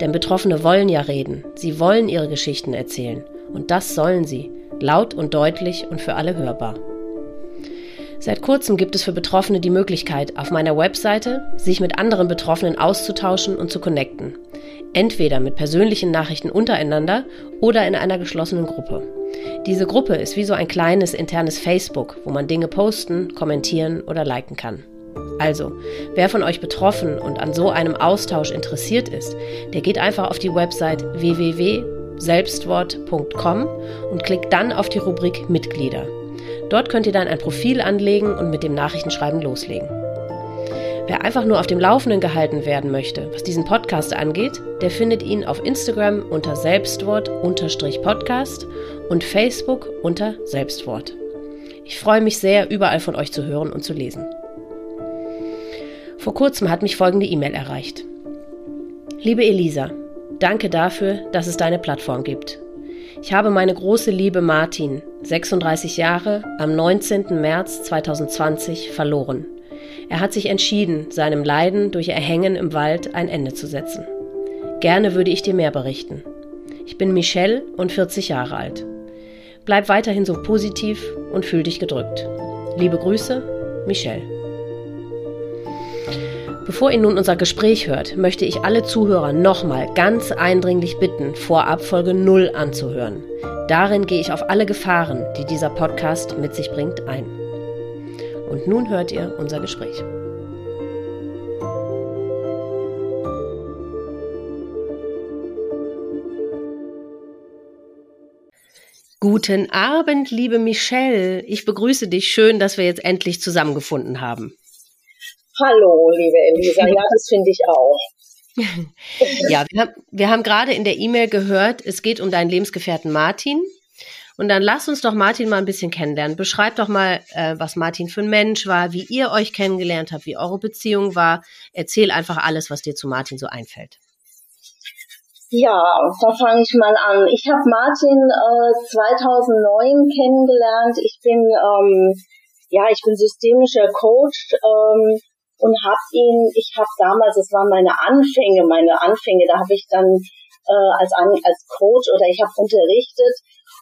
Denn Betroffene wollen ja reden, sie wollen ihre Geschichten erzählen. Und das sollen sie, laut und deutlich und für alle hörbar. Seit kurzem gibt es für Betroffene die Möglichkeit, auf meiner Webseite sich mit anderen Betroffenen auszutauschen und zu connecten. Entweder mit persönlichen Nachrichten untereinander oder in einer geschlossenen Gruppe. Diese Gruppe ist wie so ein kleines internes Facebook, wo man Dinge posten, kommentieren oder liken kann. Also, wer von euch betroffen und an so einem Austausch interessiert ist, der geht einfach auf die Website www.selbstwort.com und klickt dann auf die Rubrik Mitglieder. Dort könnt ihr dann ein Profil anlegen und mit dem Nachrichtenschreiben loslegen. Wer einfach nur auf dem Laufenden gehalten werden möchte, was diesen Podcast angeht, der findet ihn auf Instagram unter Selbstwort-Podcast und Facebook unter Selbstwort. Ich freue mich sehr, überall von euch zu hören und zu lesen. Vor kurzem hat mich folgende E-Mail erreicht. Liebe Elisa, danke dafür, dass es deine Plattform gibt. Ich habe meine große Liebe Martin, 36 Jahre, am 19. März 2020 verloren. Er hat sich entschieden, seinem Leiden durch Erhängen im Wald ein Ende zu setzen. Gerne würde ich dir mehr berichten. Ich bin Michelle und 40 Jahre alt. Bleib weiterhin so positiv und fühl dich gedrückt. Liebe Grüße, Michelle. Bevor ihr nun unser Gespräch hört, möchte ich alle Zuhörer nochmal ganz eindringlich bitten, vorab Folge 0 anzuhören. Darin gehe ich auf alle Gefahren, die dieser Podcast mit sich bringt, ein. Und nun hört ihr unser Gespräch. Guten Abend, liebe Michelle. Ich begrüße dich. Schön, dass wir jetzt endlich zusammengefunden haben. Hallo, liebe Elisa. Ja, das finde ich auch. ja, wir haben, wir haben gerade in der E-Mail gehört, es geht um deinen Lebensgefährten Martin. Und dann lass uns doch Martin mal ein bisschen kennenlernen. Beschreib doch mal, äh, was Martin für ein Mensch war, wie ihr euch kennengelernt habt, wie eure Beziehung war. Erzähl einfach alles, was dir zu Martin so einfällt. Ja, da fange ich mal an. Ich habe Martin äh, 2009 kennengelernt. Ich bin ähm, ja, ich bin systemischer Coach ähm, und habe ihn. Ich habe damals, es waren meine Anfänge, meine Anfänge. Da habe ich dann äh, als als Coach oder ich habe unterrichtet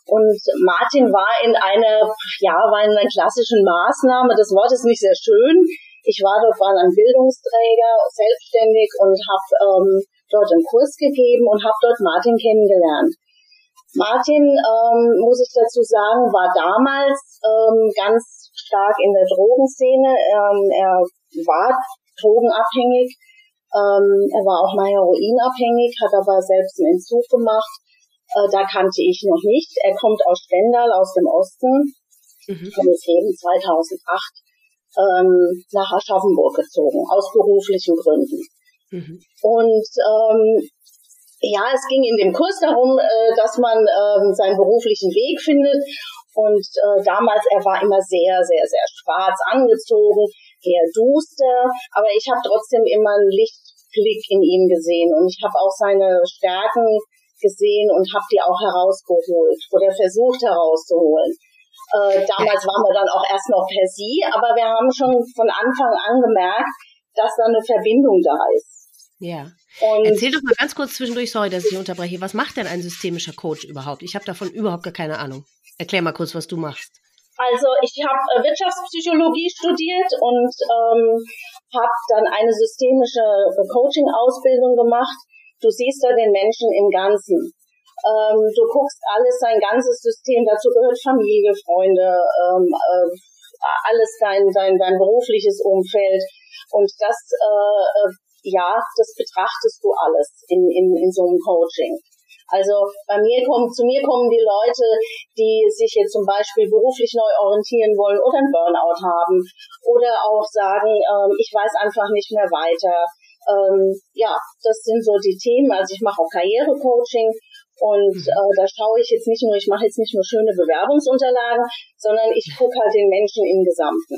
und Martin war in einer, ja, war in einer klassischen Maßnahme. Das Wort ist nicht sehr schön. Ich war dort, war ein Bildungsträger, selbstständig und habe ähm, dort einen Kurs gegeben und habe dort Martin kennengelernt. Martin, ähm, muss ich dazu sagen, war damals ähm, ganz stark in der Drogenszene. Ähm, er war drogenabhängig. Ähm, er war auch mal heroinabhängig, hat aber selbst einen Entzug gemacht äh, da kannte ich noch nicht. Er kommt aus Stendal, aus dem Osten mhm. und ist eben 2008 ähm, nach Aschaffenburg gezogen, aus beruflichen Gründen. Mhm. Und ähm, ja, es ging in dem Kurs darum, äh, dass man ähm, seinen beruflichen Weg findet. Und äh, damals, er war immer sehr, sehr, sehr schwarz angezogen, eher duster, aber ich habe trotzdem immer einen Lichtblick in ihm gesehen und ich habe auch seine Stärken gesehen und habe die auch herausgeholt oder versucht herauszuholen. Äh, damals waren wir dann auch erst noch per Sie, aber wir haben schon von Anfang an gemerkt, dass da eine Verbindung da ist. Ja. Und Erzähl doch mal ganz kurz zwischendurch, sorry, dass ich unterbreche. Was macht denn ein systemischer Coach überhaupt? Ich habe davon überhaupt gar keine Ahnung. Erklär mal kurz, was du machst. Also ich habe äh, Wirtschaftspsychologie studiert und ähm, habe dann eine systemische Coaching-Ausbildung gemacht Du siehst da den Menschen im Ganzen. Ähm, du guckst alles, sein ganzes System, dazu gehört Familie, Freunde, ähm, äh, alles dein, dein, dein berufliches Umfeld. Und das, äh, äh, ja, das betrachtest du alles in, in, in so einem Coaching. Also bei mir kommen, zu mir kommen die Leute, die sich jetzt zum Beispiel beruflich neu orientieren wollen oder ein Burnout haben oder auch sagen, ähm, ich weiß einfach nicht mehr weiter ähm, ja, das sind so die Themen. Also ich mache auch Karrierecoaching Und mhm. äh, da schaue ich jetzt nicht nur, ich mache jetzt nicht nur schöne Bewerbungsunterlagen, sondern ich gucke halt den Menschen im Gesamten.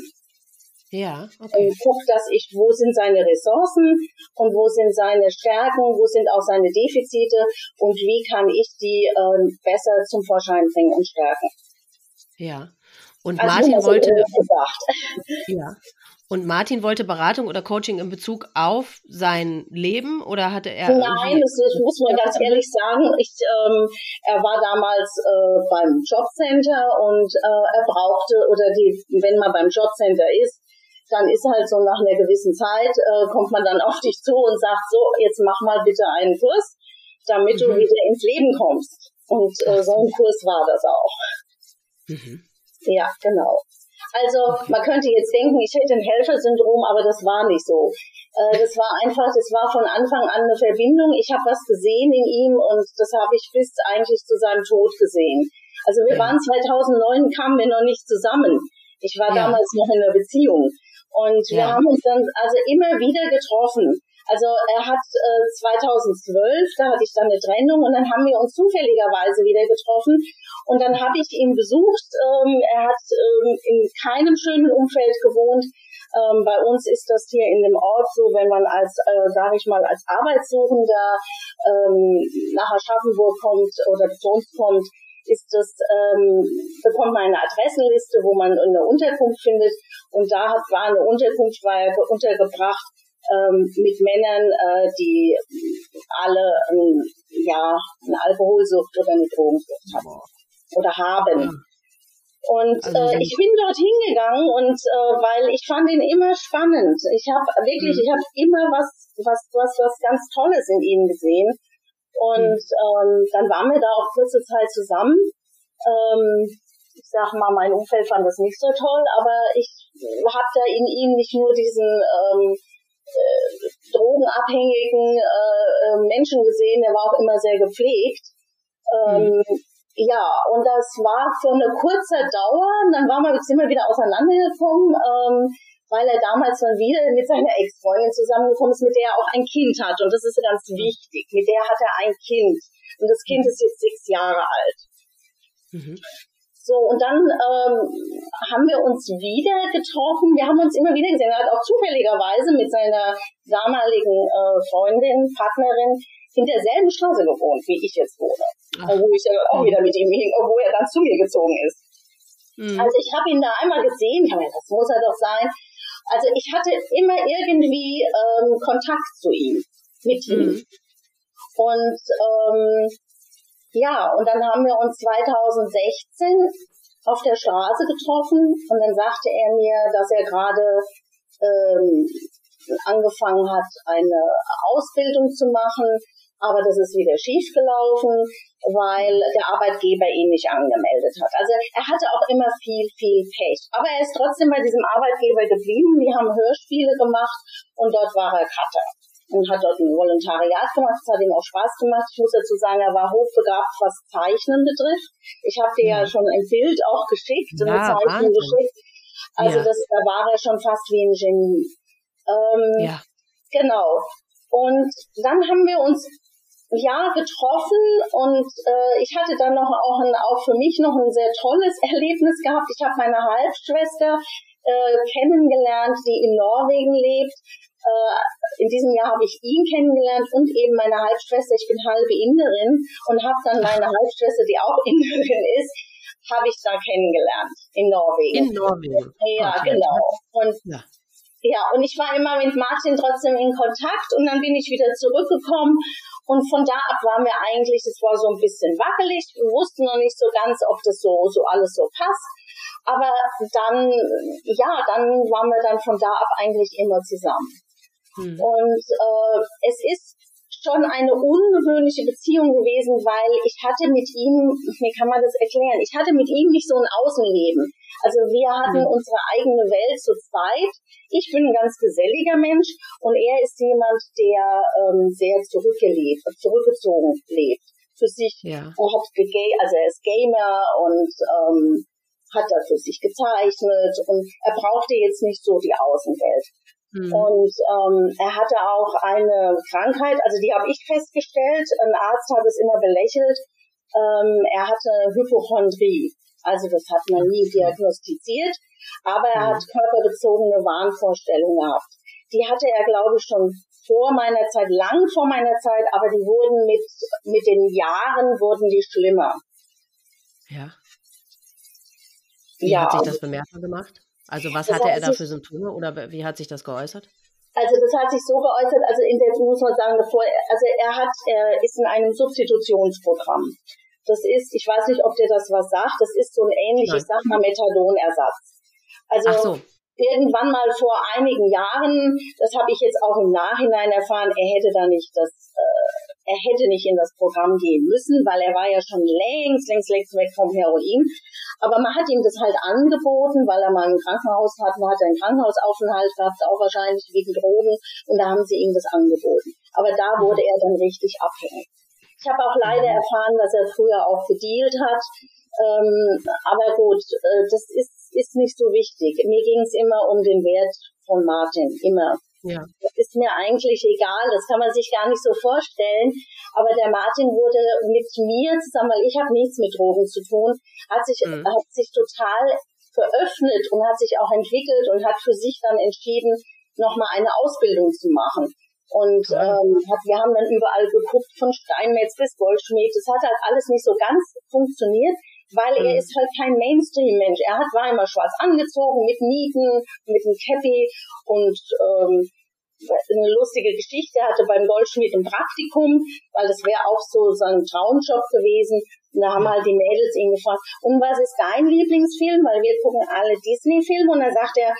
Ja, okay. Und gucke, dass ich, wo sind seine Ressourcen und wo sind seine Stärken, wo sind auch seine Defizite und wie kann ich die äh, besser zum Vorschein bringen und stärken. Ja. Und also Martin wollte. Ja. Und Martin wollte Beratung oder Coaching in Bezug auf sein Leben oder hatte er. Nein, das, das muss man ganz ehrlich sagen. Ich, ähm, er war damals äh, beim Jobcenter und äh, er brauchte, oder die, wenn man beim Jobcenter ist, dann ist halt so nach einer gewissen Zeit, äh, kommt man dann auf dich zu und sagt so, jetzt mach mal bitte einen Kurs, damit mhm. du wieder ins Leben kommst. Und äh, so ein Kurs war das auch. Mhm. Ja, genau. Also man könnte jetzt denken, ich hätte ein Helfersyndrom, aber das war nicht so. Äh, das war einfach, das war von Anfang an eine Verbindung. Ich habe was gesehen in ihm und das habe ich bis eigentlich zu seinem Tod gesehen. Also wir waren 2009, kamen wir noch nicht zusammen. Ich war ja. damals noch in einer Beziehung. Und wir ja. haben uns dann also immer wieder getroffen. Also er hat äh, 2012, da hatte ich dann eine Trennung und dann haben wir uns zufälligerweise wieder getroffen und dann habe ich ihn besucht. Ähm, er hat ähm, in keinem schönen Umfeld gewohnt. Ähm, bei uns ist das hier in dem Ort so, wenn man als, äh, sage ich mal, als Arbeitssuchender ähm, nach Aschaffenburg kommt oder zu uns kommt, ist das, ähm, bekommt man eine Adressenliste, wo man eine Unterkunft findet. Und da war eine Unterkunft, war er untergebracht ähm, mit Männern, äh, die alle ähm, ja eine Alkoholsucht oder eine Drogensucht haben oder haben. Und also, äh, ich bin dort hingegangen und äh, weil ich fand ihn immer spannend. Ich habe wirklich, mhm. ich habe immer was, was, was, was ganz Tolles in ihm gesehen. Und mhm. ähm, dann waren wir da auch kurze Zeit zusammen. Ähm, ich sag mal, mein Umfeld fand das nicht so toll, aber ich habe da in ihm nicht nur diesen ähm, äh, drogenabhängigen äh, äh, Menschen gesehen, der war auch immer sehr gepflegt. Ähm, mhm. Ja, und das war für eine kurze Dauer. dann waren wir, sind wir wieder auseinandergekommen, ähm, weil er damals dann wieder mit seiner Ex-Freundin zusammengekommen ist, mit der er auch ein Kind hat. Und das ist ganz wichtig. Mit der hat er ein Kind. Und das Kind ist jetzt sechs Jahre alt. Mhm. So, und dann ähm, haben wir uns wieder getroffen. Wir haben uns immer wieder gesehen. Er hat auch zufälligerweise mit seiner damaligen äh, Freundin, Partnerin in derselben Straße gewohnt, wie ich jetzt wohne. Ach. Wo ich auch wieder mit ihm hing, wo er dann zu mir gezogen ist. Mhm. Also ich habe ihn da einmal gesehen, ich habe das muss er doch sein. Also ich hatte immer irgendwie ähm, Kontakt zu ihm, mit ihm. Mhm. Und ähm, ja, und dann haben wir uns 2016 auf der Straße getroffen und dann sagte er mir, dass er gerade ähm, angefangen hat, eine Ausbildung zu machen, aber das ist wieder schiefgelaufen, weil der Arbeitgeber ihn nicht angemeldet hat. Also er hatte auch immer viel, viel Pech. Aber er ist trotzdem bei diesem Arbeitgeber geblieben. Die haben Hörspiele gemacht und dort war er Cutter und hat dort ein Volontariat gemacht. Es hat ihm auch Spaß gemacht. Ich muss dazu sagen, er war hochbegabt, was Zeichnen betrifft. Ich habe dir ja. ja schon ein Bild auch geschickt, ja, eine Zeichnung Wahnsinn. geschickt. Also ja. das, da war er schon fast wie ein Genie. Ähm, ja. Genau. Und dann haben wir uns ja getroffen und äh, ich hatte dann noch auch, ein, auch für mich noch ein sehr tolles Erlebnis gehabt. Ich habe meine Halbschwester äh, kennengelernt, die in Norwegen lebt äh, in diesem Jahr habe ich ihn kennengelernt und eben meine Halbschwester. Ich bin halbe Inderin und habe dann meine Halbschwester, die auch Inderin ist, habe ich da kennengelernt in Norwegen. In Norwegen. Ja, okay. genau. Und ja. ja, und ich war immer mit Martin trotzdem in Kontakt und dann bin ich wieder zurückgekommen und von da ab waren wir eigentlich, es war so ein bisschen wackelig, wir wussten noch nicht so ganz, ob das so, so alles so passt. Aber dann, ja, dann waren wir dann von da ab eigentlich immer zusammen. Mhm. Und äh, es ist schon eine ungewöhnliche Beziehung gewesen, weil ich hatte mit ihm, wie kann man das erklären, ich hatte mit ihm nicht so ein Außenleben. Also wir hatten mhm. unsere eigene Welt zu zweit. Ich bin ein ganz geselliger Mensch und er ist jemand, der ähm, sehr zurückgelebt, zurückgezogen lebt. Für sich, ja. er hat also er ist Gamer und ähm, hat da für sich gezeichnet und er brauchte jetzt nicht so die Außenwelt. Mhm. Und ähm, er hatte auch eine Krankheit, also die habe ich festgestellt. Ein Arzt hat es immer belächelt. Ähm, er hatte Hypochondrie. Also das hat man nie diagnostiziert, aber er hat körperbezogene Wahnvorstellungen gehabt. Die hatte er, glaube ich, schon vor meiner Zeit, lang vor meiner Zeit, aber die wurden mit, mit den Jahren wurden die schlimmer. Ja. Wie ja, hat sich das bemerkbar gemacht? Also was hatte er da für Symptome oder wie hat sich das geäußert? Also das hat sich so geäußert, also in der, muss man sagen, bevor, also er hat, er ist in einem Substitutionsprogramm. Das ist, ich weiß nicht, ob dir das was sagt, das ist so ein ähnliches, sag mal, Methadonersatz. Also so. irgendwann mal vor einigen Jahren, das habe ich jetzt auch im Nachhinein erfahren, er hätte da nicht das, äh, er hätte nicht in das Programm gehen müssen, weil er war ja schon längst, längst, längst weg vom Heroin. Aber man hat ihm das halt angeboten, weil er mal ein Krankenhaus hat, man hat einen Krankenhausaufenthalt gehabt, auch wahrscheinlich wegen Drogen, und da haben sie ihm das angeboten. Aber da wurde er dann richtig abhängig. Ich habe auch leider erfahren, dass er früher auch gedealt hat. Ähm, aber gut, äh, das ist, ist nicht so wichtig. Mir ging es immer um den Wert von Martin, immer. Ja. Das ist mir eigentlich egal, das kann man sich gar nicht so vorstellen. Aber der Martin wurde mit mir zusammen, weil ich habe nichts mit Drogen zu tun, hat sich, mhm. hat sich total geöffnet und hat sich auch entwickelt und hat für sich dann entschieden, nochmal eine Ausbildung zu machen. Und ähm, wir haben dann überall geguckt, von Steinmetz bis Goldschmied. Das hat halt alles nicht so ganz funktioniert, weil mhm. er ist halt kein Mainstream-Mensch. Er hat, war immer schwarz angezogen, mit Nieten, mit einem Cappy und ähm, eine lustige Geschichte. Er hatte beim Goldschmied ein Praktikum, weil das wäre auch so sein Traumjob gewesen. Und da haben halt die Mädels ihn gefragt, und was ist dein Lieblingsfilm? Weil wir gucken alle Disney-Filme. Und dann sagt er,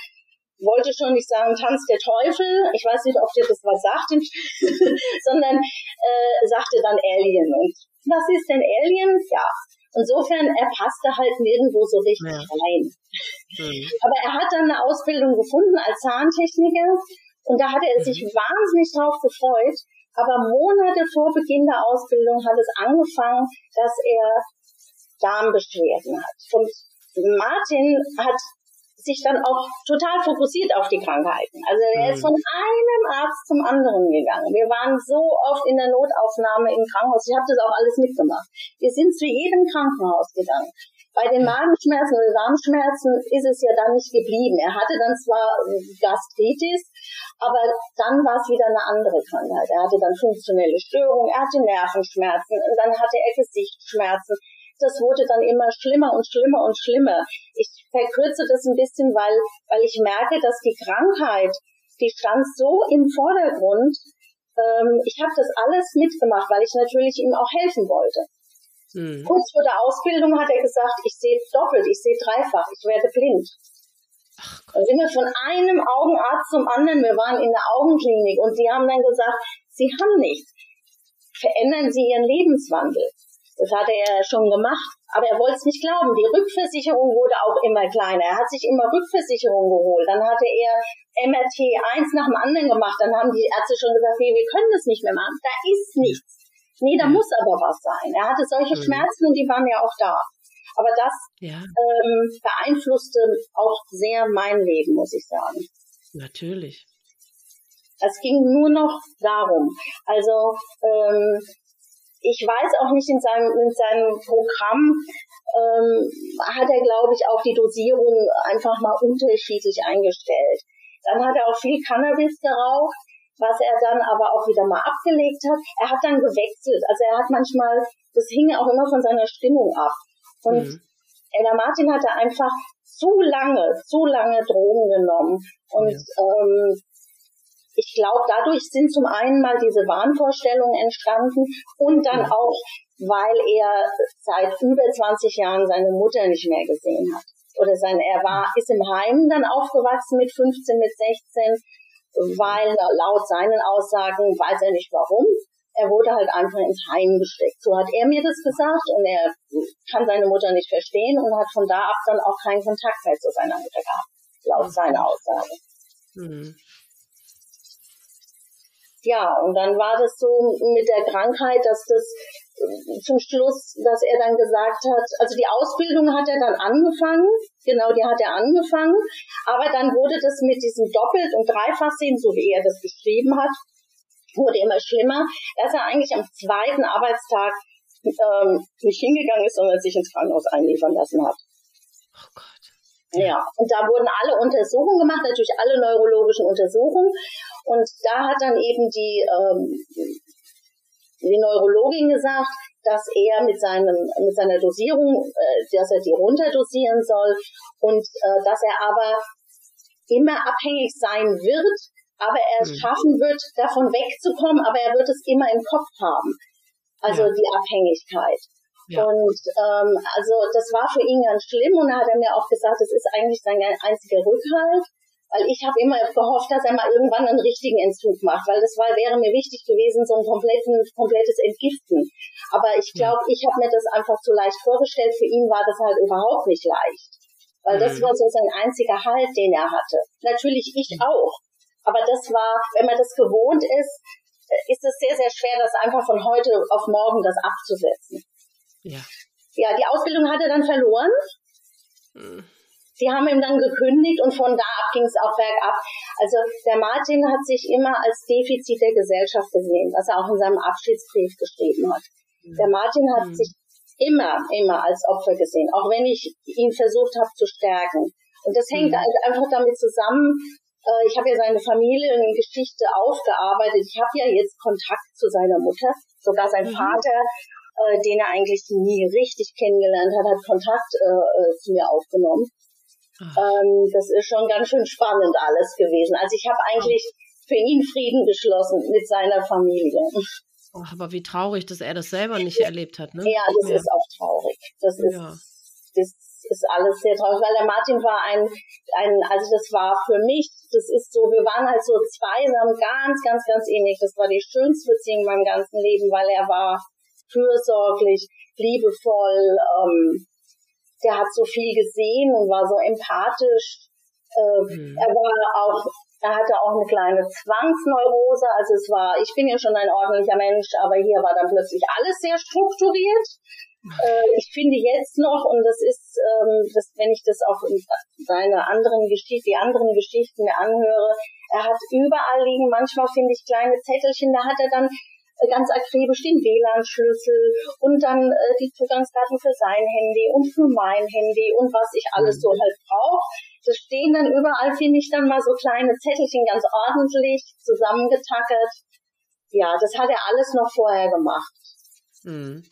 wollte schon nicht sagen Tanz der Teufel, ich weiß nicht, ob dir das was sagt, sondern äh, sagte dann Alien. Und was ist denn Alien? Ja, Insofern, er passte halt nirgendwo so richtig ja. rein. Mhm. Aber er hat dann eine Ausbildung gefunden als Zahntechniker und da hat er sich mhm. wahnsinnig drauf gefreut. Aber Monate vor Beginn der Ausbildung hat es angefangen, dass er Darmbeschwerden hat. Und Martin hat sich dann auch total fokussiert auf die Krankheiten. Also er ist mhm. von einem Arzt zum anderen gegangen. Wir waren so oft in der Notaufnahme im Krankenhaus. Ich habe das auch alles mitgemacht. Wir sind zu jedem Krankenhaus gegangen. Bei den Magenschmerzen oder Darmschmerzen ist es ja dann nicht geblieben. Er hatte dann zwar Gastritis, aber dann war es wieder eine andere Krankheit. Er hatte dann funktionelle Störungen, er hatte Nervenschmerzen, und dann hatte er Gesichtsschmerzen das wurde dann immer schlimmer und schlimmer und schlimmer. Ich verkürze das ein bisschen, weil, weil ich merke, dass die Krankheit, die stand so im Vordergrund. Ähm, ich habe das alles mitgemacht, weil ich natürlich ihm auch helfen wollte. Mhm. Kurz vor der Ausbildung hat er gesagt, ich sehe doppelt, ich sehe dreifach, ich werde blind. Dann sind wir von einem Augenarzt zum anderen, wir waren in der Augenklinik und die haben dann gesagt, Sie haben nichts. Verändern Sie Ihren Lebenswandel. Das hat er schon gemacht, aber er wollte es nicht glauben. Die Rückversicherung wurde auch immer kleiner. Er hat sich immer Rückversicherung geholt. Dann hatte er MRT eins nach dem anderen gemacht. Dann haben die Ärzte schon gesagt, nee, wir können das nicht mehr machen. Da ist nichts. Nee, da muss aber was sein. Er hatte solche mhm. Schmerzen und die waren ja auch da. Aber das ja. ähm, beeinflusste auch sehr mein Leben, muss ich sagen. Natürlich. Es ging nur noch darum. Also ähm, ich weiß auch nicht, in seinem, in seinem Programm ähm, hat er, glaube ich, auch die Dosierung einfach mal unterschiedlich eingestellt. Dann hat er auch viel Cannabis geraucht, was er dann aber auch wieder mal abgelegt hat. Er hat dann gewechselt. Also er hat manchmal, das hing auch immer von seiner Stimmung ab. Und mhm. Ella Martin hatte einfach zu lange, zu lange Drogen genommen. Und ja. ähm, ich glaube, dadurch sind zum einen mal diese Wahnvorstellungen entstanden und dann auch, weil er seit über 20 Jahren seine Mutter nicht mehr gesehen hat. Oder sein, er war, ist im Heim dann aufgewachsen mit 15, mit 16, weil laut seinen Aussagen weiß er nicht warum. Er wurde halt einfach ins Heim gesteckt. So hat er mir das gesagt und er kann seine Mutter nicht verstehen und hat von da ab dann auch keinen Kontakt mehr zu seiner Mutter gehabt, laut seiner Aussage. Mhm. Ja, und dann war das so mit der Krankheit, dass das zum Schluss, dass er dann gesagt hat, also die Ausbildung hat er dann angefangen, genau, die hat er angefangen, aber dann wurde das mit diesem Doppelt- und Dreifachsehen, so wie er das beschrieben hat, wurde immer schlimmer, dass er eigentlich am zweiten Arbeitstag ähm, nicht hingegangen ist, sondern sich ins Krankenhaus einliefern lassen hat. Ja, und da wurden alle Untersuchungen gemacht, natürlich alle neurologischen Untersuchungen. Und da hat dann eben die, ähm, die Neurologin gesagt, dass er mit seinem mit seiner Dosierung, äh, dass er die runterdosieren soll und äh, dass er aber immer abhängig sein wird, aber er es mhm. schaffen wird, davon wegzukommen, aber er wird es immer im Kopf haben. Also die Abhängigkeit. Ja. Und ähm, also das war für ihn ganz schlimm und da hat er mir auch gesagt, das ist eigentlich sein einziger Rückhalt, weil ich habe immer gehofft, dass er mal irgendwann einen richtigen Entzug macht, weil das war, wäre mir wichtig gewesen, so ein kompletten, komplettes Entgiften. Aber ich glaube, ja. ich habe mir das einfach zu leicht vorgestellt. Für ihn war das halt überhaupt nicht leicht. Weil das mhm. war so sein einziger Halt, den er hatte. Natürlich ich mhm. auch. Aber das war, wenn man das gewohnt ist, ist es sehr, sehr schwer, das einfach von heute auf morgen das abzusetzen. Ja. Ja, die Ausbildung hat er dann verloren. Mhm. Sie haben ihm dann gekündigt und von da ab ging es auch bergab. Also der Martin hat sich immer als Defizit der Gesellschaft gesehen, was er auch in seinem Abschiedsbrief geschrieben hat. Mhm. Der Martin hat mhm. sich immer, immer als Opfer gesehen, auch wenn ich ihn versucht habe zu stärken. Und das hängt mhm. einfach damit zusammen, äh, ich habe ja seine Familiengeschichte aufgearbeitet. Ich habe ja jetzt Kontakt zu seiner Mutter. Sogar sein mhm. Vater äh, den er eigentlich nie richtig kennengelernt hat, hat Kontakt äh, äh zu mir aufgenommen. Ähm, das ist schon ganz schön spannend alles gewesen. Also ich habe eigentlich für ihn Frieden geschlossen mit seiner Familie. Oh, aber wie traurig, dass er das selber nicht erlebt hat, ne? Ja, das ja. ist auch traurig. Das ist, ja. das ist alles sehr traurig, weil der Martin war ein, ein, also das war für mich, das ist so, wir waren halt so zweisam, ganz, ganz, ganz ähnlich. Das war die schönste Beziehung in meinem ganzen Leben, weil er war fürsorglich, liebevoll, ähm, der hat so viel gesehen und war so empathisch. Äh, mhm. Er war auch, er hatte auch eine kleine Zwangsneurose, also es war, ich bin ja schon ein ordentlicher Mensch, aber hier war dann plötzlich alles sehr strukturiert. Äh, ich finde jetzt noch, und das ist, ähm, das, wenn ich das auch in seine anderen Geschichten, die anderen Geschichten mir anhöre, er hat überall liegen, manchmal finde ich kleine Zettelchen, da hat er dann ganz akribisch den WLAN-Schlüssel und dann äh, die Zugangsdaten für sein Handy und für mein Handy und was ich alles so halt brauche. Das stehen dann überall, finde ich, dann mal so kleine Zettelchen ganz ordentlich zusammengetackert. Ja, das hat er alles noch vorher gemacht. Hm.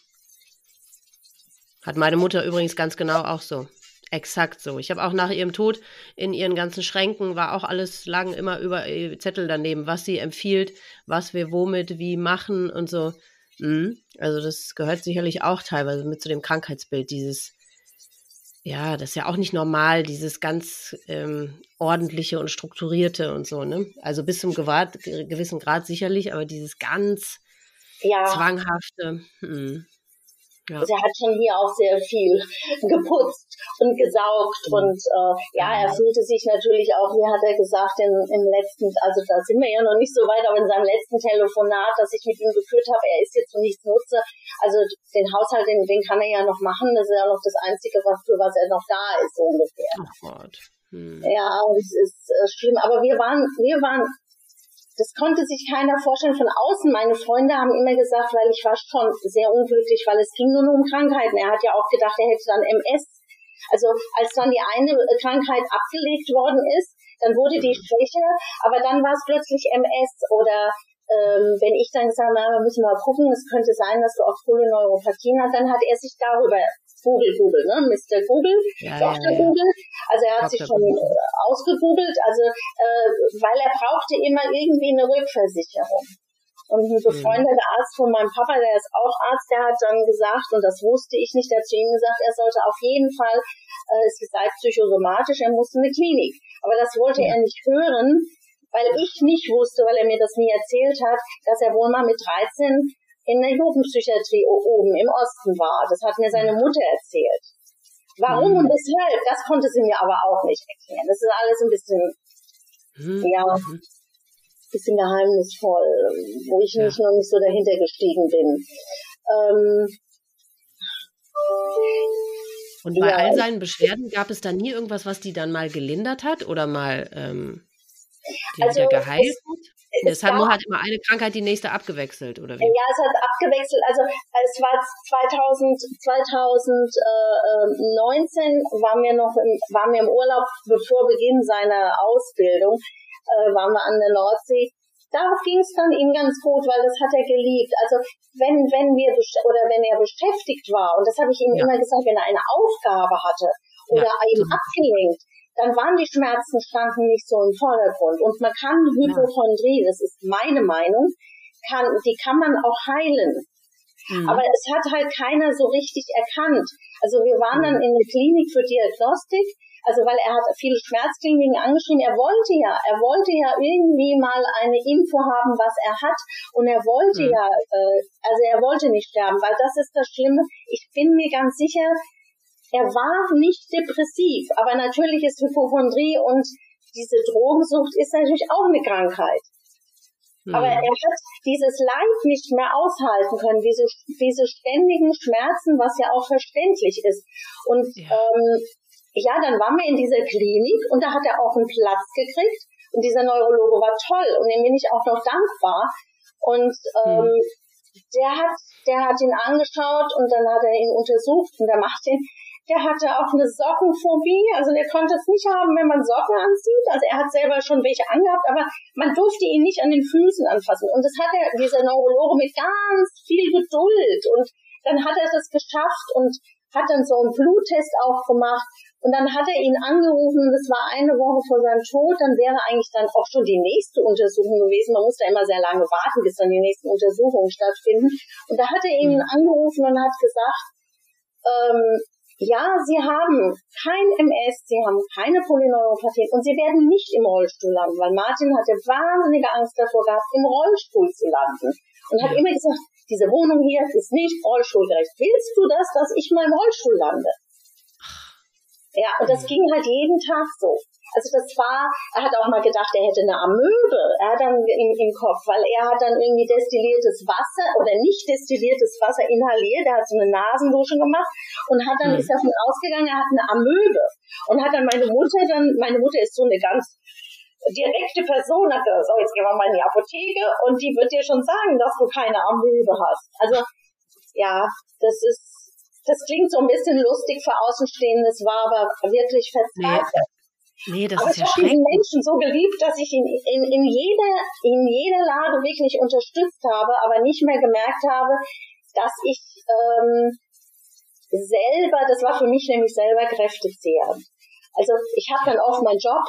Hat meine Mutter übrigens ganz genau auch so. Exakt so. Ich habe auch nach ihrem Tod in ihren ganzen Schränken war auch alles lagen immer über Zettel daneben, was sie empfiehlt, was wir womit wie machen und so. Mhm. Also das gehört sicherlich auch teilweise mit zu dem Krankheitsbild dieses ja, das ist ja auch nicht normal, dieses ganz ähm, ordentliche und strukturierte und so, ne? Also bis zum gewissen Grad sicherlich, aber dieses ganz ja. zwanghafte. Mh. Ja. Also er hat schon hier auch sehr viel geputzt und gesaugt mhm. und äh, ja, er fühlte sich natürlich auch, wie hat er gesagt, in, im letzten, also da sind wir ja noch nicht so weit, aber in seinem letzten Telefonat, das ich mit ihm geführt habe, er ist jetzt zu nichts nutze. Also den Haushalt, den, den kann er ja noch machen, das ist ja noch das Einzige, was, für was er noch da ist, so ungefähr. Oh Gott. Hm. Ja, es ist äh, schlimm. Aber wir waren, wir waren das konnte sich keiner vorstellen von außen. Meine Freunde haben immer gesagt, weil ich war schon sehr unglücklich, weil es ging nur um Krankheiten. Er hat ja auch gedacht, er hätte dann MS. Also als dann die eine Krankheit abgelegt worden ist, dann wurde die schwächer, aber dann war es plötzlich MS oder ähm, wenn ich dann gesagt habe, wir müssen mal gucken, es könnte sein, dass du auch Polyneuropathien hast, dann hat er sich darüber Google, Google, ne? Mr. Google, ja, Dr. Ja, ja. Google. Also er hat Dr. sich schon Google. ausgegoogelt, also äh, weil er brauchte immer irgendwie eine Rückversicherung. Und ein befreundeter mhm. Arzt von meinem Papa, der ist auch Arzt, der hat dann gesagt, und das wusste ich nicht, der hat zu ihm gesagt, er sollte auf jeden Fall, äh, es sei psychosomatisch, er musste in eine Klinik. Aber das wollte er nicht hören, weil ich nicht wusste, weil er mir das nie erzählt hat, dass er wohl mal mit 13 in der Jugendpsychiatrie oben im Osten war. Das hat mir seine Mutter erzählt. Warum und weshalb, das konnte sie mir aber auch nicht erklären. Das ist alles ein bisschen, mhm. ja. bisschen geheimnisvoll, wo ich ja. nicht noch nicht so dahinter gestiegen bin. Ähm, und bei ja. all seinen Beschwerden gab es da nie irgendwas, was die dann mal gelindert hat oder mal ähm, die also, wieder geheilt hat? Es, es hat nur halt immer eine Krankheit die nächste abgewechselt, oder wie? Ja, es hat abgewechselt. Also es war 2000, 2019 waren wir noch im, waren wir im Urlaub, bevor Beginn seiner Ausbildung, äh, waren wir an der Nordsee da ging es dann ihm ganz gut, weil das hat er geliebt. Also wenn, wenn wir oder wenn er beschäftigt war, und das habe ich ihm ja. immer gesagt, wenn er eine Aufgabe hatte oder ja, eben abgelenkt, dann waren die Schmerzen standen nicht so im Vordergrund. Und man kann Hypochondrie, das ist meine Meinung, kann, die kann man auch heilen. Mhm. Aber es hat halt keiner so richtig erkannt. Also wir waren dann mhm. in der Klinik für Diagnostik also weil er hat viele Schmerzkliniken angeschrieben. Er wollte ja, er wollte ja irgendwie mal eine Info haben, was er hat. Und er wollte mhm. ja, äh, also er wollte nicht sterben, weil das ist das Schlimme. Ich bin mir ganz sicher, er war nicht depressiv. Aber natürlich ist Hypochondrie und diese Drogensucht ist natürlich auch eine Krankheit. Mhm. Aber er hat dieses Leid nicht mehr aushalten können, diese, diese ständigen Schmerzen, was ja auch verständlich ist. Und ja. ähm, ja, dann waren wir in dieser Klinik und da hat er auch einen Platz gekriegt. Und dieser Neurologe war toll und dem bin ich auch noch dankbar. Und ähm, mhm. der hat, der hat ihn angeschaut und dann hat er ihn untersucht und der macht den, der hatte auch eine Sockenphobie, also der konnte es nicht haben, wenn man Socken anzieht. Also er hat selber schon welche angehabt, aber man durfte ihn nicht an den Füßen anfassen. Und das hat er, dieser Neurologe, mit ganz viel Geduld. Und dann hat er das geschafft und hat dann so einen Bluttest auch gemacht und dann hat er ihn angerufen, das war eine Woche vor seinem Tod, dann wäre eigentlich dann auch schon die nächste Untersuchung gewesen. Man musste immer sehr lange warten, bis dann die nächsten Untersuchungen stattfinden. Und da hat er ihn mhm. angerufen und hat gesagt, ähm, ja, Sie haben kein MS, Sie haben keine Polyneuropathie und Sie werden nicht im Rollstuhl landen, weil Martin hatte wahnsinnige Angst davor gehabt, im Rollstuhl zu landen. Und hat immer gesagt, diese Wohnung hier ist nicht rollstuhlgerecht. Willst du das, dass ich mal im Rollstuhl lande? Ja, und das ging halt jeden Tag so. Also das war, er hat auch mal gedacht, er hätte eine Amöbe. Er hat dann im, im Kopf, weil er hat dann irgendwie destilliertes Wasser oder nicht destilliertes Wasser inhaliert. Er hat so eine Nasendusche gemacht und hat dann, mhm. ist davon ausgegangen, er hat eine Amöbe. Und hat dann meine Mutter dann, meine Mutter ist so eine ganz direkte Person, hat gesagt, so, jetzt gehen wir mal in die Apotheke und die wird dir schon sagen, dass du keine Amöbe hast. Also, ja, das ist, das klingt so ein bisschen lustig für Außenstehende, es war aber wirklich verzweifelt. Nee. das aber ist ich habe diesen Menschen so geliebt, dass ich ihn in, in, jeder, in jeder Lage wirklich unterstützt habe, aber nicht mehr gemerkt habe, dass ich ähm, selber, das war für mich nämlich selber kräftezehrend. Also ich habe dann oft meinen Job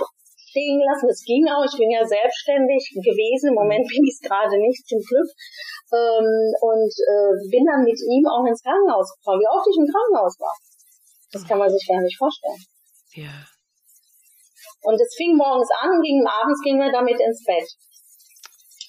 stehen lassen. Es ging auch. Ich bin ja selbstständig gewesen. Im Moment bin ich es gerade nicht, zum Glück. Ähm, und äh, bin dann mit ihm auch ins Krankenhaus gefahren. Wie oft ich im Krankenhaus war. Das kann man sich gar nicht vorstellen. Ja. Und es fing morgens an, ging abends gingen wir damit ins Bett.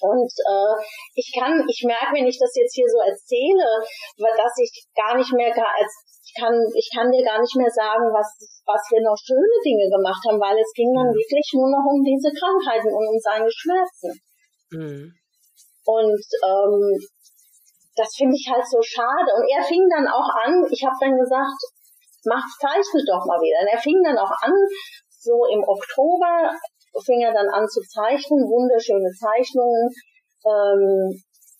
Und äh, ich kann, ich merke, wenn ich das jetzt hier so erzähle, dass ich gar nicht mehr als kann, ich kann dir gar nicht mehr sagen, was, was wir noch schöne Dinge gemacht haben, weil es ging dann wirklich nur noch um diese Krankheiten und um seine Schmerzen. Mhm. Und ähm, das finde ich halt so schade. Und er fing dann auch an, ich habe dann gesagt, mach, zeichne doch mal wieder. Und er fing dann auch an, so im Oktober fing er dann an zu zeichnen, wunderschöne Zeichnungen. Ähm,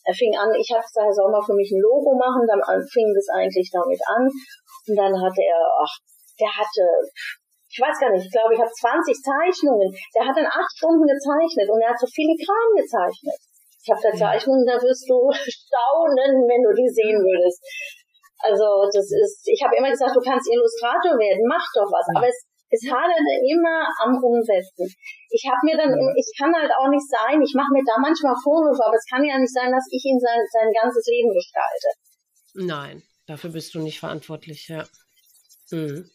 er fing an, ich habe gesagt, er soll mal für mich ein Logo machen, dann fing das eigentlich damit an. Und dann hatte er, ach, der hatte, ich weiß gar nicht, ich glaube, ich habe 20 Zeichnungen. Der hat dann acht Stunden gezeichnet und er hat so filigran gezeichnet. Ich habe da Zeichnungen, da wirst du staunen, wenn du die sehen würdest. Also das ist, ich habe immer gesagt, du kannst Illustrator werden, mach doch was. Aber es, es haderte immer am Umsetzen. Ich habe mir dann, ich kann halt auch nicht sein, ich mache mir da manchmal Vorwürfe, aber es kann ja nicht sein, dass ich ihn sein, sein ganzes Leben gestalte. Nein. Dafür bist du nicht verantwortlich, ja. Mhm.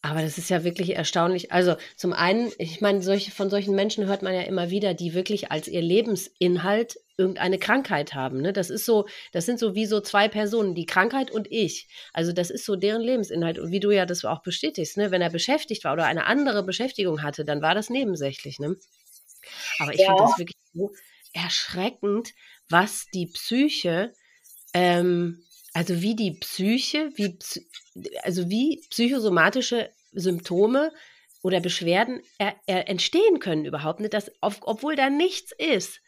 Aber das ist ja wirklich erstaunlich. Also zum einen, ich meine, solche, von solchen Menschen hört man ja immer wieder, die wirklich als ihr Lebensinhalt irgendeine Krankheit haben. Ne? Das ist so, das sind so wie so zwei Personen, die Krankheit und ich. Also das ist so deren Lebensinhalt. Und wie du ja das auch bestätigst, ne? wenn er beschäftigt war oder eine andere Beschäftigung hatte, dann war das nebensächlich. Ne? Aber ich ja. finde das wirklich so erschreckend, was die Psyche, ähm, also wie die Psyche, wie, also wie psychosomatische Symptome oder Beschwerden er, er entstehen können überhaupt nicht, dass, auf, obwohl da nichts ist,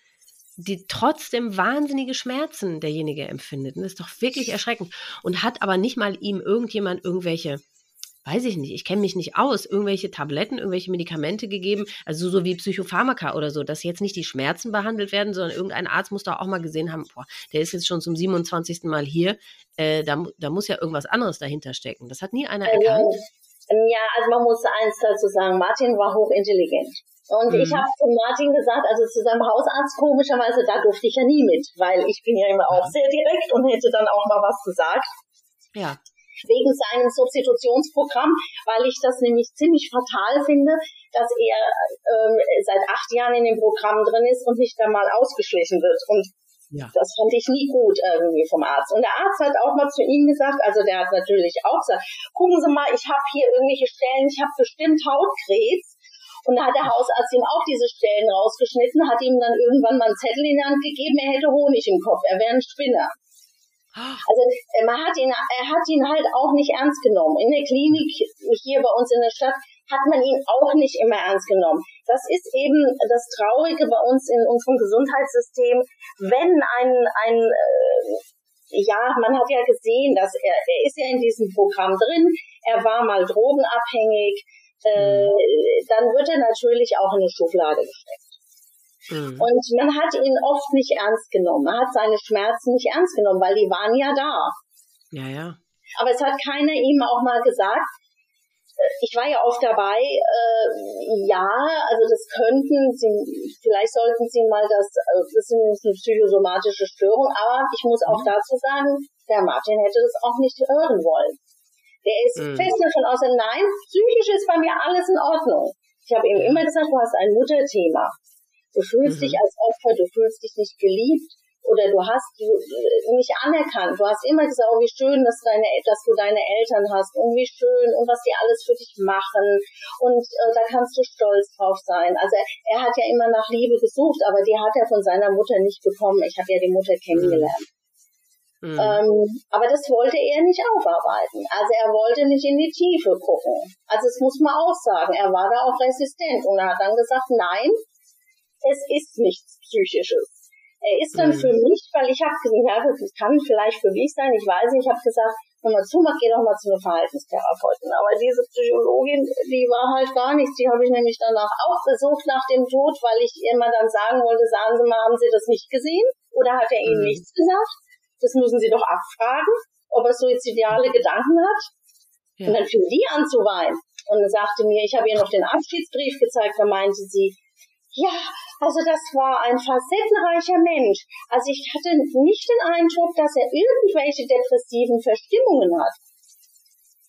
die trotzdem wahnsinnige Schmerzen derjenige empfindet. Und das ist doch wirklich erschreckend. Und hat aber nicht mal ihm irgendjemand irgendwelche weiß ich nicht, ich kenne mich nicht aus, irgendwelche Tabletten, irgendwelche Medikamente gegeben, also so wie Psychopharmaka oder so, dass jetzt nicht die Schmerzen behandelt werden, sondern irgendein Arzt muss da auch mal gesehen haben, boah, der ist jetzt schon zum 27. Mal hier, äh, da, da muss ja irgendwas anderes dahinter stecken. Das hat nie einer also, erkannt. Ja, also man muss eins dazu sagen, Martin war hochintelligent. Und mhm. ich habe zu Martin gesagt, also zu seinem Hausarzt komischerweise, da durfte ich ja nie mit, weil ich bin ja immer auch sehr direkt und hätte dann auch mal was gesagt. Ja wegen seinem Substitutionsprogramm, weil ich das nämlich ziemlich fatal finde, dass er ähm, seit acht Jahren in dem Programm drin ist und nicht einmal ausgeschlichen wird. Und ja. Das fand ich nie gut irgendwie vom Arzt. Und der Arzt hat auch mal zu ihm gesagt, also der hat natürlich auch gesagt, gucken Sie mal, ich habe hier irgendwelche Stellen, ich habe bestimmt Hautkrebs. Und da hat der Hausarzt ihm auch diese Stellen rausgeschnitten, hat ihm dann irgendwann mal einen Zettel in die Hand gegeben, er hätte Honig im Kopf, er wäre ein Spinner. Also äh, man hat ihn, er hat ihn halt auch nicht ernst genommen. In der Klinik hier bei uns in der Stadt hat man ihn auch nicht immer ernst genommen. Das ist eben das Traurige bei uns in unserem Gesundheitssystem, wenn ein, ein äh, ja, man hat ja gesehen, dass er, er ist ja in diesem Programm drin, er war mal drogenabhängig, äh, mhm. dann wird er natürlich auch in eine Schublade gesteckt. Mhm. Und man hat ihn oft nicht ernst genommen. Man hat seine Schmerzen nicht ernst genommen, weil die waren ja da. Ja, ja. Aber es hat keiner ihm auch mal gesagt, äh, ich war ja oft dabei, äh, ja, also das könnten Sie, vielleicht sollten Sie mal das, äh, das ist eine psychosomatische Störung, aber ich muss auch mhm. dazu sagen, der Martin hätte das auch nicht hören wollen. Der ist mhm. fest davon aus, nein, psychisch ist bei mir alles in Ordnung. Ich habe ihm immer gesagt, du hast ein Mutterthema. Du fühlst mhm. dich als Opfer, du fühlst dich nicht geliebt oder du hast du, äh, nicht anerkannt. Du hast immer gesagt, oh, wie schön, dass, deine, dass du deine Eltern hast und wie schön und was die alles für dich machen und äh, da kannst du stolz drauf sein. Also er, er, hat ja immer nach Liebe gesucht, aber die hat er von seiner Mutter nicht bekommen. Ich habe ja die Mutter kennengelernt. Mhm. Ähm, aber das wollte er nicht aufarbeiten. Also er wollte nicht in die Tiefe gucken. Also das muss man auch sagen. Er war da auch resistent und er hat dann gesagt, nein, es ist nichts Psychisches. Er ist dann mhm. für mich, weil ich habe gesagt, ja, das kann vielleicht für mich sein, ich weiß nicht, ich habe gesagt, wenn man zumacht, geh doch mal zu einer Verhaltenstherapeutin. Aber diese Psychologin, die war halt gar nichts. Die habe ich nämlich danach auch besucht nach dem Tod, weil ich immer dann sagen wollte, sagen Sie mal, haben Sie das nicht gesehen? Oder hat er Ihnen mhm. nichts gesagt? Das müssen Sie doch abfragen, ob er suizidale Gedanken hat. Ja. Und dann fing die an zu weinen. Und dann sagte mir, ich habe ihr noch den Abschiedsbrief gezeigt, da meinte sie, ja, also das war ein facettenreicher Mensch. Also ich hatte nicht den Eindruck, dass er irgendwelche depressiven Verstimmungen hat.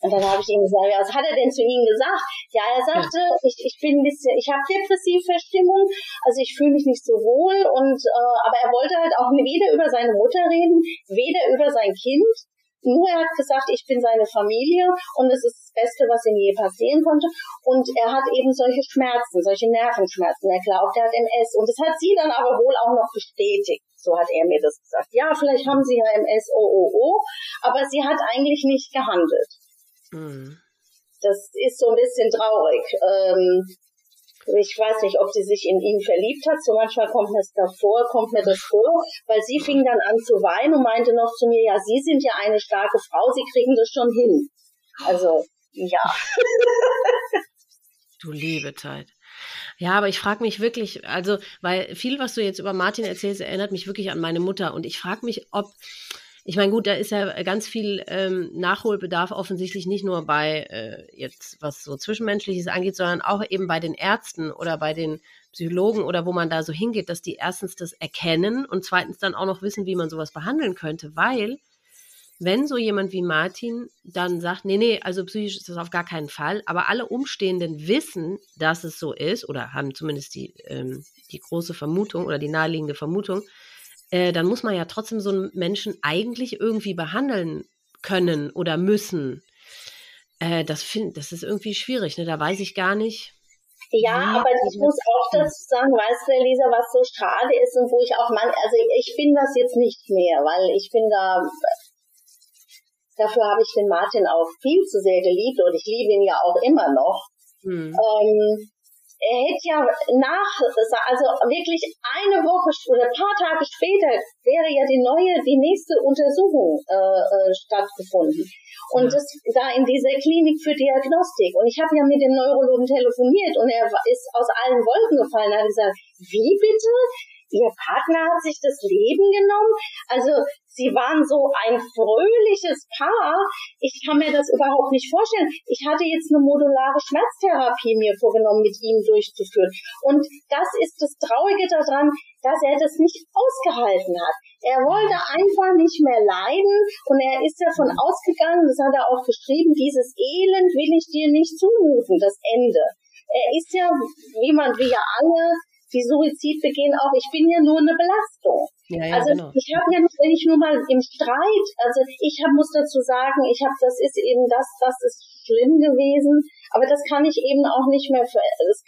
Und dann habe ich ihm gesagt, was hat er denn zu Ihnen gesagt? Ja, er sagte, ja. ich, ich bin ein bisschen, ich habe depressive Verstimmung, also ich fühle mich nicht so wohl und äh, aber er wollte halt auch weder über seine Mutter reden, weder über sein Kind, nur er hat gesagt, ich bin seine Familie und es ist das Beste, was ihm je passieren konnte. Und er hat eben solche Schmerzen, solche Nervenschmerzen. Er glaubt, er hat MS. Und das hat sie dann aber wohl auch noch bestätigt. So hat er mir das gesagt. Ja, vielleicht haben sie ja MS, oh, oh, oh. Aber sie hat eigentlich nicht gehandelt. Mhm. Das ist so ein bisschen traurig. Ähm, ich weiß nicht, ob sie sich in ihn verliebt hat. So manchmal kommt mir das davor, kommt mir das vor, weil sie fing dann an zu weinen und meinte noch zu mir, ja, Sie sind ja eine starke Frau, Sie kriegen das schon hin. Also, ja. du liebe Zeit. Ja, aber ich frage mich wirklich, also, weil viel, was du jetzt über Martin erzählst, erinnert mich wirklich an meine Mutter. Und ich frage mich, ob, ich meine, gut, da ist ja ganz viel ähm, Nachholbedarf offensichtlich nicht nur bei äh, jetzt, was so Zwischenmenschliches angeht, sondern auch eben bei den Ärzten oder bei den Psychologen oder wo man da so hingeht, dass die erstens das erkennen und zweitens dann auch noch wissen, wie man sowas behandeln könnte, weil wenn so jemand wie Martin dann sagt, nee, nee, also psychisch ist das auf gar keinen Fall, aber alle Umstehenden wissen, dass es so ist oder haben zumindest die, ähm, die große Vermutung oder die naheliegende Vermutung, äh, dann muss man ja trotzdem so einen Menschen eigentlich irgendwie behandeln können oder müssen. Äh, das, find, das ist irgendwie schwierig, ne? da weiß ich gar nicht. Ja, aber ich muss auch dazu sagen, weißt du, Elisa, was so schade ist und wo ich auch man, also ich bin das jetzt nicht mehr, weil ich bin da, dafür habe ich den Martin auch viel zu sehr geliebt und ich liebe ihn ja auch immer noch. Hm. Ähm, er hätte ja nach, also wirklich eine Woche oder ein paar Tage später wäre ja die neue, die nächste Untersuchung äh, äh, stattgefunden. Und das da in dieser Klinik für Diagnostik. Und ich habe ja mit dem Neurologen telefoniert und er ist aus allen Wolken gefallen. Er hat gesagt, wie bitte? Ihr Partner hat sich das Leben genommen? Also Sie waren so ein fröhliches Paar. Ich kann mir das überhaupt nicht vorstellen. Ich hatte jetzt eine modulare Schmerztherapie mir vorgenommen, mit ihm durchzuführen. Und das ist das Traurige daran, dass er das nicht ausgehalten hat. Er wollte einfach nicht mehr leiden und er ist davon ausgegangen, das hat er auch geschrieben, dieses Elend will ich dir nicht zumuten, das Ende. Er ist ja, wie man, wie ja alle, die Suizid begehen auch, ich bin ja nur eine Belastung. Ja, ja, also genau. ich habe ja nicht, wenn ich nur mal im Streit, also ich hab, muss dazu sagen, ich habe, das ist eben das, das ist schlimm gewesen, aber das kann ich eben auch nicht mehr, für, es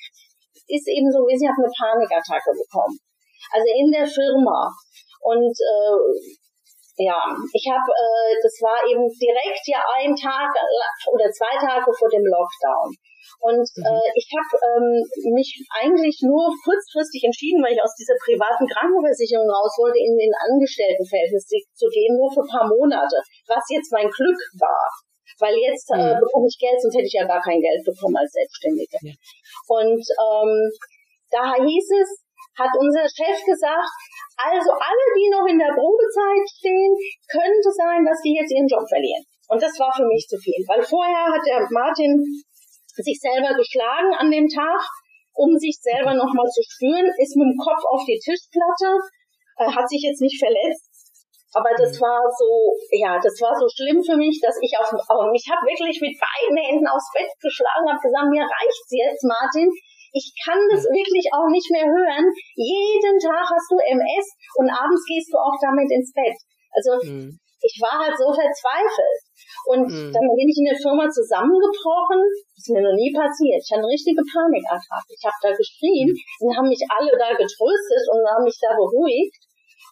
ist eben so wie ich habe eine Panikattacke bekommen. Also in der Firma. Und äh, ja, ich habe, äh, das war eben direkt ja ein Tag oder zwei Tage vor dem Lockdown. Und mhm. äh, ich habe ähm, mich eigentlich nur kurzfristig entschieden, weil ich aus dieser privaten Krankenversicherung raus wollte, in den Angestelltenverhältnis zu gehen, nur für ein paar Monate, was jetzt mein Glück war. Weil jetzt äh, mhm. bekomme ich Geld, sonst hätte ich ja gar kein Geld bekommen als Selbstständige. Ja. Und ähm, da hieß es, hat unser Chef gesagt, also alle, die noch in der Probezeit stehen, könnte sein, dass die jetzt ihren Job verlieren. Und das war für mich zu viel, weil vorher hat der Martin sich selber geschlagen an dem Tag, um sich selber nochmal zu spüren, ist mit dem Kopf auf die Tischplatte, äh, hat sich jetzt nicht verletzt. Aber das mhm. war so, ja, das war so schlimm für mich, dass ich auf, auf ich habe wirklich mit beiden Händen aufs Bett geschlagen, habe gesagt, mir reicht's jetzt, Martin. Ich kann das mhm. wirklich auch nicht mehr hören. Jeden Tag hast du MS und abends gehst du auch damit ins Bett. Also mhm. Ich war halt so verzweifelt. Und mhm. dann bin ich in der Firma zusammengebrochen. Das ist mir noch nie passiert. Ich hatte eine richtige Panikattacke. Ich habe da geschrien und haben mich alle da getröstet und haben mich da beruhigt.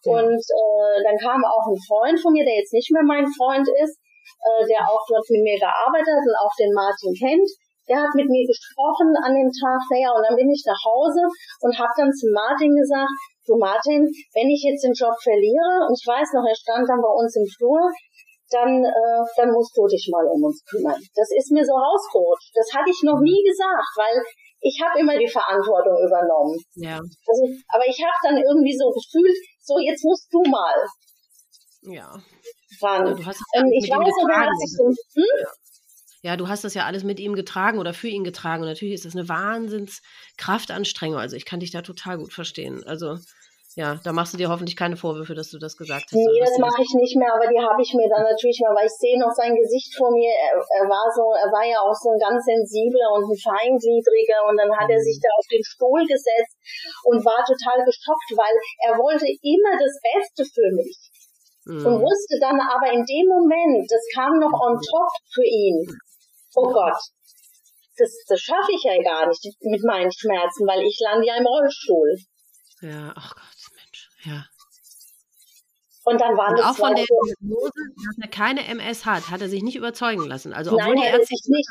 Ja. Und äh, dann kam auch ein Freund von mir, der jetzt nicht mehr mein Freund ist, äh, der auch dort mit mir gearbeitet hat und auch den Martin kennt. Der hat mit mir gesprochen an dem Tag, naja, und dann bin ich nach Hause und habe dann zu Martin gesagt, du Martin, wenn ich jetzt den Job verliere, und ich weiß noch, er stand dann bei uns im Flur, dann, äh, dann musst du dich mal um uns kümmern. Das ist mir so rausgerutscht. Das hatte ich noch nie gesagt, weil ich habe immer die Verantwortung übernommen. Ja. Also, aber ich habe dann irgendwie so gefühlt, so jetzt musst du mal. Ja. Ran. Ja, du hast ähm, ich weiß aber, was ich hm? ja. Ja, du hast das ja alles mit ihm getragen oder für ihn getragen. Und natürlich ist das eine Wahnsinns Kraftanstrengung. Also ich kann dich da total gut verstehen. Also ja, da machst du dir hoffentlich keine Vorwürfe, dass du das gesagt hast. Nee, das mache ich nicht mehr, aber die habe ich mir dann natürlich mal, weil ich sehe noch sein Gesicht vor mir. Er, er, war so, er war ja auch so ein ganz sensibler und ein feingliedriger und dann hat er sich mhm. da auf den Stuhl gesetzt und war total geschockt, weil er wollte immer das Beste für mich. Mhm. Und wusste dann aber in dem Moment, das kam noch on top für ihn. Oh Gott, das, das schaffe ich ja gar nicht mit meinen Schmerzen, weil ich lande ja im Rollstuhl. Ja, ach Gott. Ja. Und dann waren und auch von der Diagnose, dass er keine MS hat, hat er sich nicht überzeugen lassen. Also obwohl Nein, die Ärzte nicht.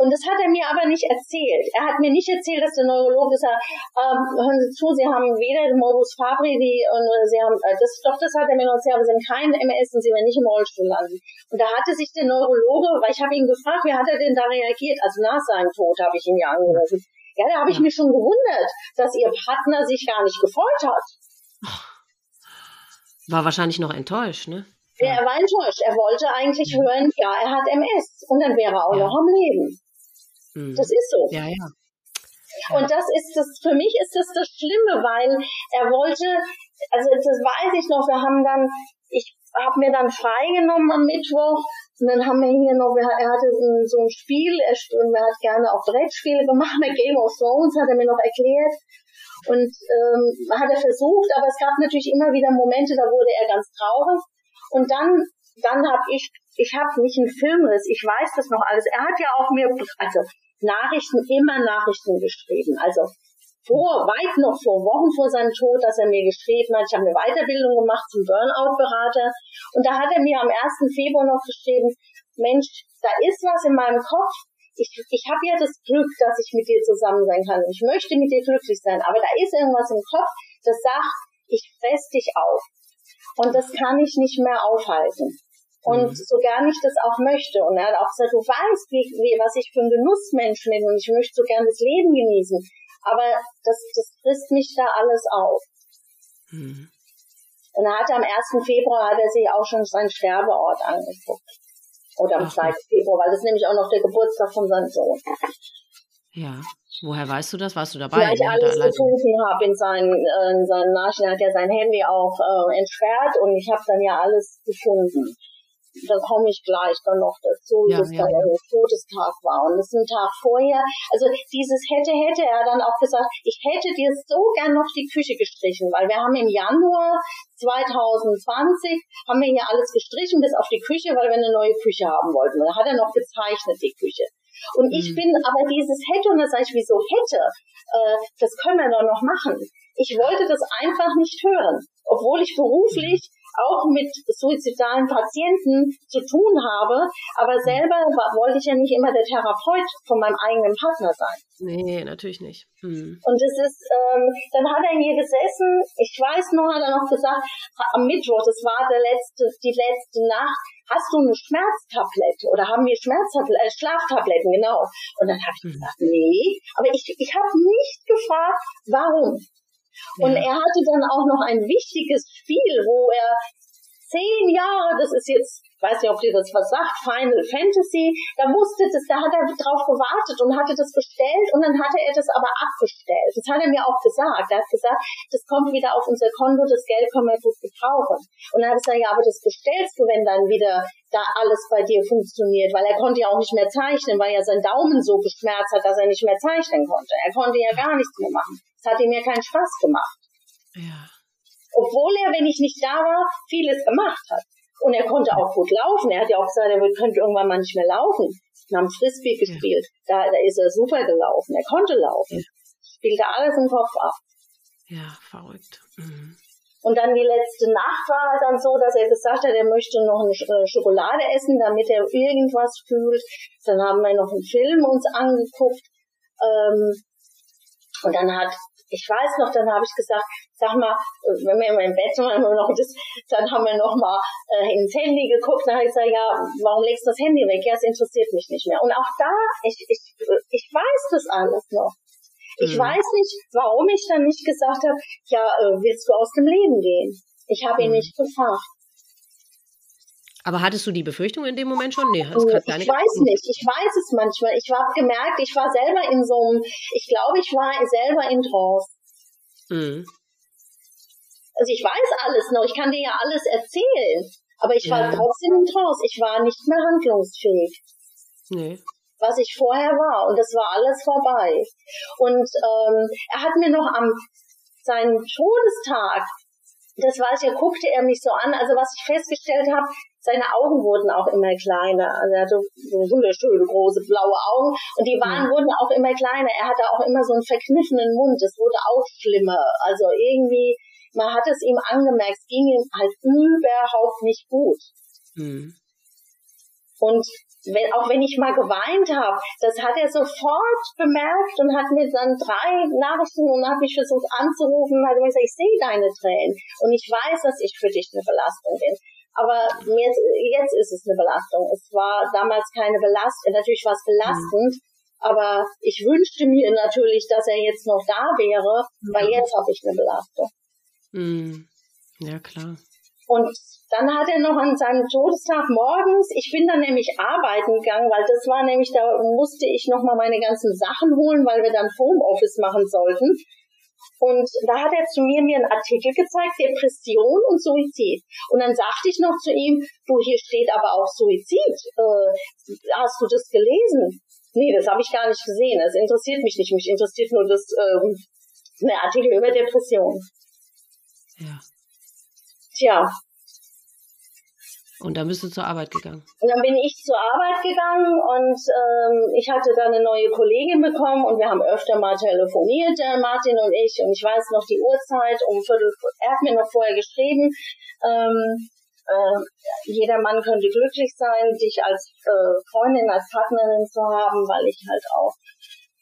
Und das hat er mir aber nicht erzählt. Er hat mir nicht erzählt, dass der Neurologe sagt, ähm, hören Sie zu, Sie haben weder den Morbus Fabri, die, und Sie haben, äh, das, doch, das hat er mir aber Sie haben keinen MS und Sie werden nicht im Rollstuhl landen. Und da hatte sich der Neurologe, weil ich habe ihn gefragt, wie hat er denn da reagiert? Also nach seinem Tod habe ich ihn ja angerufen. Ja, da habe ich mich schon gewundert, dass Ihr Partner sich gar nicht gefreut hat. War wahrscheinlich noch enttäuscht, ne? Ja. Er war enttäuscht. Er wollte eigentlich hören, ja, er hat MS. Und dann wäre er auch ja. noch am Leben. Mhm. Das ist so. Ja, ja. Und das ist das, für mich ist das das Schlimme, weil er wollte, also das weiß ich noch, wir haben dann, ich habe mir dann freigenommen am Mittwoch und dann haben wir hier noch, er hatte so ein Spiel, er, er hat gerne auch Brettspiele gemacht, mit Game of Thrones hat er mir noch erklärt und ähm, hat er versucht, aber es gab natürlich immer wieder Momente, da wurde er ganz traurig. Und dann, dann habe ich, ich habe nicht einen Filmriss, ich weiß das noch alles. Er hat ja auch mir, also Nachrichten, immer Nachrichten geschrieben. Also vor, weit noch vor Wochen vor seinem Tod, dass er mir geschrieben hat, ich habe eine Weiterbildung gemacht zum Burnout-Berater und da hat er mir am 1. Februar noch geschrieben, Mensch, da ist was in meinem Kopf, ich, ich habe ja das Glück, dass ich mit dir zusammen sein kann. Ich möchte mit dir glücklich sein, aber da ist irgendwas im Kopf, das sagt, ich fress dich auf. Und das kann ich nicht mehr aufhalten. Und mhm. so gern ich das auch möchte. Und er hat auch gesagt, du weißt, wie, wie, was ich für ein Genussmensch bin und ich möchte so gern das Leben genießen. Aber das, das frisst mich da alles auf. Mhm. Und er hatte am 1. Februar hat er sich auch schon seinen Sterbeort angeguckt. Oder am 2. Februar, weil das ist nämlich auch noch der Geburtstag von seinem Sohn. Ja. Woher weißt du das? Warst du dabei? Weil ich alles gefunden habe in seinen, äh, in seinen Nachrichten. Er hat ja sein Handy auch äh, entsperrt und ich habe dann ja alles gefunden dann komme ich gleich dann noch dazu, ja, dass ja, dann. Todestag war. Und das ist ein Tag vorher. Also dieses hätte, hätte er dann auch gesagt, ich hätte dir so gern noch die Küche gestrichen, weil wir haben im Januar 2020 haben wir hier alles gestrichen bis auf die Küche, weil wir eine neue Küche haben wollten. Da hat er noch gezeichnet, die Küche. Und ich mhm. bin aber dieses hätte, und da sage ich, wieso hätte? Äh, das können wir doch noch machen. Ich wollte das einfach nicht hören, obwohl ich beruflich auch mit suizidalen Patienten zu tun habe, aber selber wollte ich ja nicht immer der Therapeut von meinem eigenen Partner sein. Nee, natürlich nicht. Hm. Und es ist, ähm, dann hat er hier gesessen, ich weiß noch, hat er noch gesagt, am Mittwoch, das war der letzte, die letzte Nacht, hast du eine Schmerztablette oder haben wir Schmerztabletten, äh, Schlaftabletten, genau. Und dann habe ich hm. gesagt, nee, aber ich, ich habe nicht gefragt, warum. Und er hatte dann auch noch ein wichtiges Spiel, wo er zehn Jahre, das ist jetzt, weiß nicht, ob dir das was sagt, Final Fantasy, da wusste das, da hat er drauf gewartet und hatte das bestellt und dann hatte er das aber abbestellt. Das hat er mir auch gesagt. Er hat gesagt, das kommt wieder auf unser Konto, das Geld können wir gut gebrauchen. Und dann hat er gesagt, ja, aber das bestellst du, wenn dann wieder da alles bei dir funktioniert, weil er konnte ja auch nicht mehr zeichnen, weil ja sein Daumen so geschmerzt hat, dass er nicht mehr zeichnen konnte. Er konnte ja gar nichts mehr machen. Es hat ihm ja keinen Spaß gemacht. Ja. Obwohl er, wenn ich nicht da war, vieles gemacht hat. Und er konnte auch gut laufen. Er hat ja auch gesagt, er könnte irgendwann mal nicht mehr laufen. Wir haben Frisbee gespielt. Ja. Da, da ist er super gelaufen. Er konnte laufen. Ja. Spielte alles im Kopf ab. Ja, verrückt. Mhm. Und dann die letzte Nacht war dann so, dass er gesagt hat, er möchte noch eine äh, Schokolade essen, damit er irgendwas fühlt. Dann haben wir noch einen Film uns angeguckt. Ähm, und dann hat ich weiß noch, dann habe ich gesagt, sag mal, wenn wir immer im Bett waren, noch das, dann haben wir noch mal äh, ins Handy geguckt, dann habe ich gesagt, ja, warum legst du das Handy weg? Ja, es interessiert mich nicht mehr. Und auch da, ich, ich, ich weiß das alles noch. Ich mhm. weiß nicht, warum ich dann nicht gesagt habe, ja, äh, willst du aus dem Leben gehen? Ich habe ihn mhm. nicht gefragt. Aber hattest du die Befürchtung in dem Moment schon? Nee, das kann ich weiß nicht. Ich weiß es manchmal. Ich habe gemerkt, ich war selber in so einem, ich glaube, ich war selber in Trance. Mhm. Also ich weiß alles noch, ich kann dir ja alles erzählen, aber ich ja. war trotzdem in Trance. Ich war nicht mehr handlungsfähig. Nee. Was ich vorher war. Und das war alles vorbei. Und ähm, er hat mir noch am seinen Todestag das weiß ich, guckte er mich so an. Also was ich festgestellt habe, seine Augen wurden auch immer kleiner. Also er hatte wunderschöne große blaue Augen und die waren, ja. wurden auch immer kleiner. Er hatte auch immer so einen verkniffenen Mund. Das wurde auch schlimmer. Also irgendwie, man hat es ihm angemerkt, es ging ihm halt überhaupt nicht gut. Mhm. Und wenn, auch wenn ich mal geweint habe, das hat er sofort bemerkt und hat mir dann drei Nachrichten und hat mich versucht anzurufen, hat gesagt, ich sehe deine Tränen und ich weiß, dass ich für dich eine Belastung bin. Aber jetzt, jetzt ist es eine Belastung. Es war damals keine Belastung. Natürlich war es belastend, mhm. aber ich wünschte mir natürlich, dass er jetzt noch da wäre, weil jetzt habe ich eine Belastung. Mhm. Ja, klar. Und dann hat er noch an seinem Todestag morgens, ich bin dann nämlich arbeiten gegangen, weil das war nämlich, da musste ich noch mal meine ganzen Sachen holen, weil wir dann Homeoffice machen sollten. Und da hat er zu mir mir einen Artikel gezeigt, Depression und Suizid. Und dann sagte ich noch zu ihm, du, hier steht aber auch Suizid. Äh, hast du das gelesen? Nee, das habe ich gar nicht gesehen. Das interessiert mich nicht. Mich interessiert nur das ähm, eine Artikel über Depression. Ja. Tja. Und dann bist du zur Arbeit gegangen? Und dann bin ich zur Arbeit gegangen und ähm, ich hatte dann eine neue Kollegin bekommen und wir haben öfter mal telefoniert, der Martin und ich. Und ich weiß noch die Uhrzeit um Viertel, er hat mir noch vorher geschrieben, ähm, äh, jeder Mann könnte glücklich sein, dich als äh, Freundin, als Partnerin zu haben, weil ich halt auch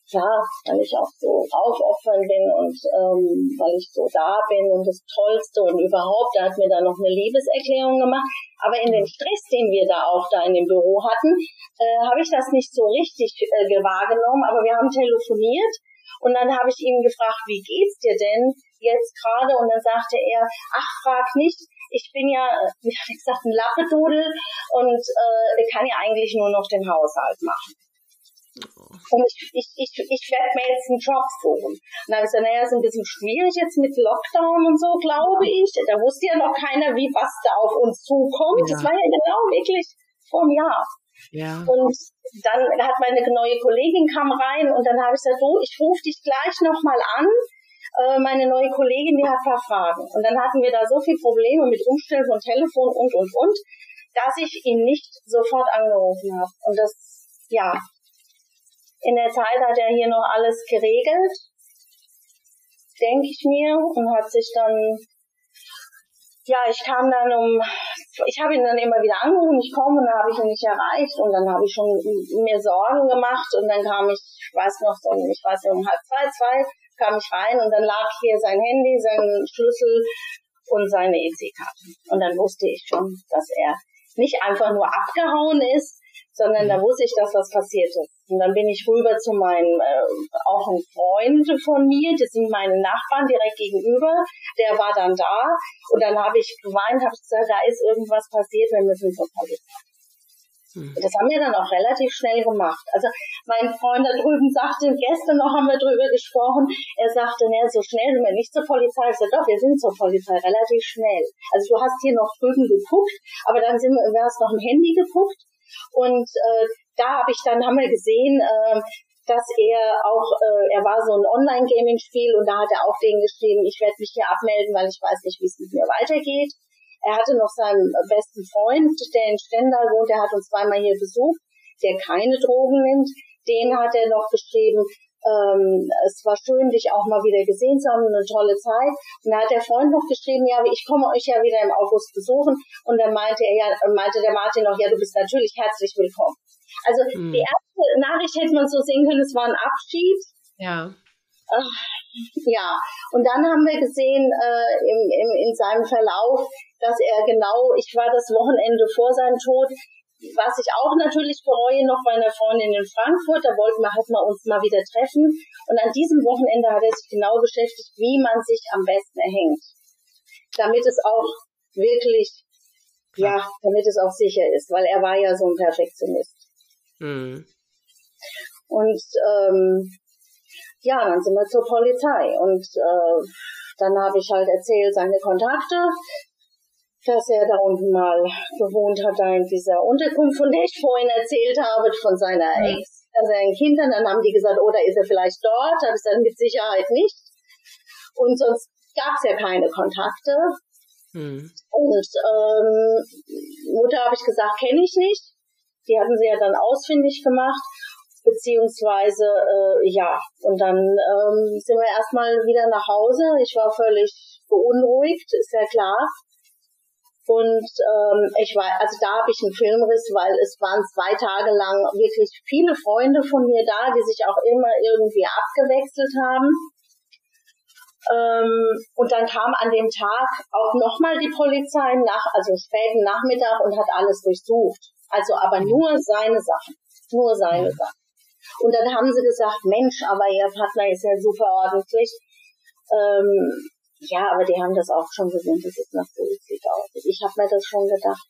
ja, weil ich auch so aufopfern bin und ähm, weil ich so da bin und das Tollste und überhaupt, er hat mir da noch eine Liebeserklärung gemacht. Aber in dem Stress, den wir da auch da in dem Büro hatten, äh, habe ich das nicht so richtig äh, wahrgenommen, aber wir haben telefoniert und dann habe ich ihn gefragt, wie geht's dir denn jetzt gerade? Und dann sagte er, ach, frag nicht, ich bin ja, wie habe ich gesagt, ein Lappedudel und äh, kann ja eigentlich nur noch den Haushalt machen. Und ich, ich, ich, ich werde mir jetzt einen Job suchen. Und dann habe ich gesagt, naja, ist ein bisschen schwierig jetzt mit Lockdown und so, glaube ich. Da wusste ja noch keiner, wie was da auf uns zukommt. Ja. Das war ja genau wirklich vor einem Jahr. Ja. Und dann hat meine neue Kollegin kam rein und dann habe ich gesagt, du, ich rufe dich gleich nochmal an. Äh, meine neue Kollegin, die hat ein paar Fragen. Und dann hatten wir da so viele Probleme mit Umstellen von Telefon und, und, und, dass ich ihn nicht sofort angerufen habe. Und das, ja, in der Zeit hat er hier noch alles geregelt, denke ich mir, und hat sich dann, ja, ich kam dann um, ich habe ihn dann immer wieder angerufen, ich komme, und dann habe ich ihn nicht erreicht, und dann habe ich schon mir Sorgen gemacht, und dann kam ich, ich weiß noch so, ich weiß nicht, um halb zwei, zwei, kam ich rein, und dann lag hier sein Handy, sein Schlüssel und seine EC-Karte. Und dann wusste ich schon, dass er nicht einfach nur abgehauen ist, sondern da wusste ich, dass was passiert ist. Und dann bin ich rüber zu meinem, äh, auch ein Freund von mir, das sind meine Nachbarn direkt gegenüber, der war dann da und dann habe ich geweint, habe gesagt, da ist irgendwas passiert, wir müssen zur Polizei. Das haben wir dann auch relativ schnell gemacht. Also mein Freund da drüben sagte, gestern noch haben wir drüber gesprochen, er sagte, ne, so schnell sind wir nicht zur Polizei. Ich sagte, doch, wir sind zur Polizei, relativ schnell. Also du hast hier noch drüben geguckt, aber dann sind wir, du hast noch ein Handy geguckt und äh, da habe ich dann, haben wir gesehen, äh, dass er auch, äh, er war so ein Online-Gaming-Spiel und da hat er auch denen geschrieben, ich werde mich hier abmelden, weil ich weiß nicht, wie es mit mir weitergeht. Er hatte noch seinen besten Freund, der in Stendal wohnt, der hat uns zweimal hier besucht, der keine Drogen nimmt. Den hat er noch geschrieben, ähm, es war schön, dich auch mal wieder gesehen zu haben, eine tolle Zeit. Und da hat der Freund noch geschrieben, ja, ich komme euch ja wieder im August besuchen. Und dann meinte er ja, meinte der Martin noch, ja, du bist natürlich herzlich willkommen. Also mhm. die erste Nachricht hätte man so sehen können, es war ein Abschied. Ja. Ach, ja, und dann haben wir gesehen äh, im, im, in seinem Verlauf, dass er genau, ich war das Wochenende vor seinem Tod, was ich auch natürlich bereue, noch bei einer Freundin in Frankfurt, da wollten wir halt mal uns mal wieder treffen. Und an diesem Wochenende hat er sich genau beschäftigt, wie man sich am besten erhängt. Damit es auch wirklich, ja, damit es auch sicher ist, weil er war ja so ein Perfektionist. Mhm. Und ähm, ja, dann sind wir zur Polizei und äh, dann habe ich halt erzählt seine Kontakte, dass er da unten mal gewohnt hat, da in dieser Unterkunft, von der ich vorhin erzählt habe, von seiner Ex, dass er ein Kind hat. Dann haben die gesagt, oder oh, ist er vielleicht dort? Da habe ich gesagt, mit Sicherheit nicht. Und sonst gab es ja keine Kontakte. Hm. Und ähm, Mutter habe ich gesagt, kenne ich nicht. Die hatten sie ja dann ausfindig gemacht beziehungsweise äh, ja, und dann ähm, sind wir erstmal wieder nach Hause. Ich war völlig beunruhigt, ist ja klar. Und ähm, ich war, also da habe ich einen Filmriss, weil es waren zwei Tage lang wirklich viele Freunde von mir da, die sich auch immer irgendwie abgewechselt haben. Ähm, und dann kam an dem Tag auch nochmal die Polizei nach, also späten Nachmittag und hat alles durchsucht. Also aber nur seine Sachen. Nur seine Sachen. Und dann haben sie gesagt, Mensch, aber Ihr Partner ist ja super ordentlich. Ähm, ja, aber die haben das auch schon gesehen, dass es nach Suizid aussieht. Ich habe mir das schon gedacht.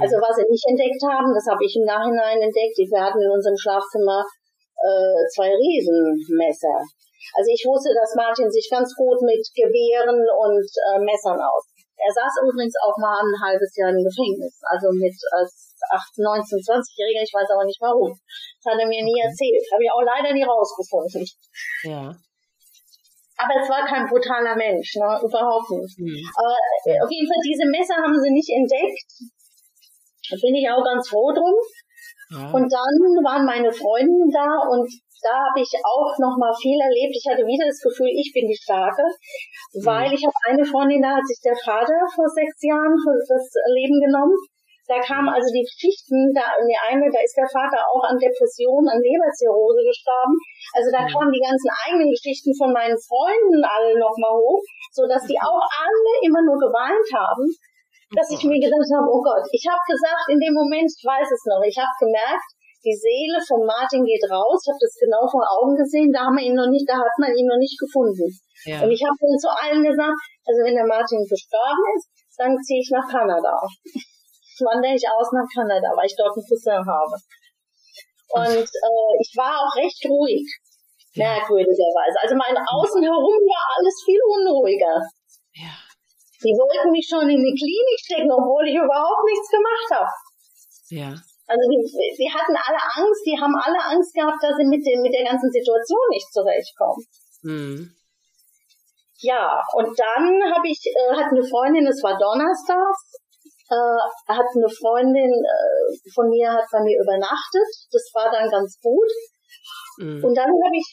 Also was sie nicht entdeckt haben, das habe ich im Nachhinein entdeckt. Wir hatten in unserem Schlafzimmer äh, zwei Riesenmesser. Also ich wusste, dass Martin sich ganz gut mit Gewehren und äh, Messern aus. Er saß übrigens auch mal ein halbes Jahr im Gefängnis, also mit als 18, 19, 20-Jähriger, ich weiß aber nicht warum. Das hat er mir nie erzählt. Habe ich auch leider nie rausgefunden. Ja. Aber es war kein brutaler Mensch, ne? überhaupt nicht. Mhm. Aber äh, auf jeden Fall, diese Messer haben sie nicht entdeckt. Da bin ich auch ganz froh drum. Ja. Und dann waren meine Freundinnen da und da habe ich auch noch mal viel erlebt. Ich hatte wieder das Gefühl, ich bin die Starke, weil ich habe eine Freundin, da hat sich der Vater vor sechs Jahren das Leben genommen. Da kamen also die Geschichten, da die eine, da ist der Vater auch an Depression, an Leberzirrhose gestorben. Also da kamen die ganzen eigenen Geschichten von meinen Freunden alle noch mal hoch, so dass die auch alle immer nur geweint haben dass ich mir gedacht habe, oh Gott, ich habe gesagt in dem Moment, ich weiß es noch, ich habe gemerkt, die Seele von Martin geht raus. Ich habe das genau vor Augen gesehen. Da haben wir ihn noch nicht, da hat man ihn noch nicht gefunden. Ja. Und ich habe dann zu allen gesagt, also wenn der Martin gestorben ist, dann ziehe ich nach Kanada. Wandere ich aus nach Kanada, weil ich dort einen Cousin habe. Und äh, ich war auch recht ruhig, merkwürdigerweise. Also mein Außen herum war alles viel unruhiger. Ja. Die wollten mich schon in die Klinik stecken, obwohl ich überhaupt nichts gemacht habe. Ja. Also die, die hatten alle Angst, die haben alle Angst gehabt, dass sie mit, dem, mit der ganzen Situation nicht zurechtkommen. Mhm. Ja, und dann habe ich, äh, hat eine Freundin, es war donnerstags, äh, hat eine Freundin äh, von mir hat bei mir übernachtet. Das war dann ganz gut. Mhm. Und dann habe ich,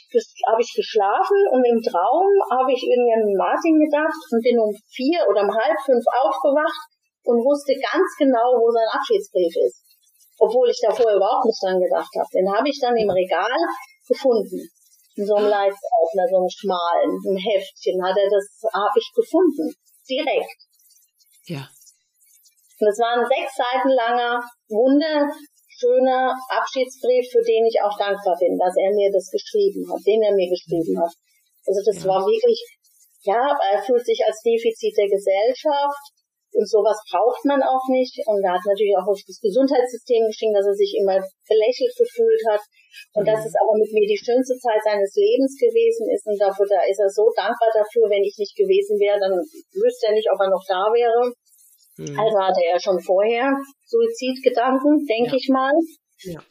hab ich geschlafen und im Traum habe ich irgendwie an Martin gedacht und bin um vier oder um halb fünf aufgewacht und wusste ganz genau, wo sein Abschiedsbrief ist. Obwohl ich davor überhaupt nicht dran gedacht habe. Den habe ich dann im Regal gefunden. In so einem Leitordner, so einem schmalen, ein Heftchen hat er das, habe ich gefunden. Direkt. Ja. Und es war ein sechs Seiten langer, wunder, schöner Abschiedsbrief, für den ich auch dankbar bin, dass er mir das geschrieben hat, den er mir geschrieben hat. Also das war wirklich, ja, er fühlt sich als Defizit der Gesellschaft und sowas braucht man auch nicht. Und er hat natürlich auch auf das Gesundheitssystem geschrieben, dass er sich immer belächelt gefühlt hat. Und mhm. dass es aber mit mir die schönste Zeit seines Lebens gewesen ist. Und dafür, da ist er so dankbar dafür. Wenn ich nicht gewesen wäre, dann wüsste er nicht, ob er noch da wäre. Mhm. Also hatte er schon vorher Suizidgedanken, denke ja. ich mal. Ja.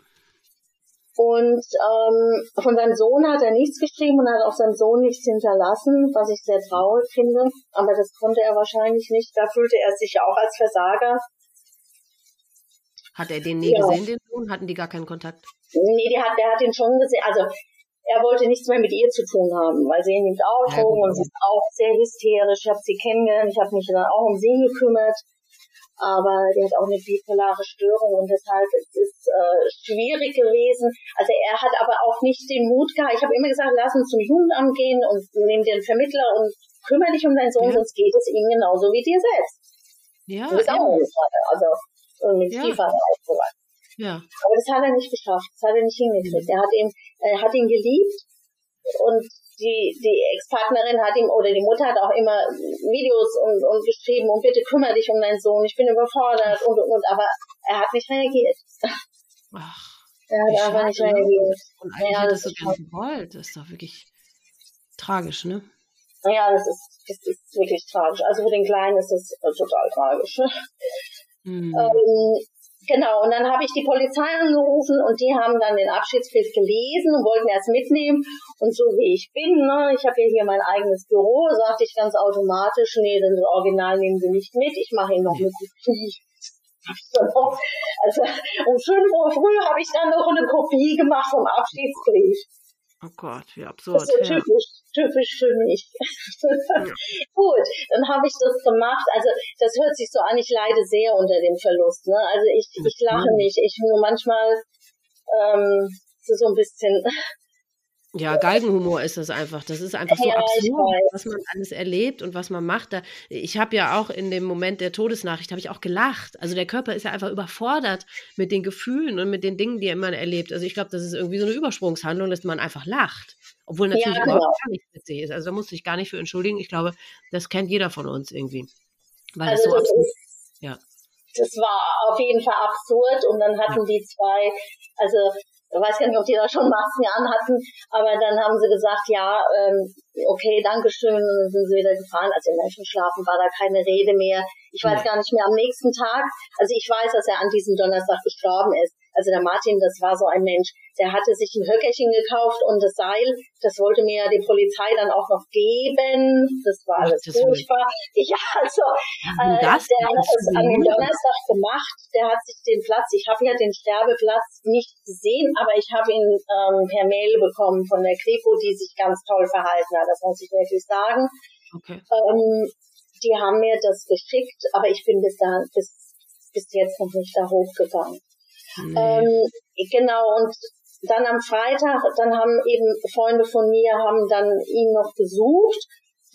Und ähm, von seinem Sohn hat er nichts geschrieben und hat auch seinem Sohn nichts hinterlassen, was ich sehr traurig finde. Aber das konnte er wahrscheinlich nicht. Da fühlte er sich auch als Versager. Hat er den nie ja. gesehen, den Sohn? Hatten die gar keinen Kontakt? Nee, die hat, der hat den schon gesehen. Also er wollte nichts mehr mit ihr zu tun haben, weil sie nimmt auch Drogen und sie ist auch sehr hysterisch. Ich habe sie kennengelernt, ich habe mich dann auch um sie gekümmert aber der hat auch eine bipolare Störung und deshalb ist es äh, schwierig gewesen. Also er hat aber auch nicht den Mut gehabt. Ich habe immer gesagt, lass uns zum Jugendamt gehen und nimm den Vermittler und kümmere dich um deinen Sohn, ja. sonst geht es ihm genauso wie dir selbst. Ja. Du bist auch ein Vater, also mit ja. Stiefvater aufgewachsen. Ja. Aber das hat er nicht geschafft, das hat er nicht hingekriegt. Er hat ihn, er hat ihn geliebt und die, die Ex-Partnerin hat ihm oder die Mutter hat auch immer Videos und, und geschrieben und bitte kümmere dich um deinen Sohn, ich bin überfordert und, und, und aber er hat nicht reagiert. Ach. Er hat einfach nicht ne? reagiert. Und eigentlich ja, hättest du gern gewollt. Das ist doch wirklich tragisch, ne? Ja, das ist, das ist wirklich tragisch. Also für den Kleinen ist das total tragisch. Mhm. Ähm, Genau, und dann habe ich die Polizei angerufen und die haben dann den Abschiedsbrief gelesen und wollten erst mitnehmen. Und so wie ich bin, ne, ich habe ja hier mein eigenes Büro, sagte ich ganz automatisch, nee, das Original nehmen Sie nicht mit, ich mache Ihnen noch eine Kopie. Also um 5 Uhr früh habe ich dann noch eine Kopie gemacht vom Abschiedsbrief. Oh Gott, wie absurd. Das ist so typisch. Typisch für mich. Ja. Gut, dann habe ich das gemacht. Also das hört sich so an, ich leide sehr unter dem Verlust. Ne? Also ich, ich lache nicht. Ich nur manchmal ähm, so ein bisschen ja, Galgenhumor ist das einfach. Das ist einfach so ja, absurd, was man alles erlebt und was man macht. Da, ich habe ja auch in dem Moment der Todesnachricht habe ich auch gelacht. Also der Körper ist ja einfach überfordert mit den Gefühlen und mit den Dingen, die man erlebt. Also ich glaube, das ist irgendwie so eine Übersprungshandlung, dass man einfach lacht, obwohl natürlich ja, genau. überhaupt gar nicht witzig ist. Also da muss ich gar nicht für entschuldigen. Ich glaube, das kennt jeder von uns irgendwie, weil also das so absurd. Ist, ja. Das war auf jeden Fall absurd und dann hatten die zwei, also ich weiß gar nicht, ob die da schon Masken anhatten, aber dann haben sie gesagt, ja, ähm, okay, Dankeschön, und dann sind sie wieder gefahren. Also im Menschenschlafen war da keine Rede mehr. Ich weiß gar nicht mehr am nächsten Tag, also ich weiß, dass er an diesem Donnerstag gestorben ist. Also der Martin, das war so ein Mensch, der hatte sich ein Höckerchen gekauft und das Seil, das wollte mir ja die Polizei dann auch noch geben. Das war alles Ach, furchtbar. Ja, also äh, der hat es an dem Donnerstag gemacht. Der hat sich den Platz, ich habe ja den Sterbeplatz nicht gesehen, aber ich habe ihn ähm, per Mail bekommen von der Kripo, die sich ganz toll verhalten hat. Das muss ich wirklich sagen. Okay. Ähm, die haben mir das geschickt, aber ich bin bis da bis bis jetzt noch nicht da hochgegangen. Ähm, genau, und dann am Freitag, dann haben eben Freunde von mir, haben dann ihn noch besucht.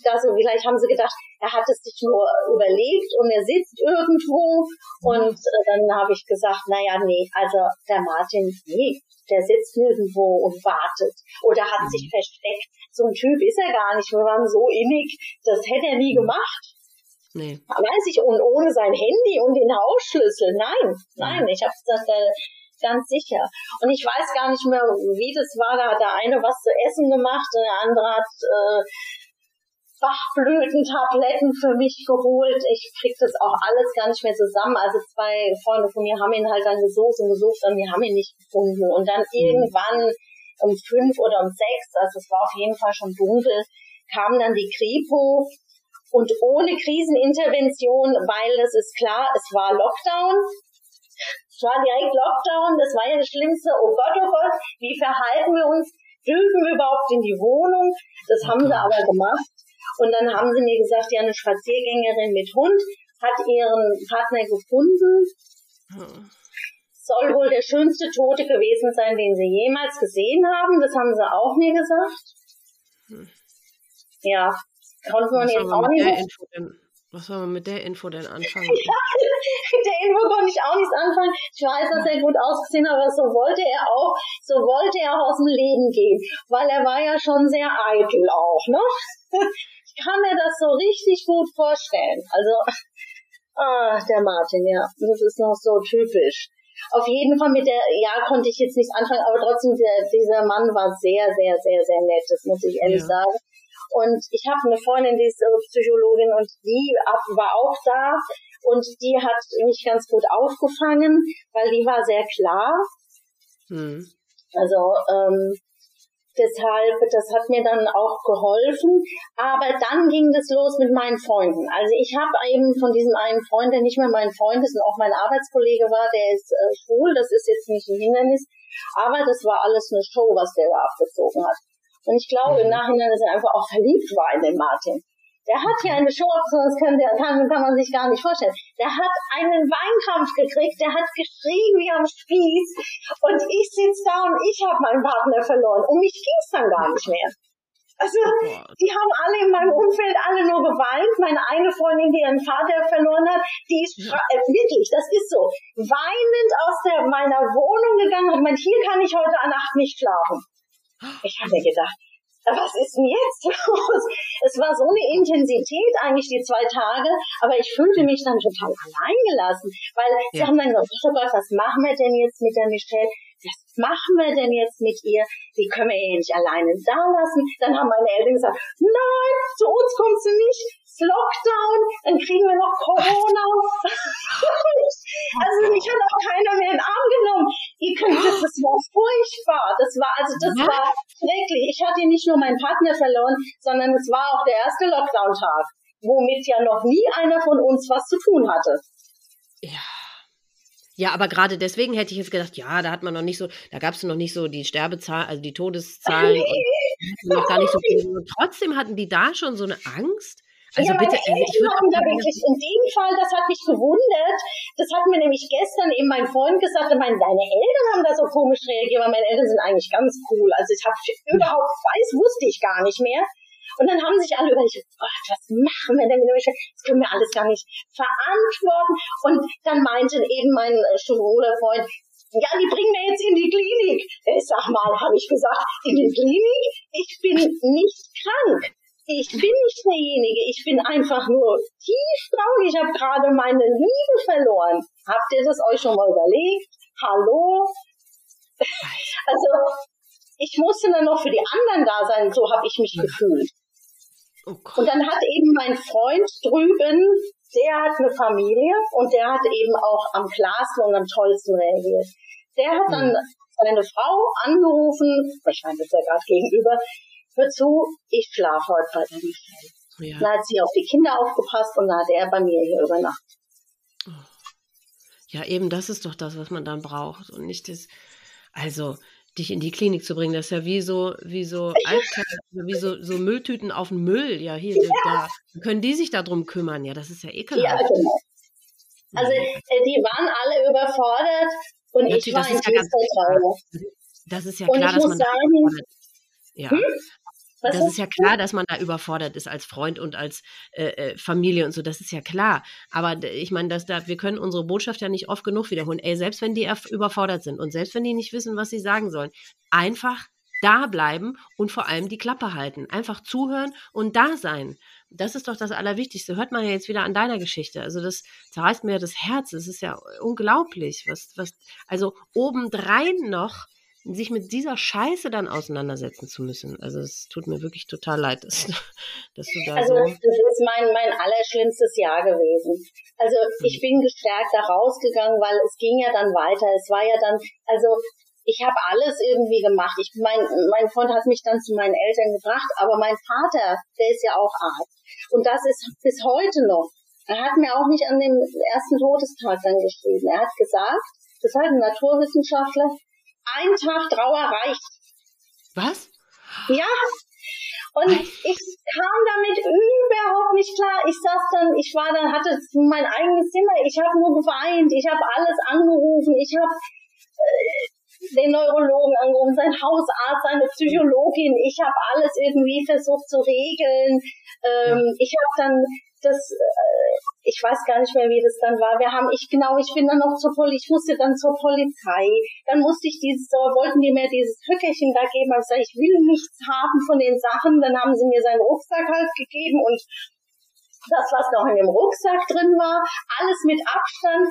Also vielleicht haben sie gedacht, er hat es sich nur überlegt und er sitzt irgendwo. Und äh, dann habe ich gesagt, naja, nee, also der Martin, nee, der sitzt nirgendwo und wartet oder hat sich mhm. versteckt. So ein Typ ist er gar nicht. Wir waren so innig, das hätte er nie mhm. gemacht. Nee. Weiß ich, und ohne sein Handy und den Hausschlüssel. Nein, nein, ich habe gesagt, äh, ganz sicher. Und ich weiß gar nicht mehr, wie das war. Da hat der eine was zu essen gemacht und der andere hat äh, Bachblütentabletten für mich geholt. Ich krieg das auch alles gar nicht mehr zusammen. Also zwei Freunde von mir haben ihn halt dann gesucht und gesucht und wir haben ihn nicht gefunden. Und dann mhm. irgendwann um fünf oder um sechs, also es war auf jeden Fall schon dunkel, kam dann die Kripo und ohne Krisenintervention, weil das ist klar, es war Lockdown. Es war direkt Lockdown, das war ja das Schlimmste. Oh Gott, oh Gott, wie verhalten wir uns? Dürfen wir überhaupt in die Wohnung? Das haben sie aber gemacht. Und dann haben sie mir gesagt, ja, eine Spaziergängerin mit Hund hat ihren Partner gefunden. Soll wohl der schönste Tote gewesen sein, den sie jemals gesehen haben. Das haben sie auch mir gesagt. Ja, konnte man jetzt auch nicht. Was soll man mit der Info denn anfangen? ja, mit der Info konnte ich auch nichts anfangen. Ich weiß, dass er gut ausgesehen hat, aber so wollte er auch, so wollte er auch aus dem Leben gehen. Weil er war ja schon sehr eitel auch, ne? Ich kann mir das so richtig gut vorstellen. Also, ah, der Martin, ja, das ist noch so typisch. Auf jeden Fall mit der, ja, konnte ich jetzt nicht anfangen, aber trotzdem, der, dieser Mann war sehr, sehr, sehr, sehr nett, das muss ich ehrlich ja. sagen. Und ich habe eine Freundin, die ist Psychologin und die war auch da und die hat mich ganz gut aufgefangen, weil die war sehr klar. Hm. Also ähm, deshalb, das hat mir dann auch geholfen. Aber dann ging es los mit meinen Freunden. Also ich habe eben von diesem einen Freund, der nicht mehr mein Freund ist und auch mein Arbeitskollege war, der ist äh, schwul, das ist jetzt nicht ein Hindernis. Aber das war alles eine Show, was der da abgezogen hat. Und ich glaube im mhm. Nachhinein, dass er einfach auch verliebt war in den Martin. Der hat ja eine Show, das kann, kann, kann man sich gar nicht vorstellen. Der hat einen Weinkampf gekriegt, der hat geschrien wie am Spieß und ich sitze da und ich habe meinen Partner verloren. Um mich ging es dann gar nicht mehr. Also, die haben alle in meinem Umfeld alle nur geweint. Meine eine Freundin, die ihren Vater verloren hat, die ist äh, wirklich, das ist so, weinend aus der, meiner Wohnung gegangen und meint, hier kann ich heute Nacht nicht schlafen. Ich habe mir gedacht, was ist denn jetzt los? Es war so eine Intensität eigentlich die zwei Tage, aber ich fühlte mich dann total alleingelassen, weil ja. sie haben dann gesagt, oh Gott, was machen wir denn jetzt mit der Michelle? Was machen wir denn jetzt mit ihr? Die können wir ja nicht alleine da lassen. Dann haben meine Eltern gesagt, nein, zu uns kommt sie nicht. Lockdown, dann kriegen wir noch Corona. also mich hat auch keiner mehr in den Arm genommen. Ihr könnt, das, das war furchtbar. Das war, also das ja. war schrecklich. Ich hatte nicht nur meinen Partner verloren, sondern es war auch der erste Lockdown-Tag, womit ja noch nie einer von uns was zu tun hatte. Ja. Ja, aber gerade deswegen hätte ich jetzt gedacht, ja, da hat man noch nicht so, da gab es noch nicht so die Sterbezahl, also die Todeszahlen, nee. noch gar nicht so viel. Und trotzdem hatten die da schon so eine Angst. Also ja, bitte, also ich würde da wirklich in dem Fall, das hat mich gewundert. Das hat mir nämlich gestern eben mein Freund gesagt, ich meine, deine Eltern haben da so komisch reagiert, weil meine Eltern sind eigentlich ganz cool. Also ich habe überhaupt weiß, wusste ich gar nicht mehr. Und dann haben sich alle überlegt, oh, was machen wir denn mit dem Das können wir alles gar nicht verantworten. Und dann meinte eben mein äh, Freund, ja, die bringen wir jetzt in die Klinik. Ich sag mal, habe ich gesagt, in die Klinik? Ich bin nicht krank ich bin nicht derjenige, ich bin einfach nur tief traurig. Ich habe gerade meine Liebe verloren. Habt ihr das euch schon mal überlegt? Hallo? Also, ich musste dann noch für die anderen da sein, so habe ich mich gefühlt. Oh und dann hat eben mein Freund drüben, der hat eine Familie und der hat eben auch am klarsten und am tollsten reagiert. Der hat dann hm. seine Frau angerufen, wahrscheinlich ist er gerade gegenüber, hör zu, ich schlafe heute bei der Michelle. Ja. Dann hat sie auf die Kinder aufgepasst und dann hat er bei mir hier übernachtet. Ja, eben, das ist doch das, was man dann braucht und nicht das, also dich in die Klinik zu bringen, das ist ja wie so, wie so Altkleider, wie so, so Mülltüten auf den Müll. Ja, hier, ja. da können die sich darum kümmern. Ja, das ist ja ekelhaft. Ja, genau. Also äh, die waren alle überfordert und Natürlich, ich war in höchster Das ist ja klar, dass man sagen, ja. Hm? Was das ist ja klar, dass man da überfordert ist als Freund und als äh, äh, Familie und so, das ist ja klar. Aber ich meine, dass da, wir können unsere Botschaft ja nicht oft genug wiederholen. Ey, selbst wenn die überfordert sind und selbst wenn die nicht wissen, was sie sagen sollen, einfach da bleiben und vor allem die Klappe halten. Einfach zuhören und da sein. Das ist doch das Allerwichtigste. Hört man ja jetzt wieder an deiner Geschichte. Also das zerreißt mir das Herz. Es ist ja unglaublich, was, was, also obendrein noch sich mit dieser Scheiße dann auseinandersetzen zu müssen. Also es tut mir wirklich total leid, dass, dass du da Also so das ist mein, mein allerschlimmstes Jahr gewesen. Also ich hm. bin gestärkt da rausgegangen, weil es ging ja dann weiter. Es war ja dann, also ich habe alles irgendwie gemacht. Ich mein, mein Freund hat mich dann zu meinen Eltern gebracht, aber mein Vater, der ist ja auch Arzt. Und das ist bis heute noch. Er hat mir auch nicht an dem ersten Todestag dann geschrieben. Er hat gesagt, das ist halt ein Naturwissenschaftler, ein Tag Trauer reicht. Was? Ja. Und ich kam damit überhaupt nicht klar. Ich saß dann, ich war dann, hatte mein eigenes Zimmer. Ich habe nur geweint. Ich habe alles angerufen. Ich habe äh, den Neurologen angerufen, sein Hausarzt, seine Psychologin. Ich habe alles irgendwie versucht zu regeln. Ähm, ja. Ich habe dann das, äh, ich weiß gar nicht mehr, wie das dann war. Wir haben, ich genau, ich bin dann noch zur Polizei, ich musste dann zur Polizei. Dann musste ich dieses, so, wollten die mir dieses Höckerchen da geben. Ich gesagt, ich will nichts haben von den Sachen. Dann haben sie mir seinen Rucksack halt gegeben und das, was noch in dem Rucksack drin war, alles mit Abstand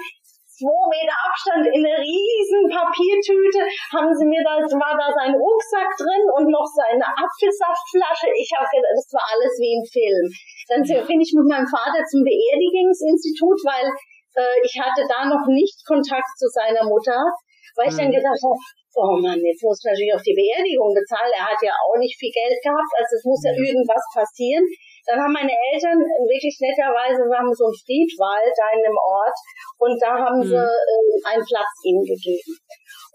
zwei Meter Abstand in einer riesen Papiertüte haben sie mir da, war da sein Rucksack drin und noch seine Apfelsaftflasche. Ich habe gedacht, das war alles wie im Film. Dann bin ich mit meinem Vater zum Beerdigungsinstitut, weil äh, ich hatte da noch nicht Kontakt zu seiner Mutter, weil ich dann mhm. gedacht habe, oh Mann, jetzt muss ich natürlich auf die Beerdigung bezahlen. Er hat ja auch nicht viel Geld gehabt, also es muss ja irgendwas passieren. Dann haben meine Eltern wirklich netterweise, wir haben so einen Friedwald da in dem Ort und da haben mhm. sie äh, einen Platz ihm gegeben.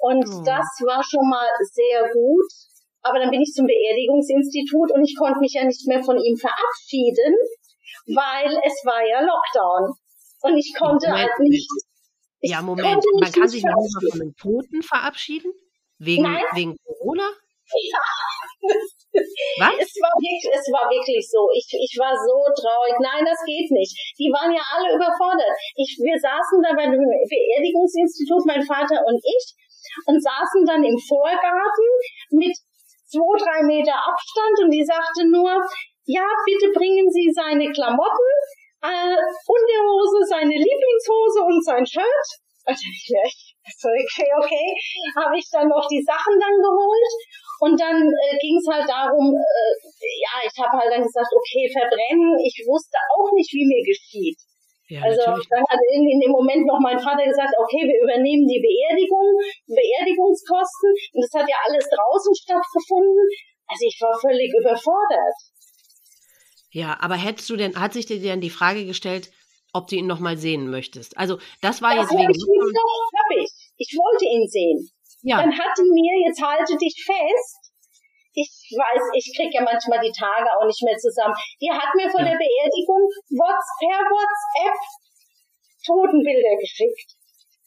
Und mhm. das war schon mal sehr gut. Aber dann bin ich zum Beerdigungsinstitut und ich konnte mich ja nicht mehr von ihm verabschieden, weil es war ja Lockdown. Und ich konnte Moment, halt nicht. Ja, Moment, man kann sich nicht mal von einem Toten verabschieden? Wegen, Nein. wegen Corona? Ja. Was? Es war wirklich, es war wirklich so. Ich, ich war so traurig. Nein, das geht nicht. Die waren ja alle überfordert. Ich, wir saßen da bei dem Beerdigungsinstitut, mein Vater und ich, und saßen dann im Vorgarten mit zwei, drei Meter Abstand und die sagte nur, ja, bitte bringen Sie seine Klamotten, äh, Unterhose, seine Lieblingshose und sein Shirt. Okay, okay, habe ich dann noch die Sachen dann geholt und dann äh, ging es halt darum, äh, ja, ich habe halt dann gesagt, okay, verbrennen. Ich wusste auch nicht, wie mir geschieht. Ja, also natürlich. dann hat irgendwie in dem Moment noch mein Vater gesagt, okay, wir übernehmen die Beerdigung, Beerdigungskosten. Und das hat ja alles draußen stattgefunden. Also ich war völlig überfordert. Ja, aber hättest du denn, hat sich dir denn die Frage gestellt, ob du ihn noch mal sehen möchtest? Also das war das jetzt wegen. Ich, doch, hab ich. Ich wollte ihn sehen. Ja. Dann hat die mir, jetzt halte dich fest, ich weiß, ich krieg ja manchmal die Tage auch nicht mehr zusammen. Die hat mir von ja. der Beerdigung What's, per WhatsApp Totenbilder geschickt.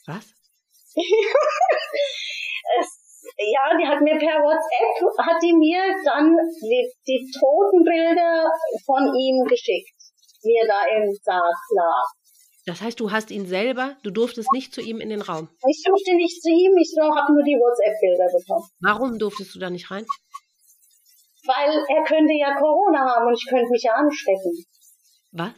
Was? es, ja, die hat mir per WhatsApp, hat die mir dann die, die Totenbilder von ihm geschickt, er da im Sarg lag. Das heißt, du hast ihn selber, du durftest nicht zu ihm in den Raum. Ich durfte nicht zu ihm, ich habe nur die WhatsApp-Bilder bekommen. Warum durftest du da nicht rein? Weil er könnte ja Corona haben und ich könnte mich ja anstecken. Was?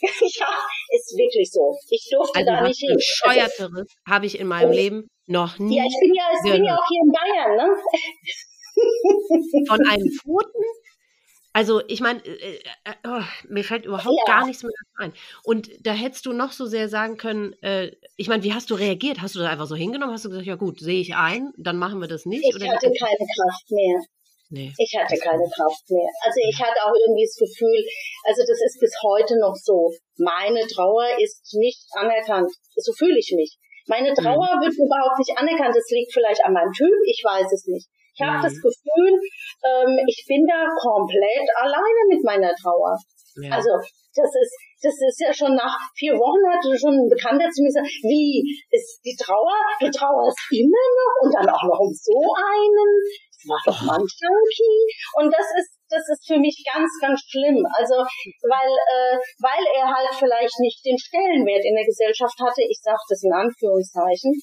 ja, ist wirklich so. Ich durfte also da nicht hin. Bescheuerteres habe ich in meinem Leben noch nie. Ja, ich bin ja, ich bin ja auch hier in Bayern, ne? Von einem Toten Also ich meine, äh, äh, oh, mir fällt überhaupt ja. gar nichts mehr ein. Und da hättest du noch so sehr sagen können, äh, ich meine, wie hast du reagiert? Hast du das einfach so hingenommen? Hast du gesagt, ja gut, sehe ich ein, dann machen wir das nicht? Ich hatte keine Kraft mehr. Nee. Ich hatte keine Kraft mehr. Also ich hatte auch irgendwie das Gefühl, also das ist bis heute noch so. Meine Trauer ist nicht anerkannt. So fühle ich mich. Meine Trauer mhm. wird überhaupt nicht anerkannt. Das liegt vielleicht an meinem Typ, ich weiß es nicht. Ich habe mhm. das Gefühl, ähm, ich bin da komplett alleine mit meiner Trauer. Ja. Also das ist, das ist ja schon nach vier Wochen hatte schon ein Bekannter zu mir gesagt, wie ist die Trauer? Du trauerst immer noch und dann auch noch um so einen. Das war doch mal ein Junkie. Und das ist, das ist für mich ganz, ganz schlimm. Also, weil, äh, weil er halt vielleicht nicht den Stellenwert in der Gesellschaft hatte, ich sage das in Anführungszeichen,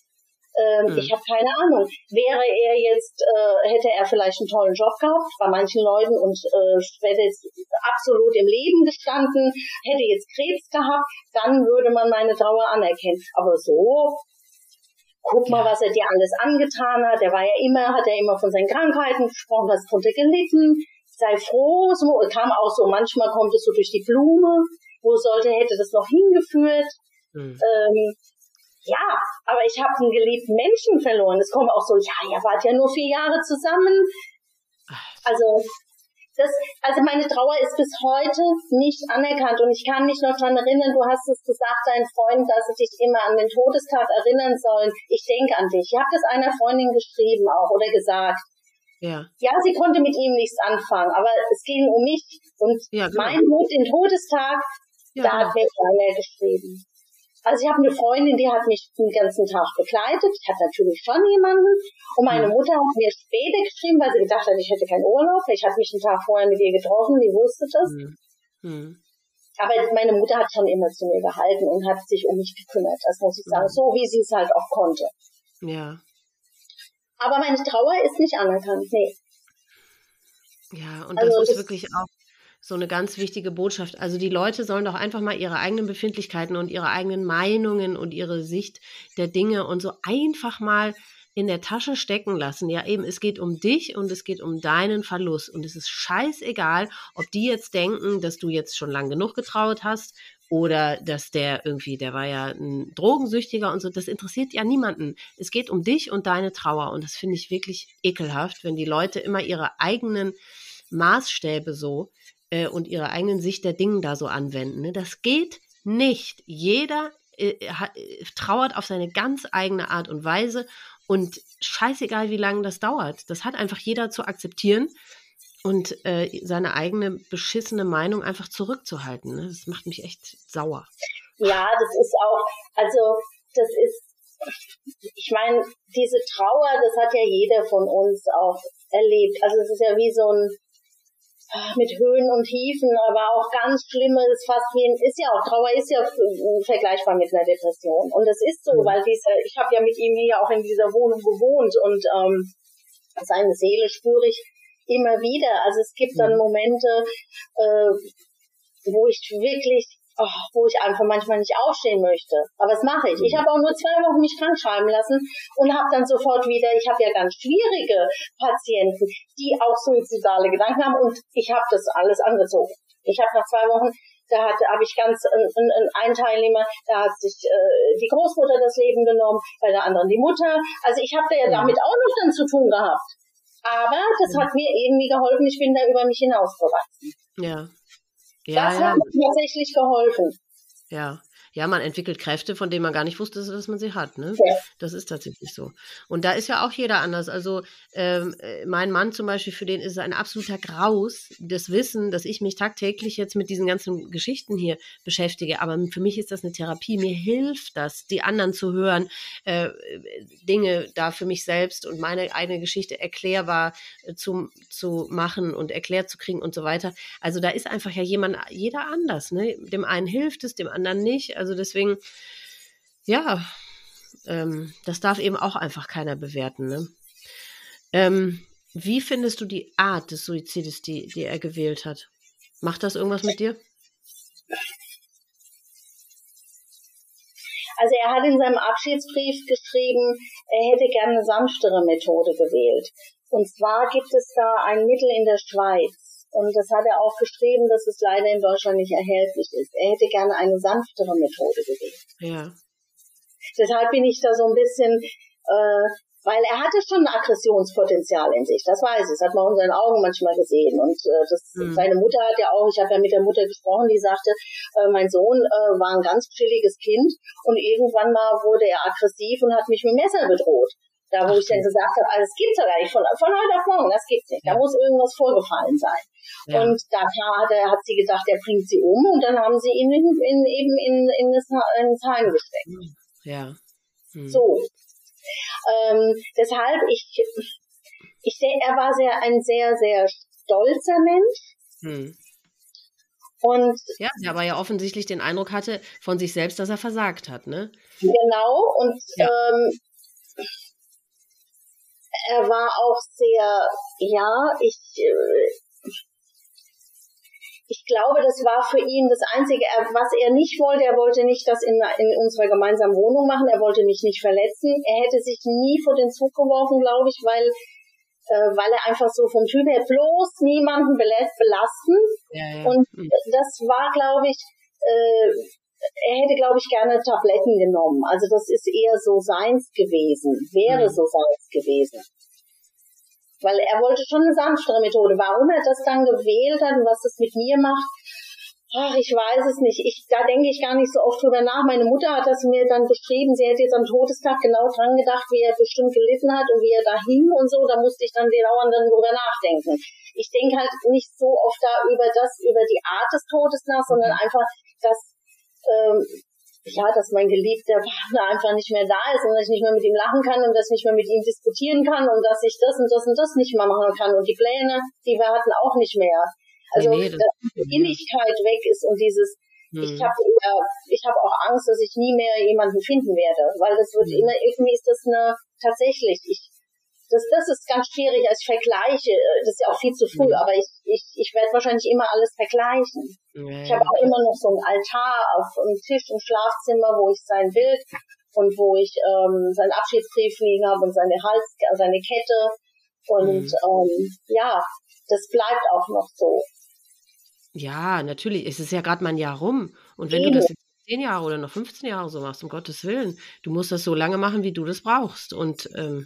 ähm, mhm. Ich habe keine Ahnung. Wäre er jetzt, äh, hätte er vielleicht einen tollen Job gehabt bei manchen Leuten und äh, hätte jetzt absolut im Leben gestanden, hätte jetzt Krebs gehabt, dann würde man meine Trauer anerkennen. Aber so, guck mal, was er dir alles angetan hat. Der war ja immer, hat er immer von seinen Krankheiten gesprochen, was drunter gelitten. Sei froh, so kam auch so, manchmal kommt es so durch die Blume. Wo sollte, hätte das noch hingeführt? Mhm. Ähm, ja, aber ich habe einen geliebten Menschen verloren. Es kommen auch so, ja, ihr wart ja nur vier Jahre zusammen. Also, das, also meine Trauer ist bis heute nicht anerkannt und ich kann mich noch dran erinnern, du hast es gesagt, deinen Freunden, dass sie dich immer an den Todestag erinnern sollen. Ich denke an dich. Ich habe das einer Freundin geschrieben auch oder gesagt. Ja. ja, sie konnte mit ihm nichts anfangen, aber es ging um mich und ja, genau. mein Mut, den Todestag, ja, da hat mir keiner geschrieben. Also ich habe eine Freundin, die hat mich den ganzen Tag begleitet. Ich hatte natürlich schon jemanden. Und meine Mutter hat mir später geschrieben, weil sie gedacht hat, ich hätte keinen Urlaub. Ich hatte mich einen Tag vorher mit ihr getroffen, die wusste das. Mhm. Aber meine Mutter hat schon immer zu mir gehalten und hat sich um mich gekümmert. Das muss ich sagen. Mhm. So wie sie es halt auch konnte. Ja. Aber meine Trauer ist nicht anerkannt. Nee. Ja, und das also, ist wirklich auch so eine ganz wichtige Botschaft. Also die Leute sollen doch einfach mal ihre eigenen Befindlichkeiten und ihre eigenen Meinungen und ihre Sicht der Dinge und so einfach mal in der Tasche stecken lassen. Ja, eben, es geht um dich und es geht um deinen Verlust. Und es ist scheißegal, ob die jetzt denken, dass du jetzt schon lang genug getraut hast oder dass der irgendwie, der war ja ein Drogensüchtiger und so. Das interessiert ja niemanden. Es geht um dich und deine Trauer. Und das finde ich wirklich ekelhaft, wenn die Leute immer ihre eigenen Maßstäbe so äh, und ihre eigenen Sicht der Dinge da so anwenden. Ne? Das geht nicht. Jeder äh, äh, trauert auf seine ganz eigene Art und Weise und scheißegal, wie lange das dauert. Das hat einfach jeder zu akzeptieren und äh, seine eigene beschissene Meinung einfach zurückzuhalten. Ne? Das macht mich echt sauer. Ja, das ist auch, also das ist, ich meine, diese Trauer, das hat ja jeder von uns auch erlebt. Also es ist ja wie so ein mit Höhen und Tiefen, aber auch ganz Schlimmes, fast wie ein, ist ja auch, Trauer ist ja vergleichbar mit einer Depression. Und das ist so, mhm. weil diese, ich habe ja mit ihm hier auch in dieser Wohnung gewohnt und ähm, seine Seele spüre ich immer wieder. Also es gibt dann mhm. Momente, äh, wo ich wirklich oh, wo ich einfach manchmal nicht aufstehen möchte. Aber das mache ich. Ich habe auch nur zwei Wochen mich krank schreiben lassen und habe dann sofort wieder, ich habe ja ganz schwierige Patienten, die auch suizidale Gedanken haben und ich habe das alles angezogen. Ich habe nach zwei Wochen da hatte habe ich ganz einen, einen, einen Teilnehmer, da hat sich äh, die Großmutter das Leben genommen, bei der anderen die Mutter. Also ich habe da ja damit auch noch dann zu tun gehabt. Aber das hat mir irgendwie geholfen, ich bin da über mich hinausgewachsen. Ja. Ja, das ja. hat mir tatsächlich geholfen. Ja. Ja, man entwickelt Kräfte, von denen man gar nicht wusste, dass man sie hat. Ne? Ja. Das ist tatsächlich so. Und da ist ja auch jeder anders. Also ähm, äh, mein Mann zum Beispiel, für den ist es ein absoluter Graus, das Wissen, dass ich mich tagtäglich jetzt mit diesen ganzen Geschichten hier beschäftige. Aber für mich ist das eine Therapie. Mir hilft das, die anderen zu hören, äh, Dinge da für mich selbst und meine eigene Geschichte erklärbar äh, zu, zu machen und erklärt zu kriegen und so weiter. Also da ist einfach ja jemand, jeder anders. Ne? Dem einen hilft es, dem anderen nicht. Also also deswegen, ja, ähm, das darf eben auch einfach keiner bewerten. Ne? Ähm, wie findest du die Art des Suizides, die, die er gewählt hat? Macht das irgendwas mit dir? Also er hat in seinem Abschiedsbrief geschrieben, er hätte gerne eine sanftere Methode gewählt. Und zwar gibt es da ein Mittel in der Schweiz. Und das hat er auch geschrieben, dass es leider in Deutschland nicht erhältlich ist. Er hätte gerne eine sanftere Methode gewählt. Ja. Deshalb bin ich da so ein bisschen, äh, weil er hatte schon ein Aggressionspotenzial in sich, das weiß ich, das hat man in seinen Augen manchmal gesehen. Und äh, das, mhm. seine Mutter hat ja auch, ich habe ja mit der Mutter gesprochen, die sagte, äh, mein Sohn äh, war ein ganz chilliges Kind und irgendwann mal wurde er aggressiv und hat mich mit dem Messer bedroht. Da, wo ich dann gesagt habe, also das gibt's doch gar nicht von, von heute auf morgen, das gibt's nicht. Da muss irgendwas vorgefallen sein. Ja. Und da hat, er, hat sie gedacht, er bringt sie um und dann haben sie ihn in, in, eben in, in das, ins Heim gesteckt. Ja. Hm. So. Ähm, deshalb, ich, ich sehe, er war sehr, ein sehr, sehr stolzer Mensch. Hm. Und ja, der aber ja offensichtlich den Eindruck hatte von sich selbst, dass er versagt hat, ne? Genau, und ja. ähm, er war auch sehr, ja, ich, äh, ich glaube, das war für ihn das Einzige, was er nicht wollte. Er wollte nicht das in, in unserer gemeinsamen Wohnung machen. Er wollte mich nicht verletzen. Er hätte sich nie vor den Zug geworfen, glaube ich, weil, äh, weil er einfach so vom Typ her bloß niemanden belasten. Ja, ja. Und hm. das war, glaube ich, äh, er hätte, glaube ich, gerne Tabletten genommen. Also das ist eher so seins gewesen, wäre mhm. so seins gewesen. Weil er wollte schon eine sanftere Methode. Warum er das dann gewählt hat und was das mit mir macht, ach, ich weiß es nicht. Ich, da denke ich gar nicht so oft drüber nach. Meine Mutter hat das mir dann beschrieben. Sie hätte jetzt am Todestag genau dran gedacht, wie er bestimmt gelitten hat und wie er da hing und so. Da musste ich dann dauernd dann drüber nachdenken. Ich denke halt nicht so oft da über das, über die Art des Todes nach, sondern mhm. einfach, dass ähm, ja, dass mein geliebter Partner einfach nicht mehr da ist und dass ich nicht mehr mit ihm lachen kann und dass ich nicht mehr mit ihm diskutieren kann und dass ich das und das und das nicht mehr machen kann und die Pläne, die wir hatten, auch nicht mehr. Also, nee, nee, das dass die Innigkeit weg ist und dieses, hm. ich habe ich habe auch Angst, dass ich nie mehr jemanden finden werde, weil das wird hm. immer, irgendwie ist das eine, tatsächlich, ich, das, das ist ganz schwierig als Vergleiche. Das ist ja auch viel zu früh, mhm. aber ich, ich, ich werde wahrscheinlich immer alles vergleichen. Ja, ich habe auch immer noch so einen Altar auf einem Tisch im Schlafzimmer, wo ich sein Bild und wo ich ähm, seinen Abschiedsbrief liegen habe und seine Hals, seine Kette. Und mhm. ähm, ja, das bleibt auch noch so. Ja, natürlich. Es ist ja gerade mal ein Jahr rum. Und wenn Eben. du das jetzt 10 Jahre oder noch 15 Jahre so machst, um Gottes Willen, du musst das so lange machen, wie du das brauchst. Und ähm,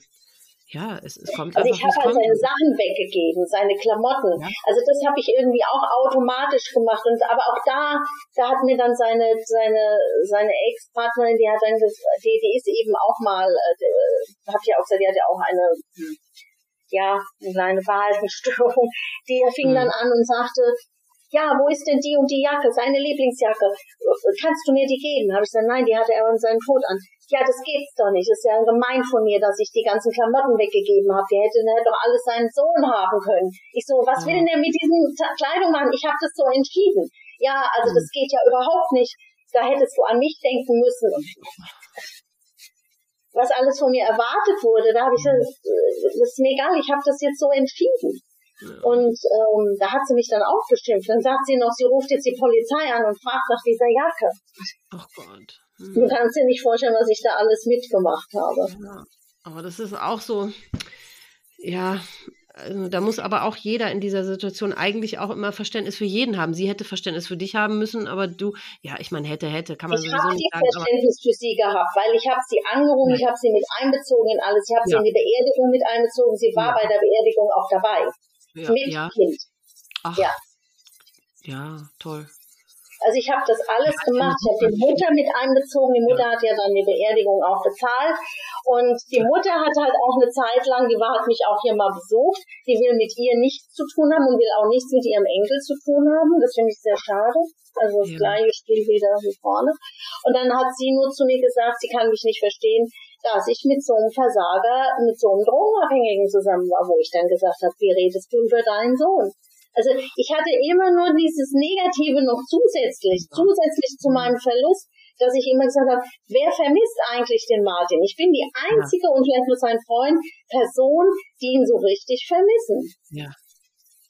ja, es, es kommt Also ich habe halt seine Sachen weggegeben, seine Klamotten. Ja. Also das habe ich irgendwie auch automatisch gemacht. Und aber auch da, da hat mir dann seine seine seine Ex-Partnerin, die hat dann die, die ist eben auch mal, äh, habe ich ja auch gesagt, die hatte auch eine hm, ja eine kleine Verhaltensstörung. Die fing hm. dann an und sagte, ja, wo ist denn die und die Jacke, seine Lieblingsjacke? Kannst du mir die geben? Habe ich gesagt, nein, die hatte er in seinem Tod an. Ja, das geht's doch nicht. Das ist ja gemein von mir, dass ich die ganzen Klamotten weggegeben habe. Die hätte, der hätte doch alles seinen Sohn haben können. Ich so, was will denn der mit diesen Kleidung machen? Ich habe das so entschieden. Ja, also das geht ja überhaupt nicht. Da hättest du an mich denken müssen. Und was alles von mir erwartet wurde, da habe ich gesagt, das ist mir egal, ich habe das jetzt so entschieden. Und ähm, da hat sie mich dann auch beschimpft. Dann sagt sie noch, sie ruft jetzt die Polizei an und fragt nach dieser Jacke. Ach Gott. Hm. Du kannst dir nicht vorstellen, was ich da alles mitgemacht habe. Ja, aber das ist auch so, ja, also da muss aber auch jeder in dieser Situation eigentlich auch immer Verständnis für jeden haben. Sie hätte Verständnis für dich haben müssen, aber du, ja, ich meine, hätte, hätte, kann man ich sowieso nicht sagen. Ich habe Verständnis für sie gehabt, weil ich habe sie angerufen, ja. ich habe sie mit einbezogen in alles, ich habe ja. sie in die Beerdigung mit einbezogen, sie war ja. bei der Beerdigung auch dabei ja, mit ja. Kind. Ach, ja. Ja, toll. Also ich habe das alles gemacht. Ich habe die Mutter mit einbezogen. Die Mutter hat ja dann die Beerdigung auch bezahlt. Und die Mutter hat halt auch eine Zeit lang, die war, hat mich auch hier mal besucht. Die will mit ihr nichts zu tun haben und will auch nichts mit ihrem Enkel zu tun haben. Das finde ich sehr schade. Also das ja. gleiche Spiel wieder wie vorne. Und dann hat sie nur zu mir gesagt, sie kann mich nicht verstehen, dass ich mit so einem Versager, mit so einem Drogenabhängigen zusammen war, wo ich dann gesagt habe, wie redest du über deinen Sohn? Also ich hatte immer nur dieses Negative noch zusätzlich, zusätzlich zu meinem Verlust, dass ich immer gesagt habe, wer vermisst eigentlich den Martin? Ich bin die einzige ja. und vielleicht nur sein Freund, Person, die ihn so richtig vermissen. Ja.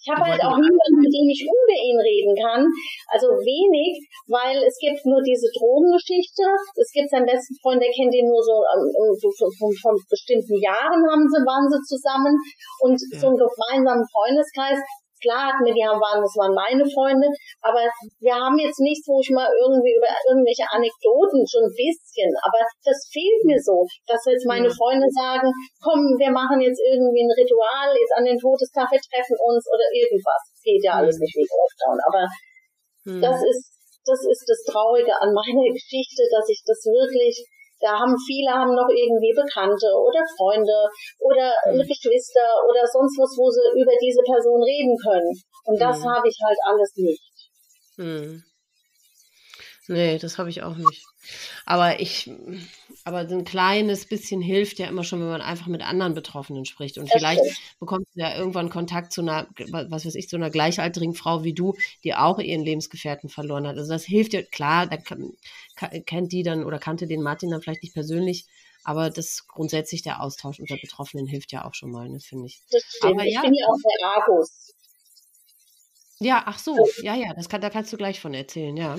Ich habe halt auch niemanden, mit dem ich über ihn reden kann. Also wenig, weil es gibt nur diese Drogengeschichte. Es gibt seinen besten Freund, der kennt ihn nur so, ähm, so von, von, bestimmten Jahren haben sie, waren sie zusammen. Und ja. so einen gemeinsamen Freundeskreis, klar hatten wir, die waren, das waren meine Freunde, aber wir haben jetzt nichts, wo ich mal irgendwie über irgendwelche Anekdoten schon ein bisschen, aber das fehlt mir so, dass jetzt meine mhm. Freunde sagen, komm, wir machen jetzt irgendwie ein Ritual, jetzt an den Todestag, wir treffen uns oder irgendwas. Das geht ja alles nicht wie Lockdown, aber mhm. das ist, das ist das Traurige an meiner Geschichte, dass ich das wirklich da haben viele haben noch irgendwie Bekannte oder Freunde oder mhm. Geschwister oder sonst was, wo sie über diese Person reden können. Und das mhm. habe ich halt alles nicht. Mhm. Nee, das habe ich auch nicht. Aber ich, aber ein kleines bisschen hilft ja immer schon, wenn man einfach mit anderen Betroffenen spricht. Und das vielleicht stimmt. bekommst du ja irgendwann Kontakt zu einer, was weiß ich, zu einer gleichaltrigen Frau wie du, die auch ihren Lebensgefährten verloren hat. Also das hilft ja, klar, da kann, kennt die dann oder kannte den Martin dann vielleicht nicht persönlich, aber das grundsätzlich der Austausch unter Betroffenen hilft ja auch schon mal, ne, finde ich. Das stimmt. Aber, ich ja, bin ja auch bei Argus. Ja, ach so, ja, ja, das kann, da kannst du gleich von erzählen, ja.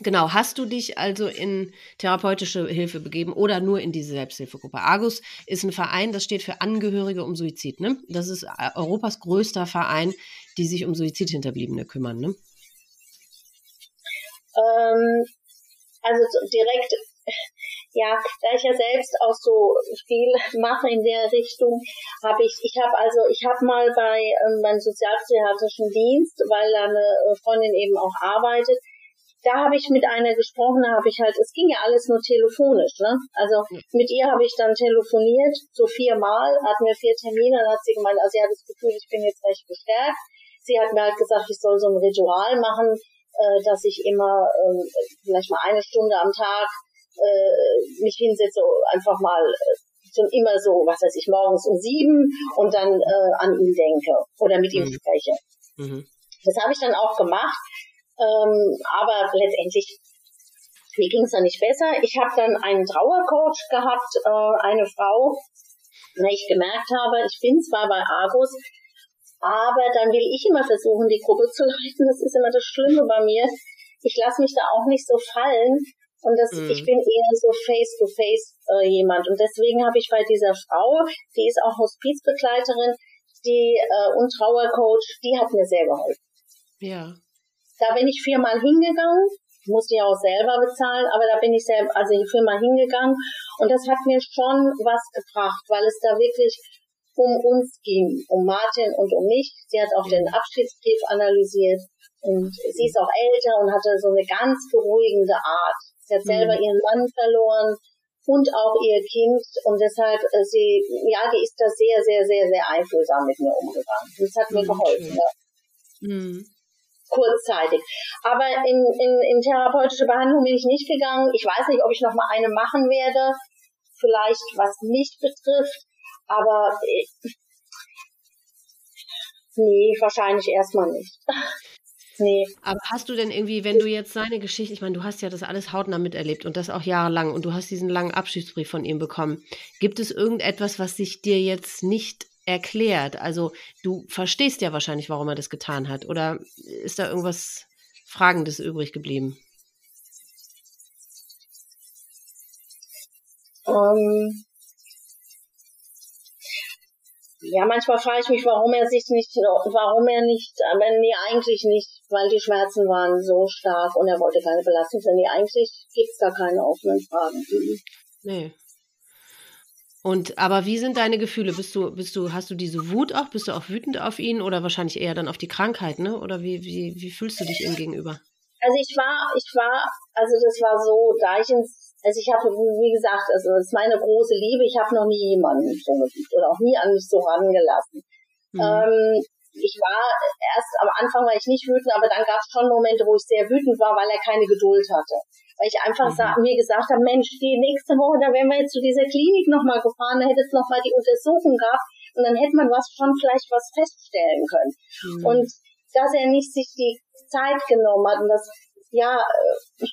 Genau, hast du dich also in therapeutische Hilfe begeben oder nur in diese Selbsthilfegruppe? Argus ist ein Verein, das steht für Angehörige um Suizid. Ne? Das ist äh, Europas größter Verein, die sich um Suizidhinterbliebene kümmern. Ne? Ähm, also direkt, ja, da ich ja selbst auch so viel mache in der Richtung, habe ich, ich habe also, ich habe mal bei ähm, beim sozialpsychiatrischen Dienst, weil da eine Freundin eben auch arbeitet, da habe ich mit einer gesprochen, da habe ich halt, es ging ja alles nur telefonisch, ne? Also mit ihr habe ich dann telefoniert, so viermal, hatten wir vier Termine, dann hat sie gemeint, also sie hat das Gefühl, ich bin jetzt recht bestärkt. Sie hat mir halt gesagt, ich soll so ein Ritual machen, äh, dass ich immer äh, vielleicht mal eine Stunde am Tag äh, mich hinsetze, einfach mal äh, schon immer so, was weiß ich, morgens um sieben und dann äh, an ihn denke oder mit ihm mhm. spreche. Mhm. Das habe ich dann auch gemacht. Ähm, aber letztendlich, mir ging es dann nicht besser. Ich habe dann einen Trauercoach gehabt, äh, eine Frau, weil ich gemerkt habe, ich bin zwar bei Argus, aber dann will ich immer versuchen, die Gruppe zu leiten. Das ist immer das Schlimme bei mir. Ich lasse mich da auch nicht so fallen. Und das, mhm. ich bin eher so face-to-face äh, jemand. Und deswegen habe ich bei dieser Frau, die ist auch Hospizbegleiterin, die äh, und Trauercoach, die hat mir sehr geholfen. Ja. Da bin ich viermal hingegangen, musste ja auch selber bezahlen, aber da bin ich selber, also viermal hingegangen und das hat mir schon was gebracht, weil es da wirklich um uns ging, um Martin und um mich. Sie hat auch den Abschiedsbrief analysiert und sie ist auch älter und hatte so eine ganz beruhigende Art. Sie hat selber mhm. ihren Mann verloren und auch ihr Kind und deshalb äh, sie, ja, die ist da sehr, sehr, sehr, sehr einfühlsam mit mir umgegangen. Das hat mir mhm, geholfen. Ja. Mhm kurzzeitig. Aber in, in, in therapeutische Behandlung bin ich nicht gegangen. Ich weiß nicht, ob ich noch mal eine machen werde. Vielleicht was mich betrifft. Aber äh, nee, wahrscheinlich erstmal nicht. Nee. Aber hast du denn irgendwie, wenn du jetzt seine Geschichte, ich meine, du hast ja das alles hautnah miterlebt und das auch jahrelang und du hast diesen langen Abschiedsbrief von ihm bekommen. Gibt es irgendetwas, was sich dir jetzt nicht erklärt? Also du verstehst ja wahrscheinlich, warum er das getan hat. Oder ist da irgendwas Fragendes übrig geblieben? Ähm, ja, manchmal frage ich mich, warum er sich nicht, warum er nicht, wenn nee, eigentlich nicht, weil die Schmerzen waren so stark und er wollte keine Belastung sein. Nee, eigentlich gibt's da keine offenen Fragen. Nee, und aber wie sind deine Gefühle? Bist du, bist du, hast du diese Wut auch? Bist du auch wütend auf ihn oder wahrscheinlich eher dann auf die Krankheit, ne? Oder wie, wie, wie fühlst du dich ihm gegenüber? Also ich war, ich war, also das war so, da ich ins, also ich habe, wie gesagt, also das ist meine große Liebe, ich habe noch nie jemanden so geliebt oder auch nie an mich so rangelassen. Mhm. Ähm, ich war erst am Anfang war ich nicht wütend, aber dann gab es schon Momente, wo ich sehr wütend war, weil er keine Geduld hatte weil ich einfach mhm. mir gesagt habe, Mensch, die nächste Woche, da wären wir jetzt zu dieser Klinik nochmal gefahren, da hätte es nochmal die Untersuchung gehabt und dann hätte man was schon vielleicht was feststellen können. Mhm. Und dass er nicht sich die Zeit genommen hat und das, ja, äh,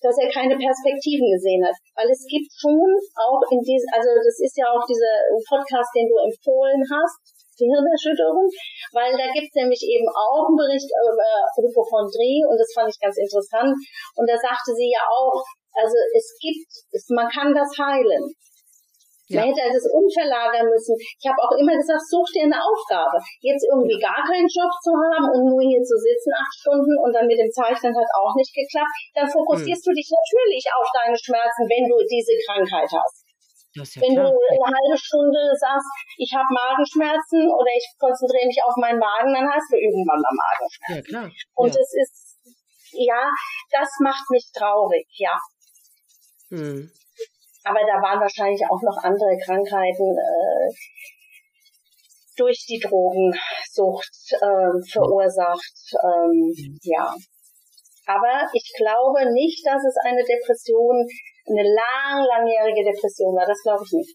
dass er keine Perspektiven gesehen hat. Weil es gibt schon auch in diesem, also das ist ja auch dieser Podcast, den du empfohlen hast, die Hirnerschütterung, weil da gibt es nämlich eben auch einen Bericht über Hypochondrie und das fand ich ganz interessant. Und da sagte sie ja auch, also es gibt, es, man kann das heilen. Ja. Man hätte das umverlagern müssen. Ich habe auch immer gesagt, such dir eine Aufgabe. Jetzt irgendwie gar keinen Job zu haben und nur hier zu sitzen acht Stunden und dann mit dem Zeichnen hat auch nicht geklappt, dann fokussierst hm. du dich natürlich auf deine Schmerzen, wenn du diese Krankheit hast. Ja wenn klar. du eine halbe Stunde sagst, ich habe Magenschmerzen oder ich konzentriere mich auf meinen Magen, dann hast du irgendwann mal Magenschmerzen. Ja, klar. Und es ja. ist, ja, das macht mich traurig, ja. Hm. Aber da waren wahrscheinlich auch noch andere Krankheiten äh, durch die Drogensucht äh, verursacht. Ähm, ja. Aber ich glaube nicht, dass es eine Depression, eine lang, langjährige Depression war. Das glaube ich nicht.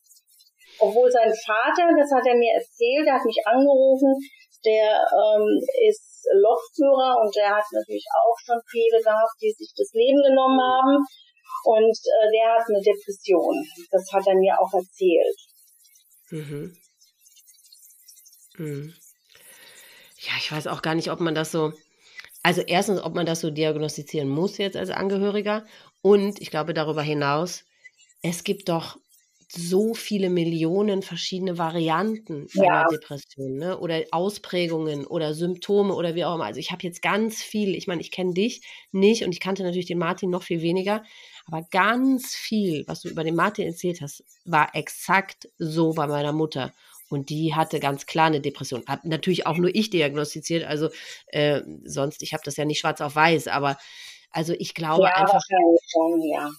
Obwohl sein Vater, das hat er mir erzählt, der hat mich angerufen, der ähm, ist Lokführer und der hat natürlich auch schon viele gehabt, die sich das Leben genommen haben. Und äh, der hat eine Depression. Das hat er mir auch erzählt. Mhm. Mhm. Ja, ich weiß auch gar nicht, ob man das so. Also erstens, ob man das so diagnostizieren muss jetzt als Angehöriger. Und ich glaube darüber hinaus, es gibt doch so viele Millionen verschiedene Varianten ja. einer Depression, ne? Oder Ausprägungen oder Symptome oder wie auch immer. Also ich habe jetzt ganz viel, ich meine, ich kenne dich nicht und ich kannte natürlich den Martin noch viel weniger, aber ganz viel, was du über den Martin erzählt hast, war exakt so bei meiner Mutter. Und die hatte ganz klar eine Depression. Hat natürlich auch nur ich diagnostiziert, also äh, sonst, ich habe das ja nicht schwarz auf weiß, aber also ich glaube ja, einfach. Schon, ja.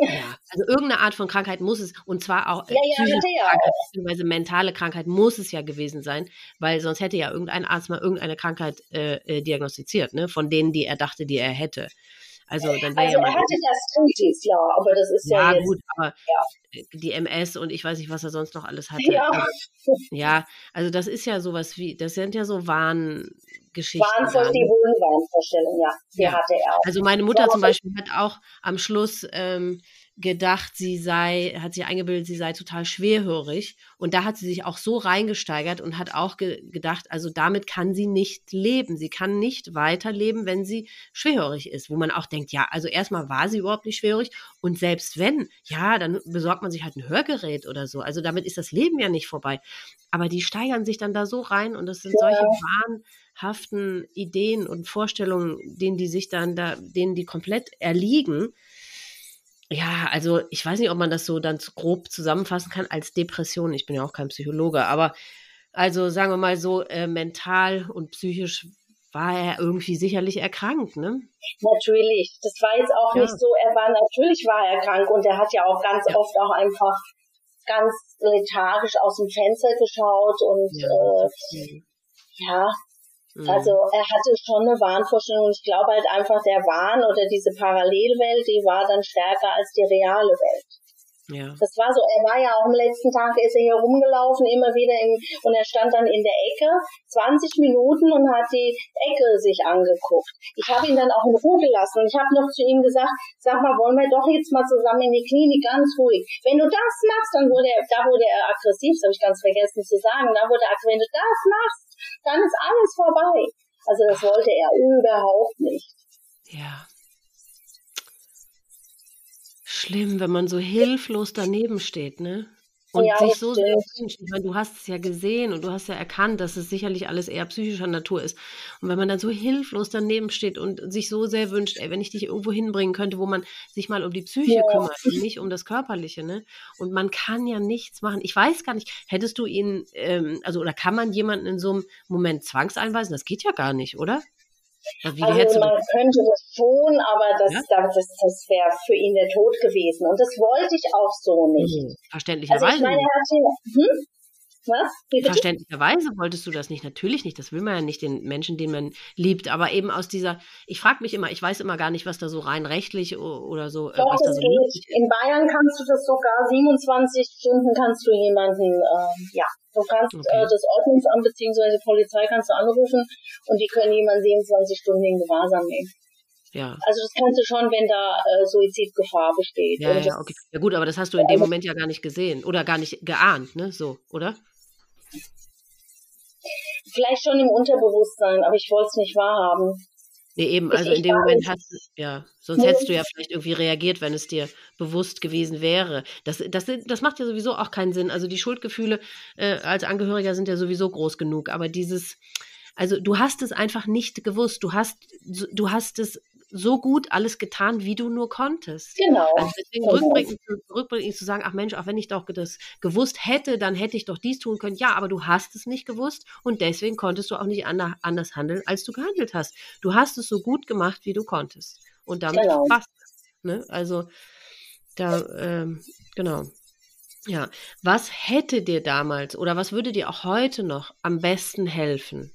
Ja, also irgendeine Art von Krankheit muss es, und zwar auch ja, ja, psychische ja, Krankheit, beziehungsweise mentale Krankheit muss es ja gewesen sein, weil sonst hätte ja irgendein Arzt mal irgendeine Krankheit äh, äh diagnostiziert, ne, von denen, die er dachte, die er hätte. Also, dann also ja er hatte Gastritis, ja, aber das ist ja, ja jetzt, gut, aber ja. die MS und ich weiß nicht, was er sonst noch alles hatte. Ja. Also, ja, also das ist ja sowas wie, das sind ja so Warngeschichten. Wahnvoll, die Wohnwahnvorstellung, ja, die ja. hatte er auch. Also meine Mutter zum Beispiel hat auch am Schluss ähm, gedacht, sie sei, hat sich eingebildet, sie sei total schwerhörig. Und da hat sie sich auch so reingesteigert und hat auch ge gedacht, also damit kann sie nicht leben. Sie kann nicht weiterleben, wenn sie schwerhörig ist. Wo man auch denkt, ja, also erstmal war sie überhaupt nicht schwerhörig. Und selbst wenn, ja, dann besorgt man sich halt ein Hörgerät oder so. Also damit ist das Leben ja nicht vorbei. Aber die steigern sich dann da so rein und das sind ja. solche wahnhaften Ideen und Vorstellungen, denen die sich dann da, denen die komplett erliegen ja, also ich weiß nicht, ob man das so dann grob zusammenfassen kann als Depression. Ich bin ja auch kein Psychologe, aber also sagen wir mal so, äh, mental und psychisch war er irgendwie sicherlich erkrankt, ne? Natürlich. Das war jetzt auch ja. nicht so, er war natürlich war er krank und er hat ja auch ganz ja. oft auch einfach ganz lethargisch aus dem Fenster geschaut und ja, äh, ja. Also er hatte schon eine Wahnvorstellung und ich glaube halt einfach, der Wahn oder diese Parallelwelt, die war dann stärker als die reale Welt. Ja. Das war so, er war ja auch am letzten Tag, ist er hier rumgelaufen, immer wieder im, und er stand dann in der Ecke, 20 Minuten und hat die Ecke sich angeguckt. Ich habe ihn dann auch in Ruhe gelassen und ich habe noch zu ihm gesagt, sag mal, wollen wir doch jetzt mal zusammen in die Klinik, ganz ruhig. Wenn du das machst, dann wurde er, da wurde er aggressiv, das habe ich ganz vergessen zu sagen, da wurde er aggressiv, wenn du das machst, dann ist alles vorbei. Also das wollte er überhaupt nicht. Ja. Schlimm, wenn man so hilflos daneben steht, ne? Und ja, sich so sehr wünscht. Ich meine, du hast es ja gesehen und du hast ja erkannt, dass es sicherlich alles eher psychischer Natur ist. Und wenn man dann so hilflos daneben steht und sich so sehr wünscht, ey, wenn ich dich irgendwo hinbringen könnte, wo man sich mal um die Psyche ja. kümmert und nicht um das Körperliche, ne? Und man kann ja nichts machen. Ich weiß gar nicht, hättest du ihn, ähm, also oder kann man jemanden in so einem Moment zwangseinweisen? Das geht ja gar nicht, oder? Also man könnte das schon, aber das, ja? das, das wäre für ihn der Tod gewesen. Und das wollte ich auch so nicht. Mhm. Verständlicherweise. Also ich meine, er hat hm? Was? Verständlicherweise wolltest du das nicht, natürlich nicht. Das will man ja nicht den Menschen, den man liebt. Aber eben aus dieser, ich frage mich immer, ich weiß immer gar nicht, was da so rein rechtlich oder so. Äh, Doch, was da so geht. In Bayern kannst du das sogar 27 Stunden kannst du jemanden, äh, ja, Du kannst okay. äh, das Ordnungsamt bzw. Polizei kannst du anrufen und die können jemanden 27 Stunden in Gewahrsam nehmen. Ja. Also das kannst du schon, wenn da äh, Suizidgefahr besteht. Ja, ja, okay. ja gut, aber das hast du in dem also, Moment ja gar nicht gesehen oder gar nicht geahnt, ne? So, oder? Vielleicht schon im Unterbewusstsein, aber ich wollte es nicht wahrhaben. Nee, eben, also in dem Moment hast du, ja, sonst nee. hättest du ja vielleicht irgendwie reagiert, wenn es dir bewusst gewesen wäre. Das, das, das macht ja sowieso auch keinen Sinn. Also die Schuldgefühle äh, als Angehöriger sind ja sowieso groß genug, aber dieses, also du hast es einfach nicht gewusst. Du hast, du hast es so gut alles getan, wie du nur konntest. Genau. Also deswegen genau. rückblickend, rückblickend zu sagen, ach Mensch, auch wenn ich doch das gewusst hätte, dann hätte ich doch dies tun können. Ja, aber du hast es nicht gewusst und deswegen konntest du auch nicht anders handeln, als du gehandelt hast. Du hast es so gut gemacht, wie du konntest. Und damit genau. passt es. Ne? Also da, ähm, genau. Ja, was hätte dir damals oder was würde dir auch heute noch am besten helfen?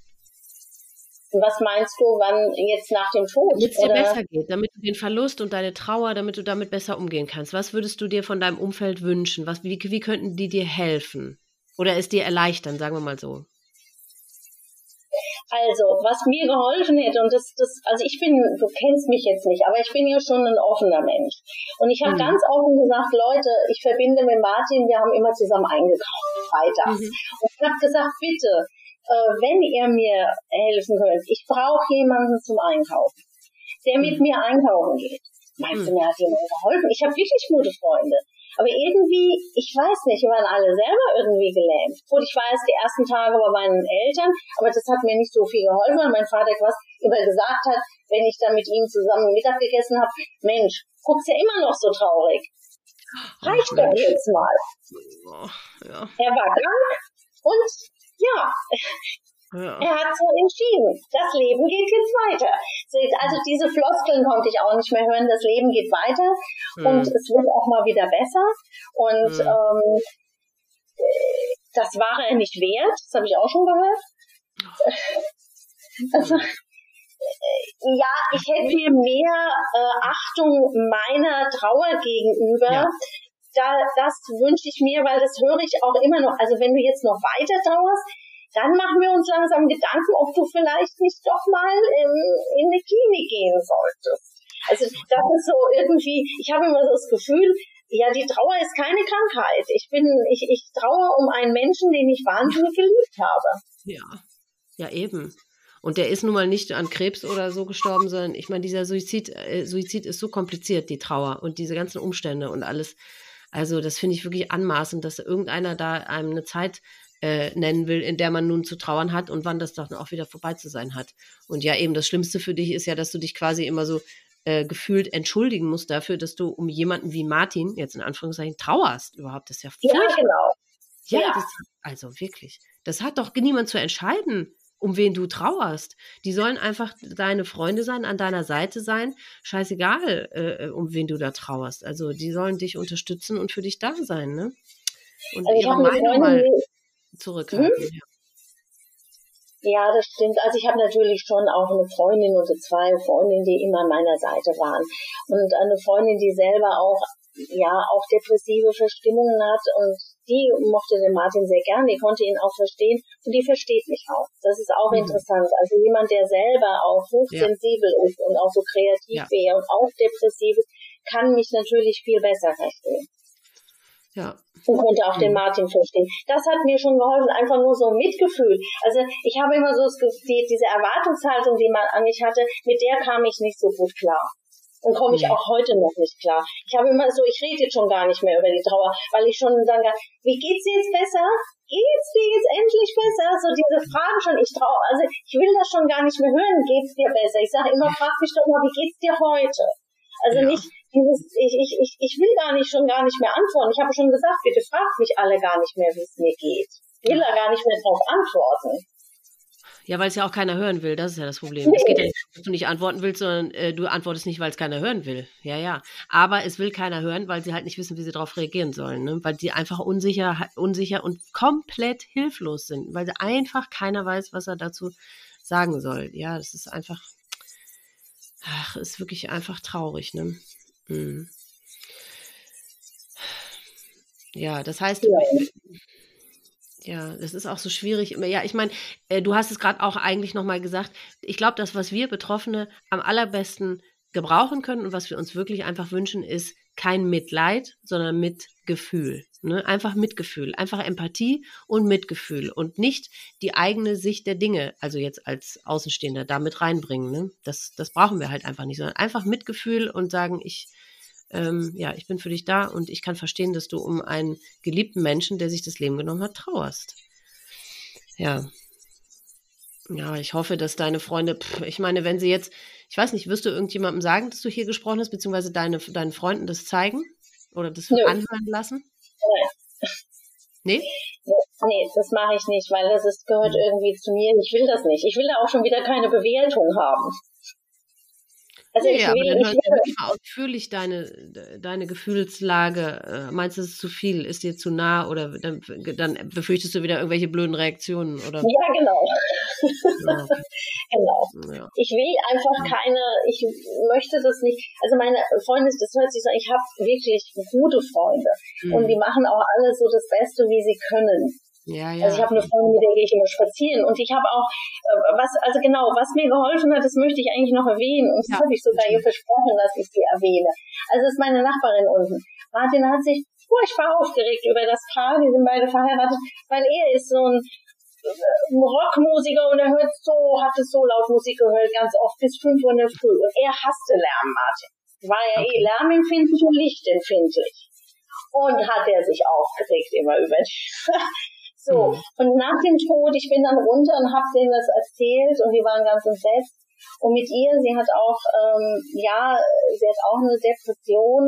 Was meinst du, wann jetzt nach dem Tod? Damit es dir besser geht, damit du den Verlust und deine Trauer, damit du damit besser umgehen kannst. Was würdest du dir von deinem Umfeld wünschen? Was, wie, wie könnten die dir helfen? Oder es dir erleichtern, sagen wir mal so? Also, was mir geholfen hätte, und das, das, also ich bin, du kennst mich jetzt nicht, aber ich bin ja schon ein offener Mensch. Und ich habe mhm. ganz offen gesagt, Leute, ich verbinde mit Martin, wir haben immer zusammen eingekauft, freitags. Mhm. Und ich habe gesagt, bitte, äh, wenn ihr mir helfen könnt, ich brauche jemanden zum Einkaufen, der mit hm. mir einkaufen geht. Meinst du, hm. mir hat jemand geholfen? Ich habe wirklich gute Freunde. Aber irgendwie, ich weiß nicht, wir waren alle selber irgendwie gelähmt. Gut, ich war erst die ersten Tage bei meinen Eltern, aber das hat mir nicht so viel geholfen, weil mein Vater was immer gesagt hat, wenn ich dann mit ihm zusammen Mittag gegessen habe, Mensch, guckst ja immer noch so traurig. Reicht doch jetzt mal. Oh, ja. Er war krank und ja. ja. Er hat so entschieden. Das Leben geht jetzt weiter. Also diese Floskeln konnte ich auch nicht mehr hören. Das Leben geht weiter mhm. und es wird auch mal wieder besser. Und mhm. ähm, das war er nicht wert. Das habe ich auch schon gehört. Also, ja, ich hätte mir mehr äh, Achtung meiner Trauer gegenüber. Ja da, das wünsche ich mir, weil das höre ich auch immer noch. Also wenn du jetzt noch weiter dauerst, dann machen wir uns langsam Gedanken, ob du vielleicht nicht doch mal in, in eine Klinik gehen solltest. Also das ist so irgendwie, ich habe immer so das Gefühl, ja, die Trauer ist keine Krankheit. Ich bin, ich, ich traue um einen Menschen, den ich wahnsinnig geliebt habe. Ja, ja eben. Und der ist nun mal nicht an Krebs oder so gestorben, sondern ich meine, dieser Suizid, äh, Suizid ist so kompliziert, die Trauer und diese ganzen Umstände und alles. Also das finde ich wirklich anmaßend, dass irgendeiner da einem eine Zeit äh, nennen will, in der man nun zu trauern hat und wann das doch auch wieder vorbei zu sein hat. Und ja, eben das Schlimmste für dich ist ja, dass du dich quasi immer so äh, gefühlt entschuldigen musst dafür, dass du um jemanden wie Martin, jetzt in Anführungszeichen, trauerst überhaupt. Das ist ja furchtbar. Ja, genau. Ja, ja. Das, also wirklich. Das hat doch niemand zu entscheiden um wen du trauerst. Die sollen einfach deine Freunde sein, an deiner Seite sein. Scheißegal, äh, äh, um wen du da trauerst. Also die sollen dich unterstützen und für dich da sein, ne? Und also ihre Meinung mal zurückhalten. Hm? Ja. Ja, das stimmt. Also ich habe natürlich schon auch eine Freundin oder zwei Freundinnen, die immer an meiner Seite waren. Und eine Freundin, die selber auch ja auch depressive Verstimmungen hat und die mochte den Martin sehr gern, die konnte ihn auch verstehen und die versteht mich auch. Das ist auch mhm. interessant. Also jemand, der selber auch hochsensibel ja. ist und auch so kreativ ja. wäre und auch depressiv ist, kann mich natürlich viel besser verstehen. Ja. Und konnte auch mhm. den Martin verstehen. Das hat mir schon geholfen, einfach nur so ein Mitgefühl. Also ich habe immer so Gefühl, diese Erwartungshaltung, die man an mich hatte, mit der kam ich nicht so gut klar und komme ich auch heute noch nicht klar. Ich habe immer so, ich rede jetzt schon gar nicht mehr über die Trauer, weil ich schon sagen kann, wie geht's dir jetzt besser? Geht's dir jetzt endlich besser? So diese Fragen schon, ich traue, also ich will das schon gar nicht mehr hören, geht's dir besser? Ich sage immer, frag mich doch mal, wie geht's dir heute? Also ja. nicht dieses, ich, ich, ich, ich will gar nicht schon gar nicht mehr antworten. Ich habe schon gesagt, bitte fragt mich alle gar nicht mehr, wie es mir geht. Ich will da gar nicht mehr drauf antworten. Ja, weil es ja auch keiner hören will, das ist ja das Problem. Nee. Es geht ja nicht, dass du nicht antworten willst, sondern äh, du antwortest nicht, weil es keiner hören will. Ja, ja. Aber es will keiner hören, weil sie halt nicht wissen, wie sie darauf reagieren sollen. Ne? Weil sie einfach unsicher, unsicher und komplett hilflos sind, weil einfach keiner weiß, was er dazu sagen soll. Ja, das ist einfach, ach, ist wirklich einfach traurig, ne? Mhm. Ja, das heißt, ja. Ja, das ist auch so schwierig. Ja, ich meine, äh, du hast es gerade auch eigentlich nochmal gesagt. Ich glaube, das, was wir Betroffene am allerbesten gebrauchen können und was wir uns wirklich einfach wünschen, ist kein Mitleid, sondern Mitgefühl. Ne? Einfach Mitgefühl, einfach Empathie und Mitgefühl und nicht die eigene Sicht der Dinge, also jetzt als Außenstehender, damit reinbringen. Ne? Das, das brauchen wir halt einfach nicht, sondern einfach Mitgefühl und sagen, ich, ähm, ja, ich bin für dich da und ich kann verstehen, dass du um einen geliebten Menschen, der sich das Leben genommen hat, trauerst. Ja. Ja, ich hoffe, dass deine Freunde, pff, ich meine, wenn sie jetzt, ich weiß nicht, wirst du irgendjemandem sagen, dass du hier gesprochen hast, beziehungsweise deine, deinen Freunden das zeigen oder das Nö. anhören lassen? Nee? Nee, das mache ich nicht, weil das ist, gehört irgendwie zu mir. Ich will das nicht. Ich will da auch schon wieder keine Bewertung haben. Also ich ja, will, aber dann hört ich mal ausführlich deine, deine Gefühlslage. Äh, meinst du, es ist zu viel? Ist dir zu nah? Oder dann, dann befürchtest du wieder irgendwelche blöden Reaktionen? Oder? Ja, genau. Ja, genau. Ja. Ich will einfach keine, ich möchte das nicht. Also meine Freunde, das hört sich so, ich habe wirklich gute Freunde. Mhm. Und die machen auch alle so das Beste, wie sie können. Ja, ja. Also ich habe eine Freundin, mit der gehe ich immer spazieren und ich habe auch äh, was, also genau, was mir geholfen hat, das möchte ich eigentlich noch erwähnen und das ja. habe ich sogar ihr versprochen, dass ich sie erwähne. Also ist meine Nachbarin unten. Martin hat sich furchtbar aufgeregt über das Paar, die sind beide verheiratet, weil er ist so ein äh, Rockmusiker und er hört so, hat es so laut Musik gehört, ganz oft bis 5 Uhr in der Früh. Und er hasste Lärm, Martin. War ja okay. eh lärmempfindlich und lichtempfindlich. Und hat er sich aufgeregt immer über die So, mhm. und nach dem Tod, ich bin dann runter und habe denen das erzählt und die waren ganz entsetzt. Und mit ihr, sie hat auch, ähm, ja, sie hat auch eine Depression,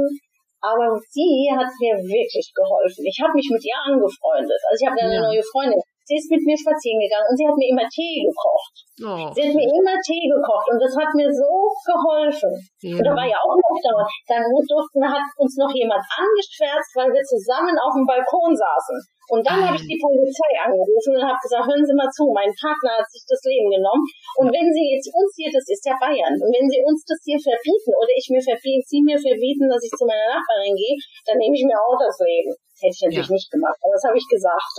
aber sie hat mir wirklich geholfen. Ich habe mich mit ihr angefreundet. Also ich habe eine ja. neue Freundin Sie ist mit mir spazieren gegangen und sie hat mir immer Tee gekocht. Oh. Sie hat mir immer Tee gekocht und das hat mir so geholfen. Ja. Und da war ja auch Lockdown. Dann durften, hat uns noch jemand angeschwärzt, weil wir zusammen auf dem Balkon saßen. Und dann habe ich die Polizei angerufen und habe gesagt, hören Sie mal zu, mein Partner hat sich das Leben genommen. Und wenn Sie jetzt uns hier, das ist ja Bayern, und wenn Sie uns das hier verbieten oder ich mir verbieten, Sie mir verbieten, dass ich zu meiner Nachbarin gehe, dann nehme ich mir auch das Leben. Hätte ich natürlich ja. nicht gemacht, aber das habe ich gesagt.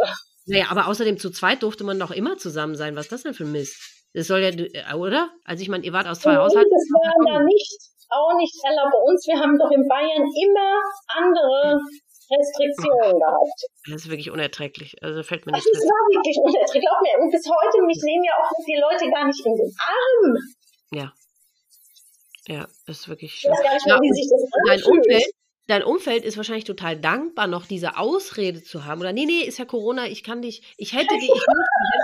Naja, aber außerdem zu zweit durfte man doch immer zusammen sein. Was ist das denn für ein Mist? Das soll ja, äh, oder? Also ich meine, ihr wart aus zwei Haushalten. Das war da nicht, auch nicht heller bei uns. Wir haben doch in Bayern immer andere Restriktionen gehabt. Das ist wirklich unerträglich. Also fällt mir nicht Das war wirklich unerträglich. Glaub mir, und bis heute, mich nehmen ja auch die Leute gar nicht in den Arm. Ja. Ja, das ist wirklich schlimm. Ich weiß gar nicht mehr, wie sich das Dein Umfeld, dein Umfeld ist wahrscheinlich total dankbar, noch diese Ausrede zu haben. Oder nee, nee, ist ja Corona, ich kann dich, ich hätte dich, ich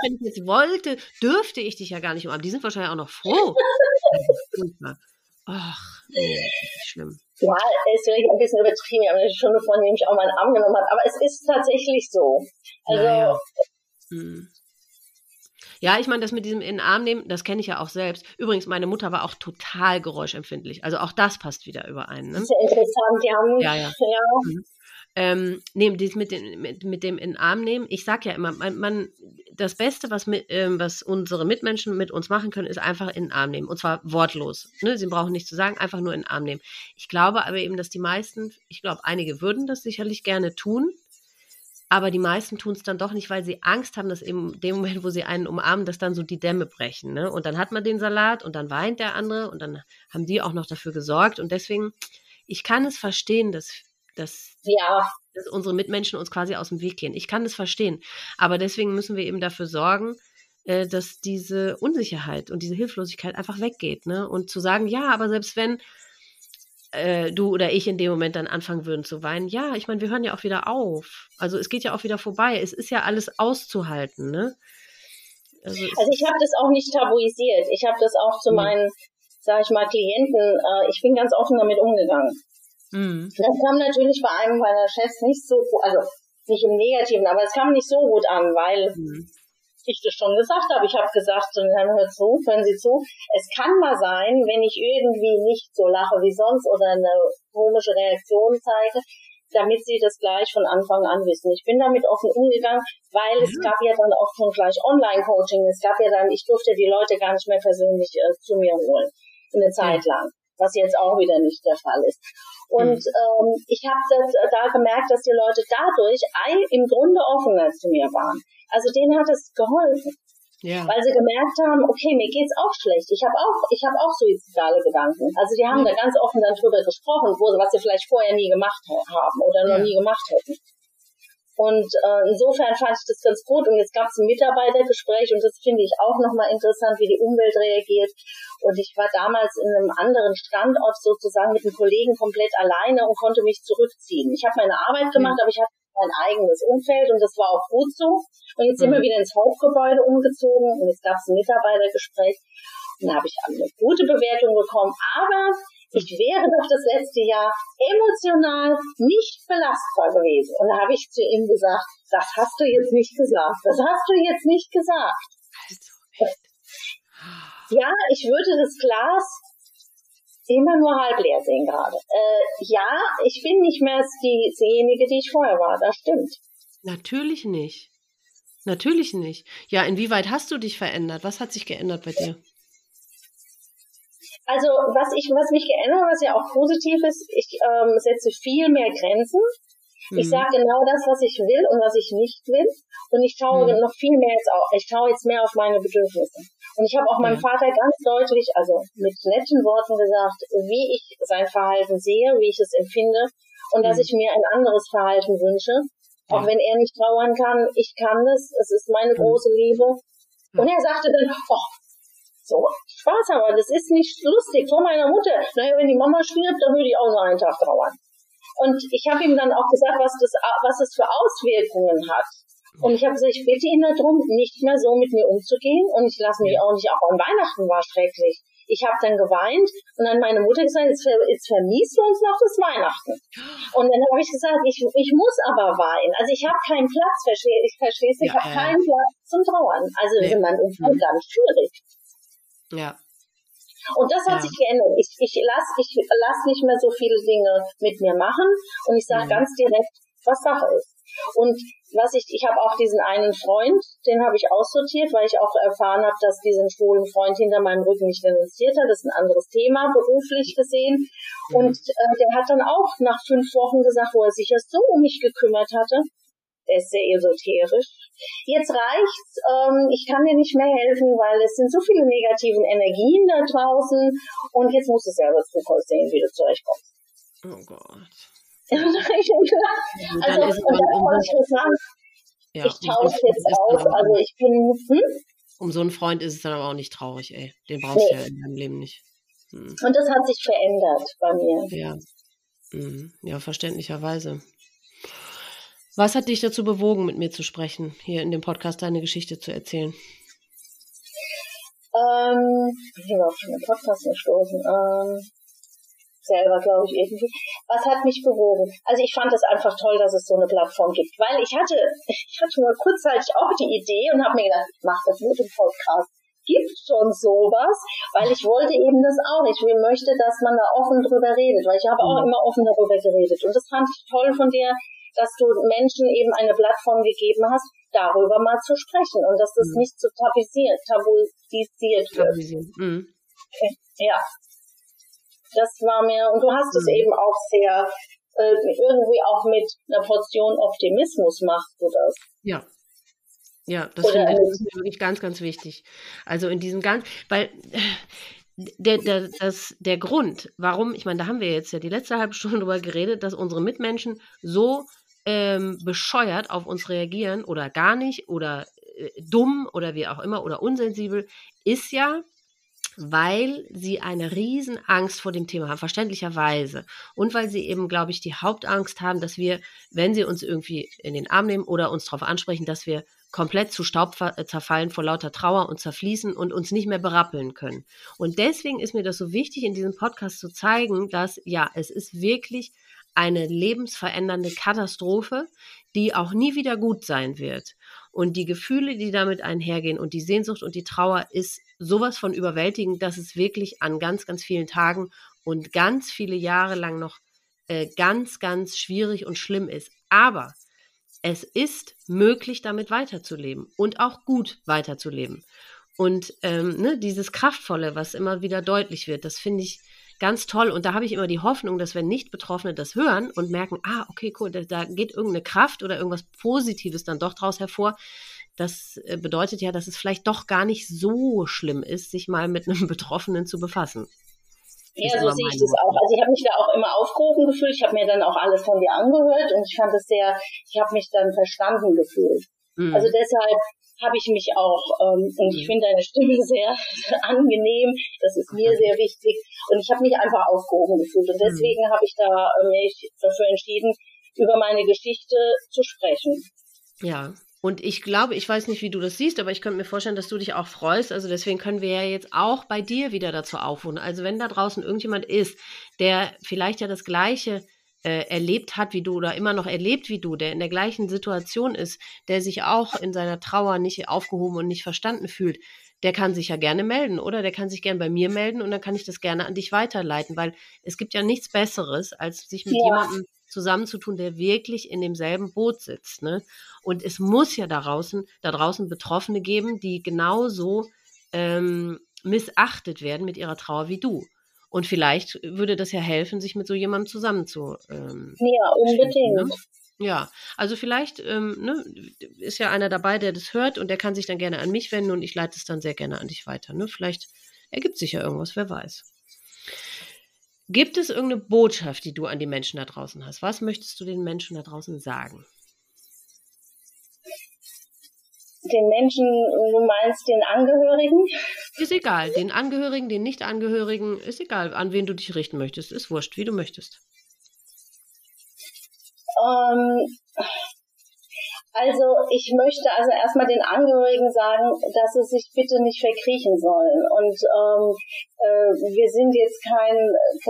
wenn ich jetzt wollte, dürfte ich dich ja gar nicht umarmen. Die sind wahrscheinlich auch noch froh. Ach, schlimm. Ja, ist vielleicht ein bisschen übertrieben, aber eine Stunde von dem ich auch mal einen Arm genommen habe. Aber es ist tatsächlich so. Also. Ja, ja. Hm. Ja, ich meine, das mit diesem in den Arm nehmen, das kenne ich ja auch selbst. Übrigens, meine Mutter war auch total geräuschempfindlich. Also auch das passt wieder überein. Ne? Ja interessant, haben. Ja, ja. ja. Mhm. Ähm, nehmen dies mit, den, mit, mit dem in den Arm nehmen. Ich sage ja immer, man, man, das Beste, was, mit, ähm, was unsere Mitmenschen mit uns machen können, ist einfach in den Arm nehmen. Und zwar wortlos. Ne? Sie brauchen nichts zu sagen, einfach nur in den Arm nehmen. Ich glaube aber eben, dass die meisten, ich glaube, einige würden das sicherlich gerne tun. Aber die meisten tun es dann doch nicht, weil sie Angst haben, dass in dem Moment, wo sie einen umarmen, dass dann so die Dämme brechen. Ne? Und dann hat man den Salat und dann weint der andere und dann haben die auch noch dafür gesorgt. Und deswegen, ich kann es verstehen, dass, dass, ja. dass unsere Mitmenschen uns quasi aus dem Weg gehen. Ich kann es verstehen. Aber deswegen müssen wir eben dafür sorgen, äh, dass diese Unsicherheit und diese Hilflosigkeit einfach weggeht. Ne? Und zu sagen, ja, aber selbst wenn äh, du oder ich in dem Moment dann anfangen würden zu weinen. Ja, ich meine, wir hören ja auch wieder auf. Also es geht ja auch wieder vorbei. Es ist ja alles auszuhalten, ne? Also, also ich habe das auch nicht tabuisiert. Ich habe das auch zu mhm. meinen, sag ich mal, Klienten, äh, ich bin ganz offen damit umgegangen. Mhm. Das kam natürlich bei einem meiner Chefs nicht so, also nicht im Negativen, aber es kam nicht so gut an, weil mhm ich das schon gesagt habe. Ich habe gesagt, und dann hört zu, hören Sie zu. Es kann mal sein, wenn ich irgendwie nicht so lache wie sonst oder eine komische Reaktion zeige, damit sie das gleich von Anfang an wissen. Ich bin damit offen umgegangen, weil mhm. es gab ja dann auch schon gleich Online-Coaching. Es gab ja dann, ich durfte die Leute gar nicht mehr persönlich äh, zu mir holen, eine Zeit lang, was jetzt auch wieder nicht der Fall ist. Und mhm. ähm, ich habe da gemerkt, dass die Leute dadurch im Grunde offener zu mir waren. Also denen hat es geholfen. Ja. Weil sie gemerkt haben, okay, mir geht's auch schlecht. Ich habe auch, ich habe auch suizidale Gedanken. Also die haben ja. da ganz offen dann drüber gesprochen, wo, was sie vielleicht vorher nie gemacht haben oder noch ja. nie gemacht hätten. Und äh, insofern fand ich das ganz gut. Und jetzt gab es ein Mitarbeitergespräch und das finde ich auch nochmal interessant, wie die Umwelt reagiert. Und ich war damals in einem anderen Standort sozusagen mit einem Kollegen komplett alleine und konnte mich zurückziehen. Ich habe meine Arbeit gemacht, mhm. aber ich hatte mein eigenes Umfeld und das war auch gut so. Und jetzt sind wir mhm. wieder ins Hauptgebäude umgezogen und jetzt gab es ein Mitarbeitergespräch und da habe ich eine gute Bewertung bekommen. Aber ich wäre doch das letzte Jahr emotional nicht belastbar gewesen. Und da habe ich zu ihm gesagt, das hast du jetzt nicht gesagt. Das hast du jetzt nicht gesagt. Ja, ich würde das Glas immer nur halb leer sehen gerade. Äh, ja, ich bin nicht mehr die, diejenige, die ich vorher war. Das stimmt. Natürlich nicht. Natürlich nicht. Ja, inwieweit hast du dich verändert? Was hat sich geändert bei dir? Also was ich, was mich geändert, was ja auch positiv ist, ich ähm, setze viel mehr Grenzen. Ich mhm. sage genau das, was ich will und was ich nicht will. Und ich schaue mhm. noch viel mehr jetzt auch. Ich schaue jetzt mehr auf meine Bedürfnisse. Und ich habe auch meinem Vater ganz deutlich, also mit netten Worten gesagt, wie ich sein Verhalten sehe, wie ich es empfinde und dass mhm. ich mir ein anderes Verhalten wünsche. Auch wenn er nicht trauern kann, ich kann es. Es ist meine mhm. große Liebe. Und er sagte dann, oh, so, Spaß aber, das ist nicht lustig vor meiner Mutter. Naja, wenn die Mama stirbt, dann würde ich auch so einen Tag trauern. Und ich habe ihm dann auch gesagt, was das, was es für Auswirkungen hat. Und ich habe gesagt, ich bitte ihn darum, nicht mehr so mit mir umzugehen. Und ich lasse mich auch nicht, auch an Weihnachten war schrecklich. Ich habe dann geweint und dann meine Mutter gesagt, jetzt, jetzt vermiest du uns noch das Weihnachten. Und dann habe ich gesagt, ich, ich muss aber weinen. Also ich habe keinen Platz, verstehst ich verstehst, ich ja, habe ja. keinen Platz zum Trauern. Also nee. in meinem Umfeld mhm. ganz schwierig. Ja. Und das hat ja. sich geändert. Ich, ich lasse ich lass nicht mehr so viele Dinge mit mir machen und ich sage mhm. ganz direkt, was Sache ist. Und was ich, ich habe auch diesen einen Freund, den habe ich aussortiert, weil ich auch erfahren habe, dass diesen schwulen Freund hinter meinem Rücken nicht denunziert hat. Das ist ein anderes Thema, beruflich gesehen. Mhm. Und äh, der hat dann auch nach fünf Wochen gesagt, wo er sich ja so um mich gekümmert hatte, der ist sehr esoterisch. Jetzt reicht's, ähm, ich kann dir nicht mehr helfen, weil es sind so viele negativen Energien da draußen und jetzt musst du selber zu sehen, wie du zurechtkommst. Oh Gott. Also, und dann wollte ich das sagen. Ja, ich tausche jetzt aus, also ich bin, hm? Um so einen Freund ist es dann aber auch nicht traurig, ey. Den brauchst nee. du ja in deinem Leben nicht. Hm. Und das hat sich verändert bei mir. Ja. Mhm. Ja, verständlicherweise. Was hat dich dazu bewogen, mit mir zu sprechen, hier in dem Podcast deine Geschichte zu erzählen? Ähm, ich bin auf den Podcast gestoßen. Ähm, selber, glaube ich, irgendwie. Was hat mich bewogen? Also ich fand es einfach toll, dass es so eine Plattform gibt, weil ich hatte, ich hatte nur kurzzeitig auch die Idee und habe mir gedacht, ich mache das mit dem Podcast. Gibt schon sowas, weil ich wollte eben das auch. Ich möchte, dass man da offen drüber redet, weil ich habe auch mhm. immer offen darüber geredet. Und das fand ich toll von dir, dass du Menschen eben eine Plattform gegeben hast, darüber mal zu sprechen und dass das mhm. nicht zu tabuisiert, tabuisiert wird. Mhm. Okay. Ja. Das war mir, und du hast mhm. es eben auch sehr, äh, irgendwie auch mit einer Portion Optimismus machst du das. Ja, ja, das finde ich das wirklich ganz, ganz wichtig. Also in diesem ganz, weil der, der, das, der Grund, warum, ich meine, da haben wir jetzt ja die letzte halbe Stunde drüber geredet, dass unsere Mitmenschen so ähm, bescheuert auf uns reagieren oder gar nicht oder äh, dumm oder wie auch immer oder unsensibel, ist ja, weil sie eine riesen Angst vor dem Thema haben, verständlicherweise. Und weil sie eben, glaube ich, die Hauptangst haben, dass wir, wenn sie uns irgendwie in den Arm nehmen oder uns darauf ansprechen, dass wir komplett zu Staub äh, zerfallen vor lauter Trauer und zerfließen und uns nicht mehr berappeln können. Und deswegen ist mir das so wichtig, in diesem Podcast zu zeigen, dass ja, es ist wirklich eine lebensverändernde Katastrophe, die auch nie wieder gut sein wird. Und die Gefühle, die damit einhergehen und die Sehnsucht und die Trauer ist sowas von überwältigend, dass es wirklich an ganz, ganz vielen Tagen und ganz viele Jahre lang noch äh, ganz, ganz schwierig und schlimm ist. Aber es ist möglich, damit weiterzuleben und auch gut weiterzuleben. Und ähm, ne, dieses Kraftvolle, was immer wieder deutlich wird, das finde ich ganz toll. Und da habe ich immer die Hoffnung, dass wenn Nicht-Betroffene das hören und merken, ah, okay, cool, da, da geht irgendeine Kraft oder irgendwas Positives dann doch draus hervor, das äh, bedeutet ja, dass es vielleicht doch gar nicht so schlimm ist, sich mal mit einem Betroffenen zu befassen. Ja, so sehe ich das auch. Also ich habe mich da auch immer aufgehoben gefühlt. Ich habe mir dann auch alles von dir angehört und ich fand es sehr, ich habe mich dann verstanden gefühlt. Mhm. Also deshalb habe ich mich auch, ähm, und ich mhm. finde deine Stimme sehr angenehm, das ist mir sehr wichtig und ich habe mich einfach aufgehoben gefühlt und mhm. deswegen habe ich da äh, mich dafür entschieden, über meine Geschichte zu sprechen. Ja, und ich glaube, ich weiß nicht, wie du das siehst, aber ich könnte mir vorstellen, dass du dich auch freust. Also deswegen können wir ja jetzt auch bei dir wieder dazu aufrufen. Also wenn da draußen irgendjemand ist, der vielleicht ja das Gleiche äh, erlebt hat wie du oder immer noch erlebt wie du, der in der gleichen Situation ist, der sich auch in seiner Trauer nicht aufgehoben und nicht verstanden fühlt, der kann sich ja gerne melden oder der kann sich gerne bei mir melden und dann kann ich das gerne an dich weiterleiten, weil es gibt ja nichts Besseres, als sich mit ja. jemandem zusammenzutun, der wirklich in demselben Boot sitzt. Ne? Und es muss ja da draußen, da draußen Betroffene geben, die genauso ähm, missachtet werden mit ihrer Trauer wie du. Und vielleicht würde das ja helfen, sich mit so jemandem zusammenzu. Ähm, ja, unbedingt. Ne? Ja, also vielleicht ähm, ne, ist ja einer dabei, der das hört und der kann sich dann gerne an mich wenden und ich leite es dann sehr gerne an dich weiter. Ne? Vielleicht ergibt sich ja irgendwas, wer weiß. Gibt es irgendeine Botschaft, die du an die Menschen da draußen hast? Was möchtest du den Menschen da draußen sagen? Den Menschen, du meinst den Angehörigen? Ist egal. Den Angehörigen, den Nicht-Angehörigen, ist egal, an wen du dich richten möchtest. Ist wurscht, wie du möchtest. Ähm, also ich möchte also erstmal den Angehörigen sagen, dass sie sich bitte nicht verkriechen sollen. Und ähm, äh, wir sind jetzt kein,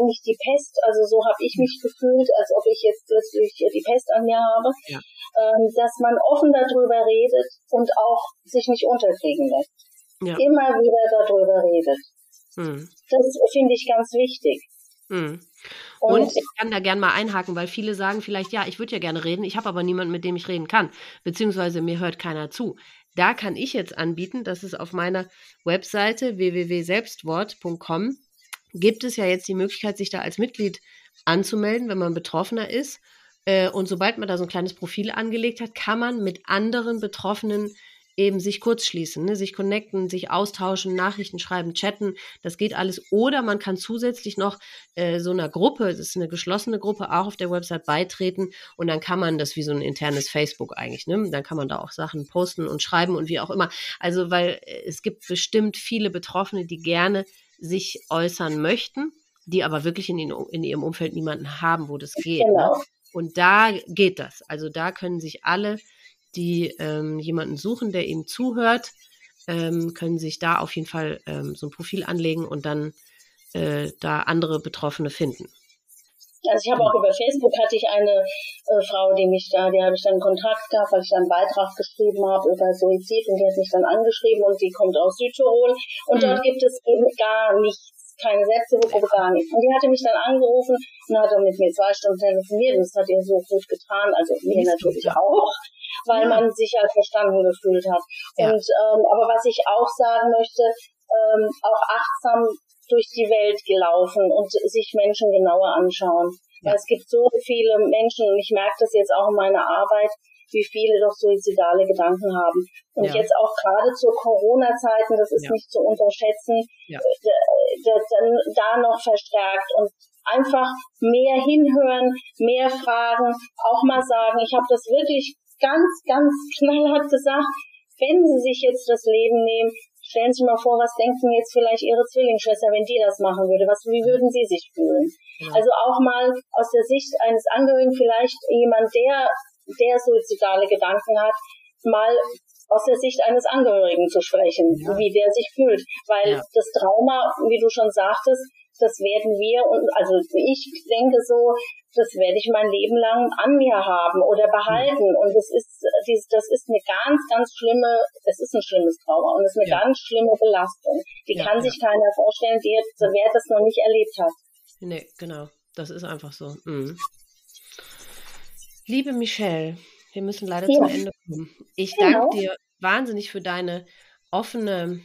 nicht die Pest, also so habe ich mich gefühlt, als ob ich jetzt plötzlich die Pest an mir habe, ja. ähm, dass man offen darüber redet und auch sich nicht unterkriegen lässt. Ja. Immer wieder darüber redet. Hm. Das finde ich ganz wichtig. Hm. Und, ich kann da gerne mal einhaken, weil viele sagen vielleicht, ja, ich würde ja gerne reden, ich habe aber niemanden, mit dem ich reden kann, beziehungsweise mir hört keiner zu. Da kann ich jetzt anbieten, dass es auf meiner Webseite www.selbstwort.com gibt es ja jetzt die Möglichkeit, sich da als Mitglied anzumelden, wenn man Betroffener ist. Äh, und sobald man da so ein kleines Profil angelegt hat, kann man mit anderen Betroffenen eben sich kurz schließen, ne? sich connecten, sich austauschen, Nachrichten schreiben, chatten, das geht alles. Oder man kann zusätzlich noch äh, so einer Gruppe, das ist eine geschlossene Gruppe, auch auf der Website beitreten und dann kann man das wie so ein internes Facebook eigentlich, ne? Dann kann man da auch Sachen posten und schreiben und wie auch immer. Also, weil äh, es gibt bestimmt viele Betroffene, die gerne sich äußern möchten, die aber wirklich in, in ihrem Umfeld niemanden haben, wo das geht. Ne? Genau. Ne? Und da geht das. Also da können sich alle die ähm, jemanden suchen, der ihnen zuhört, ähm, können sich da auf jeden Fall ähm, so ein Profil anlegen und dann äh, da andere Betroffene finden. Also ich habe auch über Facebook hatte ich eine äh, Frau, die mich da, die habe ich dann Kontakt gehabt, weil ich dann einen Beitrag geschrieben habe über Suizid und die hat mich dann angeschrieben und die kommt aus Südtirol und mhm. dort gibt es eben gar nichts, keine Selbsthilfegruppe, gar nichts. Und die hatte mich dann angerufen und hat dann mit mir zwei Stunden telefoniert und das hat ihr so gut getan, also mir natürlich auch weil ja. man sich halt verstanden gefühlt hat. Ja. Und ähm, aber was ich auch sagen möchte, ähm, auch achtsam durch die Welt gelaufen und sich Menschen genauer anschauen. Ja. Es gibt so viele Menschen, und ich merke das jetzt auch in meiner Arbeit, wie viele doch suizidale Gedanken haben. Und ja. jetzt auch gerade zur Corona-Zeiten, das ist ja. nicht zu unterschätzen, ja. dann da noch verstärkt und einfach mehr hinhören, mehr fragen, auch mal sagen, ich habe das wirklich ganz, ganz knallhart gesagt, wenn Sie sich jetzt das Leben nehmen, stellen Sie mal vor, was denken jetzt vielleicht Ihre Zwillingsschwester, wenn die das machen würde? Was, wie würden Sie sich fühlen? Ja. Also auch mal aus der Sicht eines Angehörigen, vielleicht jemand, der, der suizidale Gedanken hat, mal aus der Sicht eines Angehörigen zu sprechen, ja. wie der sich fühlt. Weil ja. das Trauma, wie du schon sagtest, das werden wir und also ich denke so, das werde ich mein Leben lang an mir haben oder behalten und das ist das ist eine ganz ganz schlimme, es ist ein schlimmes Trauma und es ist eine ganz schlimme Belastung. Die kann sich keiner vorstellen, der, wer das noch nicht erlebt hat. Nee, genau. Das ist einfach so. Mhm. Liebe Michelle, wir müssen leider zum Ende kommen. Ich genau. danke dir wahnsinnig für deine offene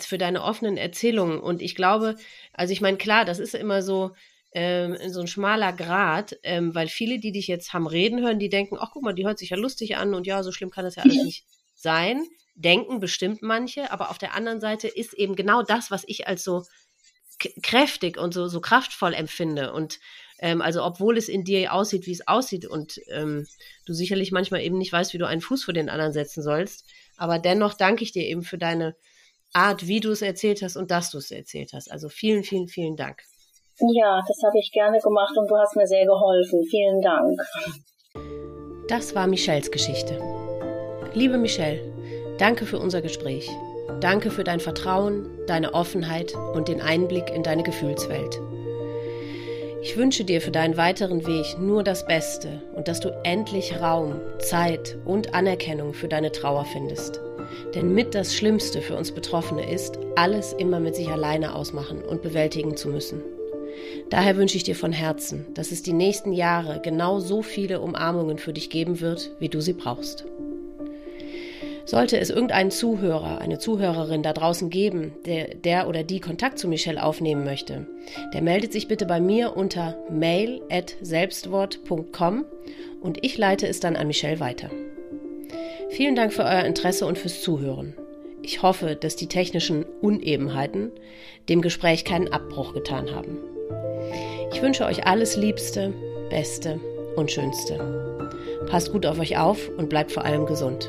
für deine offenen Erzählungen. Und ich glaube, also ich meine, klar, das ist immer so, ähm, so ein schmaler Grad, ähm, weil viele, die dich jetzt haben reden hören, die denken, ach guck mal, die hört sich ja lustig an und ja, so schlimm kann das ja alles nicht sein. Denken bestimmt manche, aber auf der anderen Seite ist eben genau das, was ich als so kräftig und so, so kraftvoll empfinde. Und ähm, also obwohl es in dir aussieht, wie es aussieht und ähm, du sicherlich manchmal eben nicht weißt, wie du einen Fuß vor den anderen setzen sollst, aber dennoch danke ich dir eben für deine Art, wie du es erzählt hast und dass du es erzählt hast. Also vielen, vielen, vielen Dank. Ja, das habe ich gerne gemacht und du hast mir sehr geholfen. Vielen Dank. Das war Michelles Geschichte. Liebe Michelle, danke für unser Gespräch. Danke für dein Vertrauen, deine Offenheit und den Einblick in deine Gefühlswelt. Ich wünsche dir für deinen weiteren Weg nur das Beste und dass du endlich Raum, Zeit und Anerkennung für deine Trauer findest. Denn mit das Schlimmste für uns Betroffene ist, alles immer mit sich alleine ausmachen und bewältigen zu müssen. Daher wünsche ich dir von Herzen, dass es die nächsten Jahre genau so viele Umarmungen für dich geben wird, wie du sie brauchst. Sollte es irgendeinen Zuhörer, eine Zuhörerin da draußen geben, der, der oder die Kontakt zu Michelle aufnehmen möchte, der meldet sich bitte bei mir unter mail@selbstwort.com und ich leite es dann an Michelle weiter. Vielen Dank für euer Interesse und fürs Zuhören. Ich hoffe, dass die technischen Unebenheiten dem Gespräch keinen Abbruch getan haben. Ich wünsche euch alles Liebste, Beste und Schönste. Passt gut auf euch auf und bleibt vor allem gesund.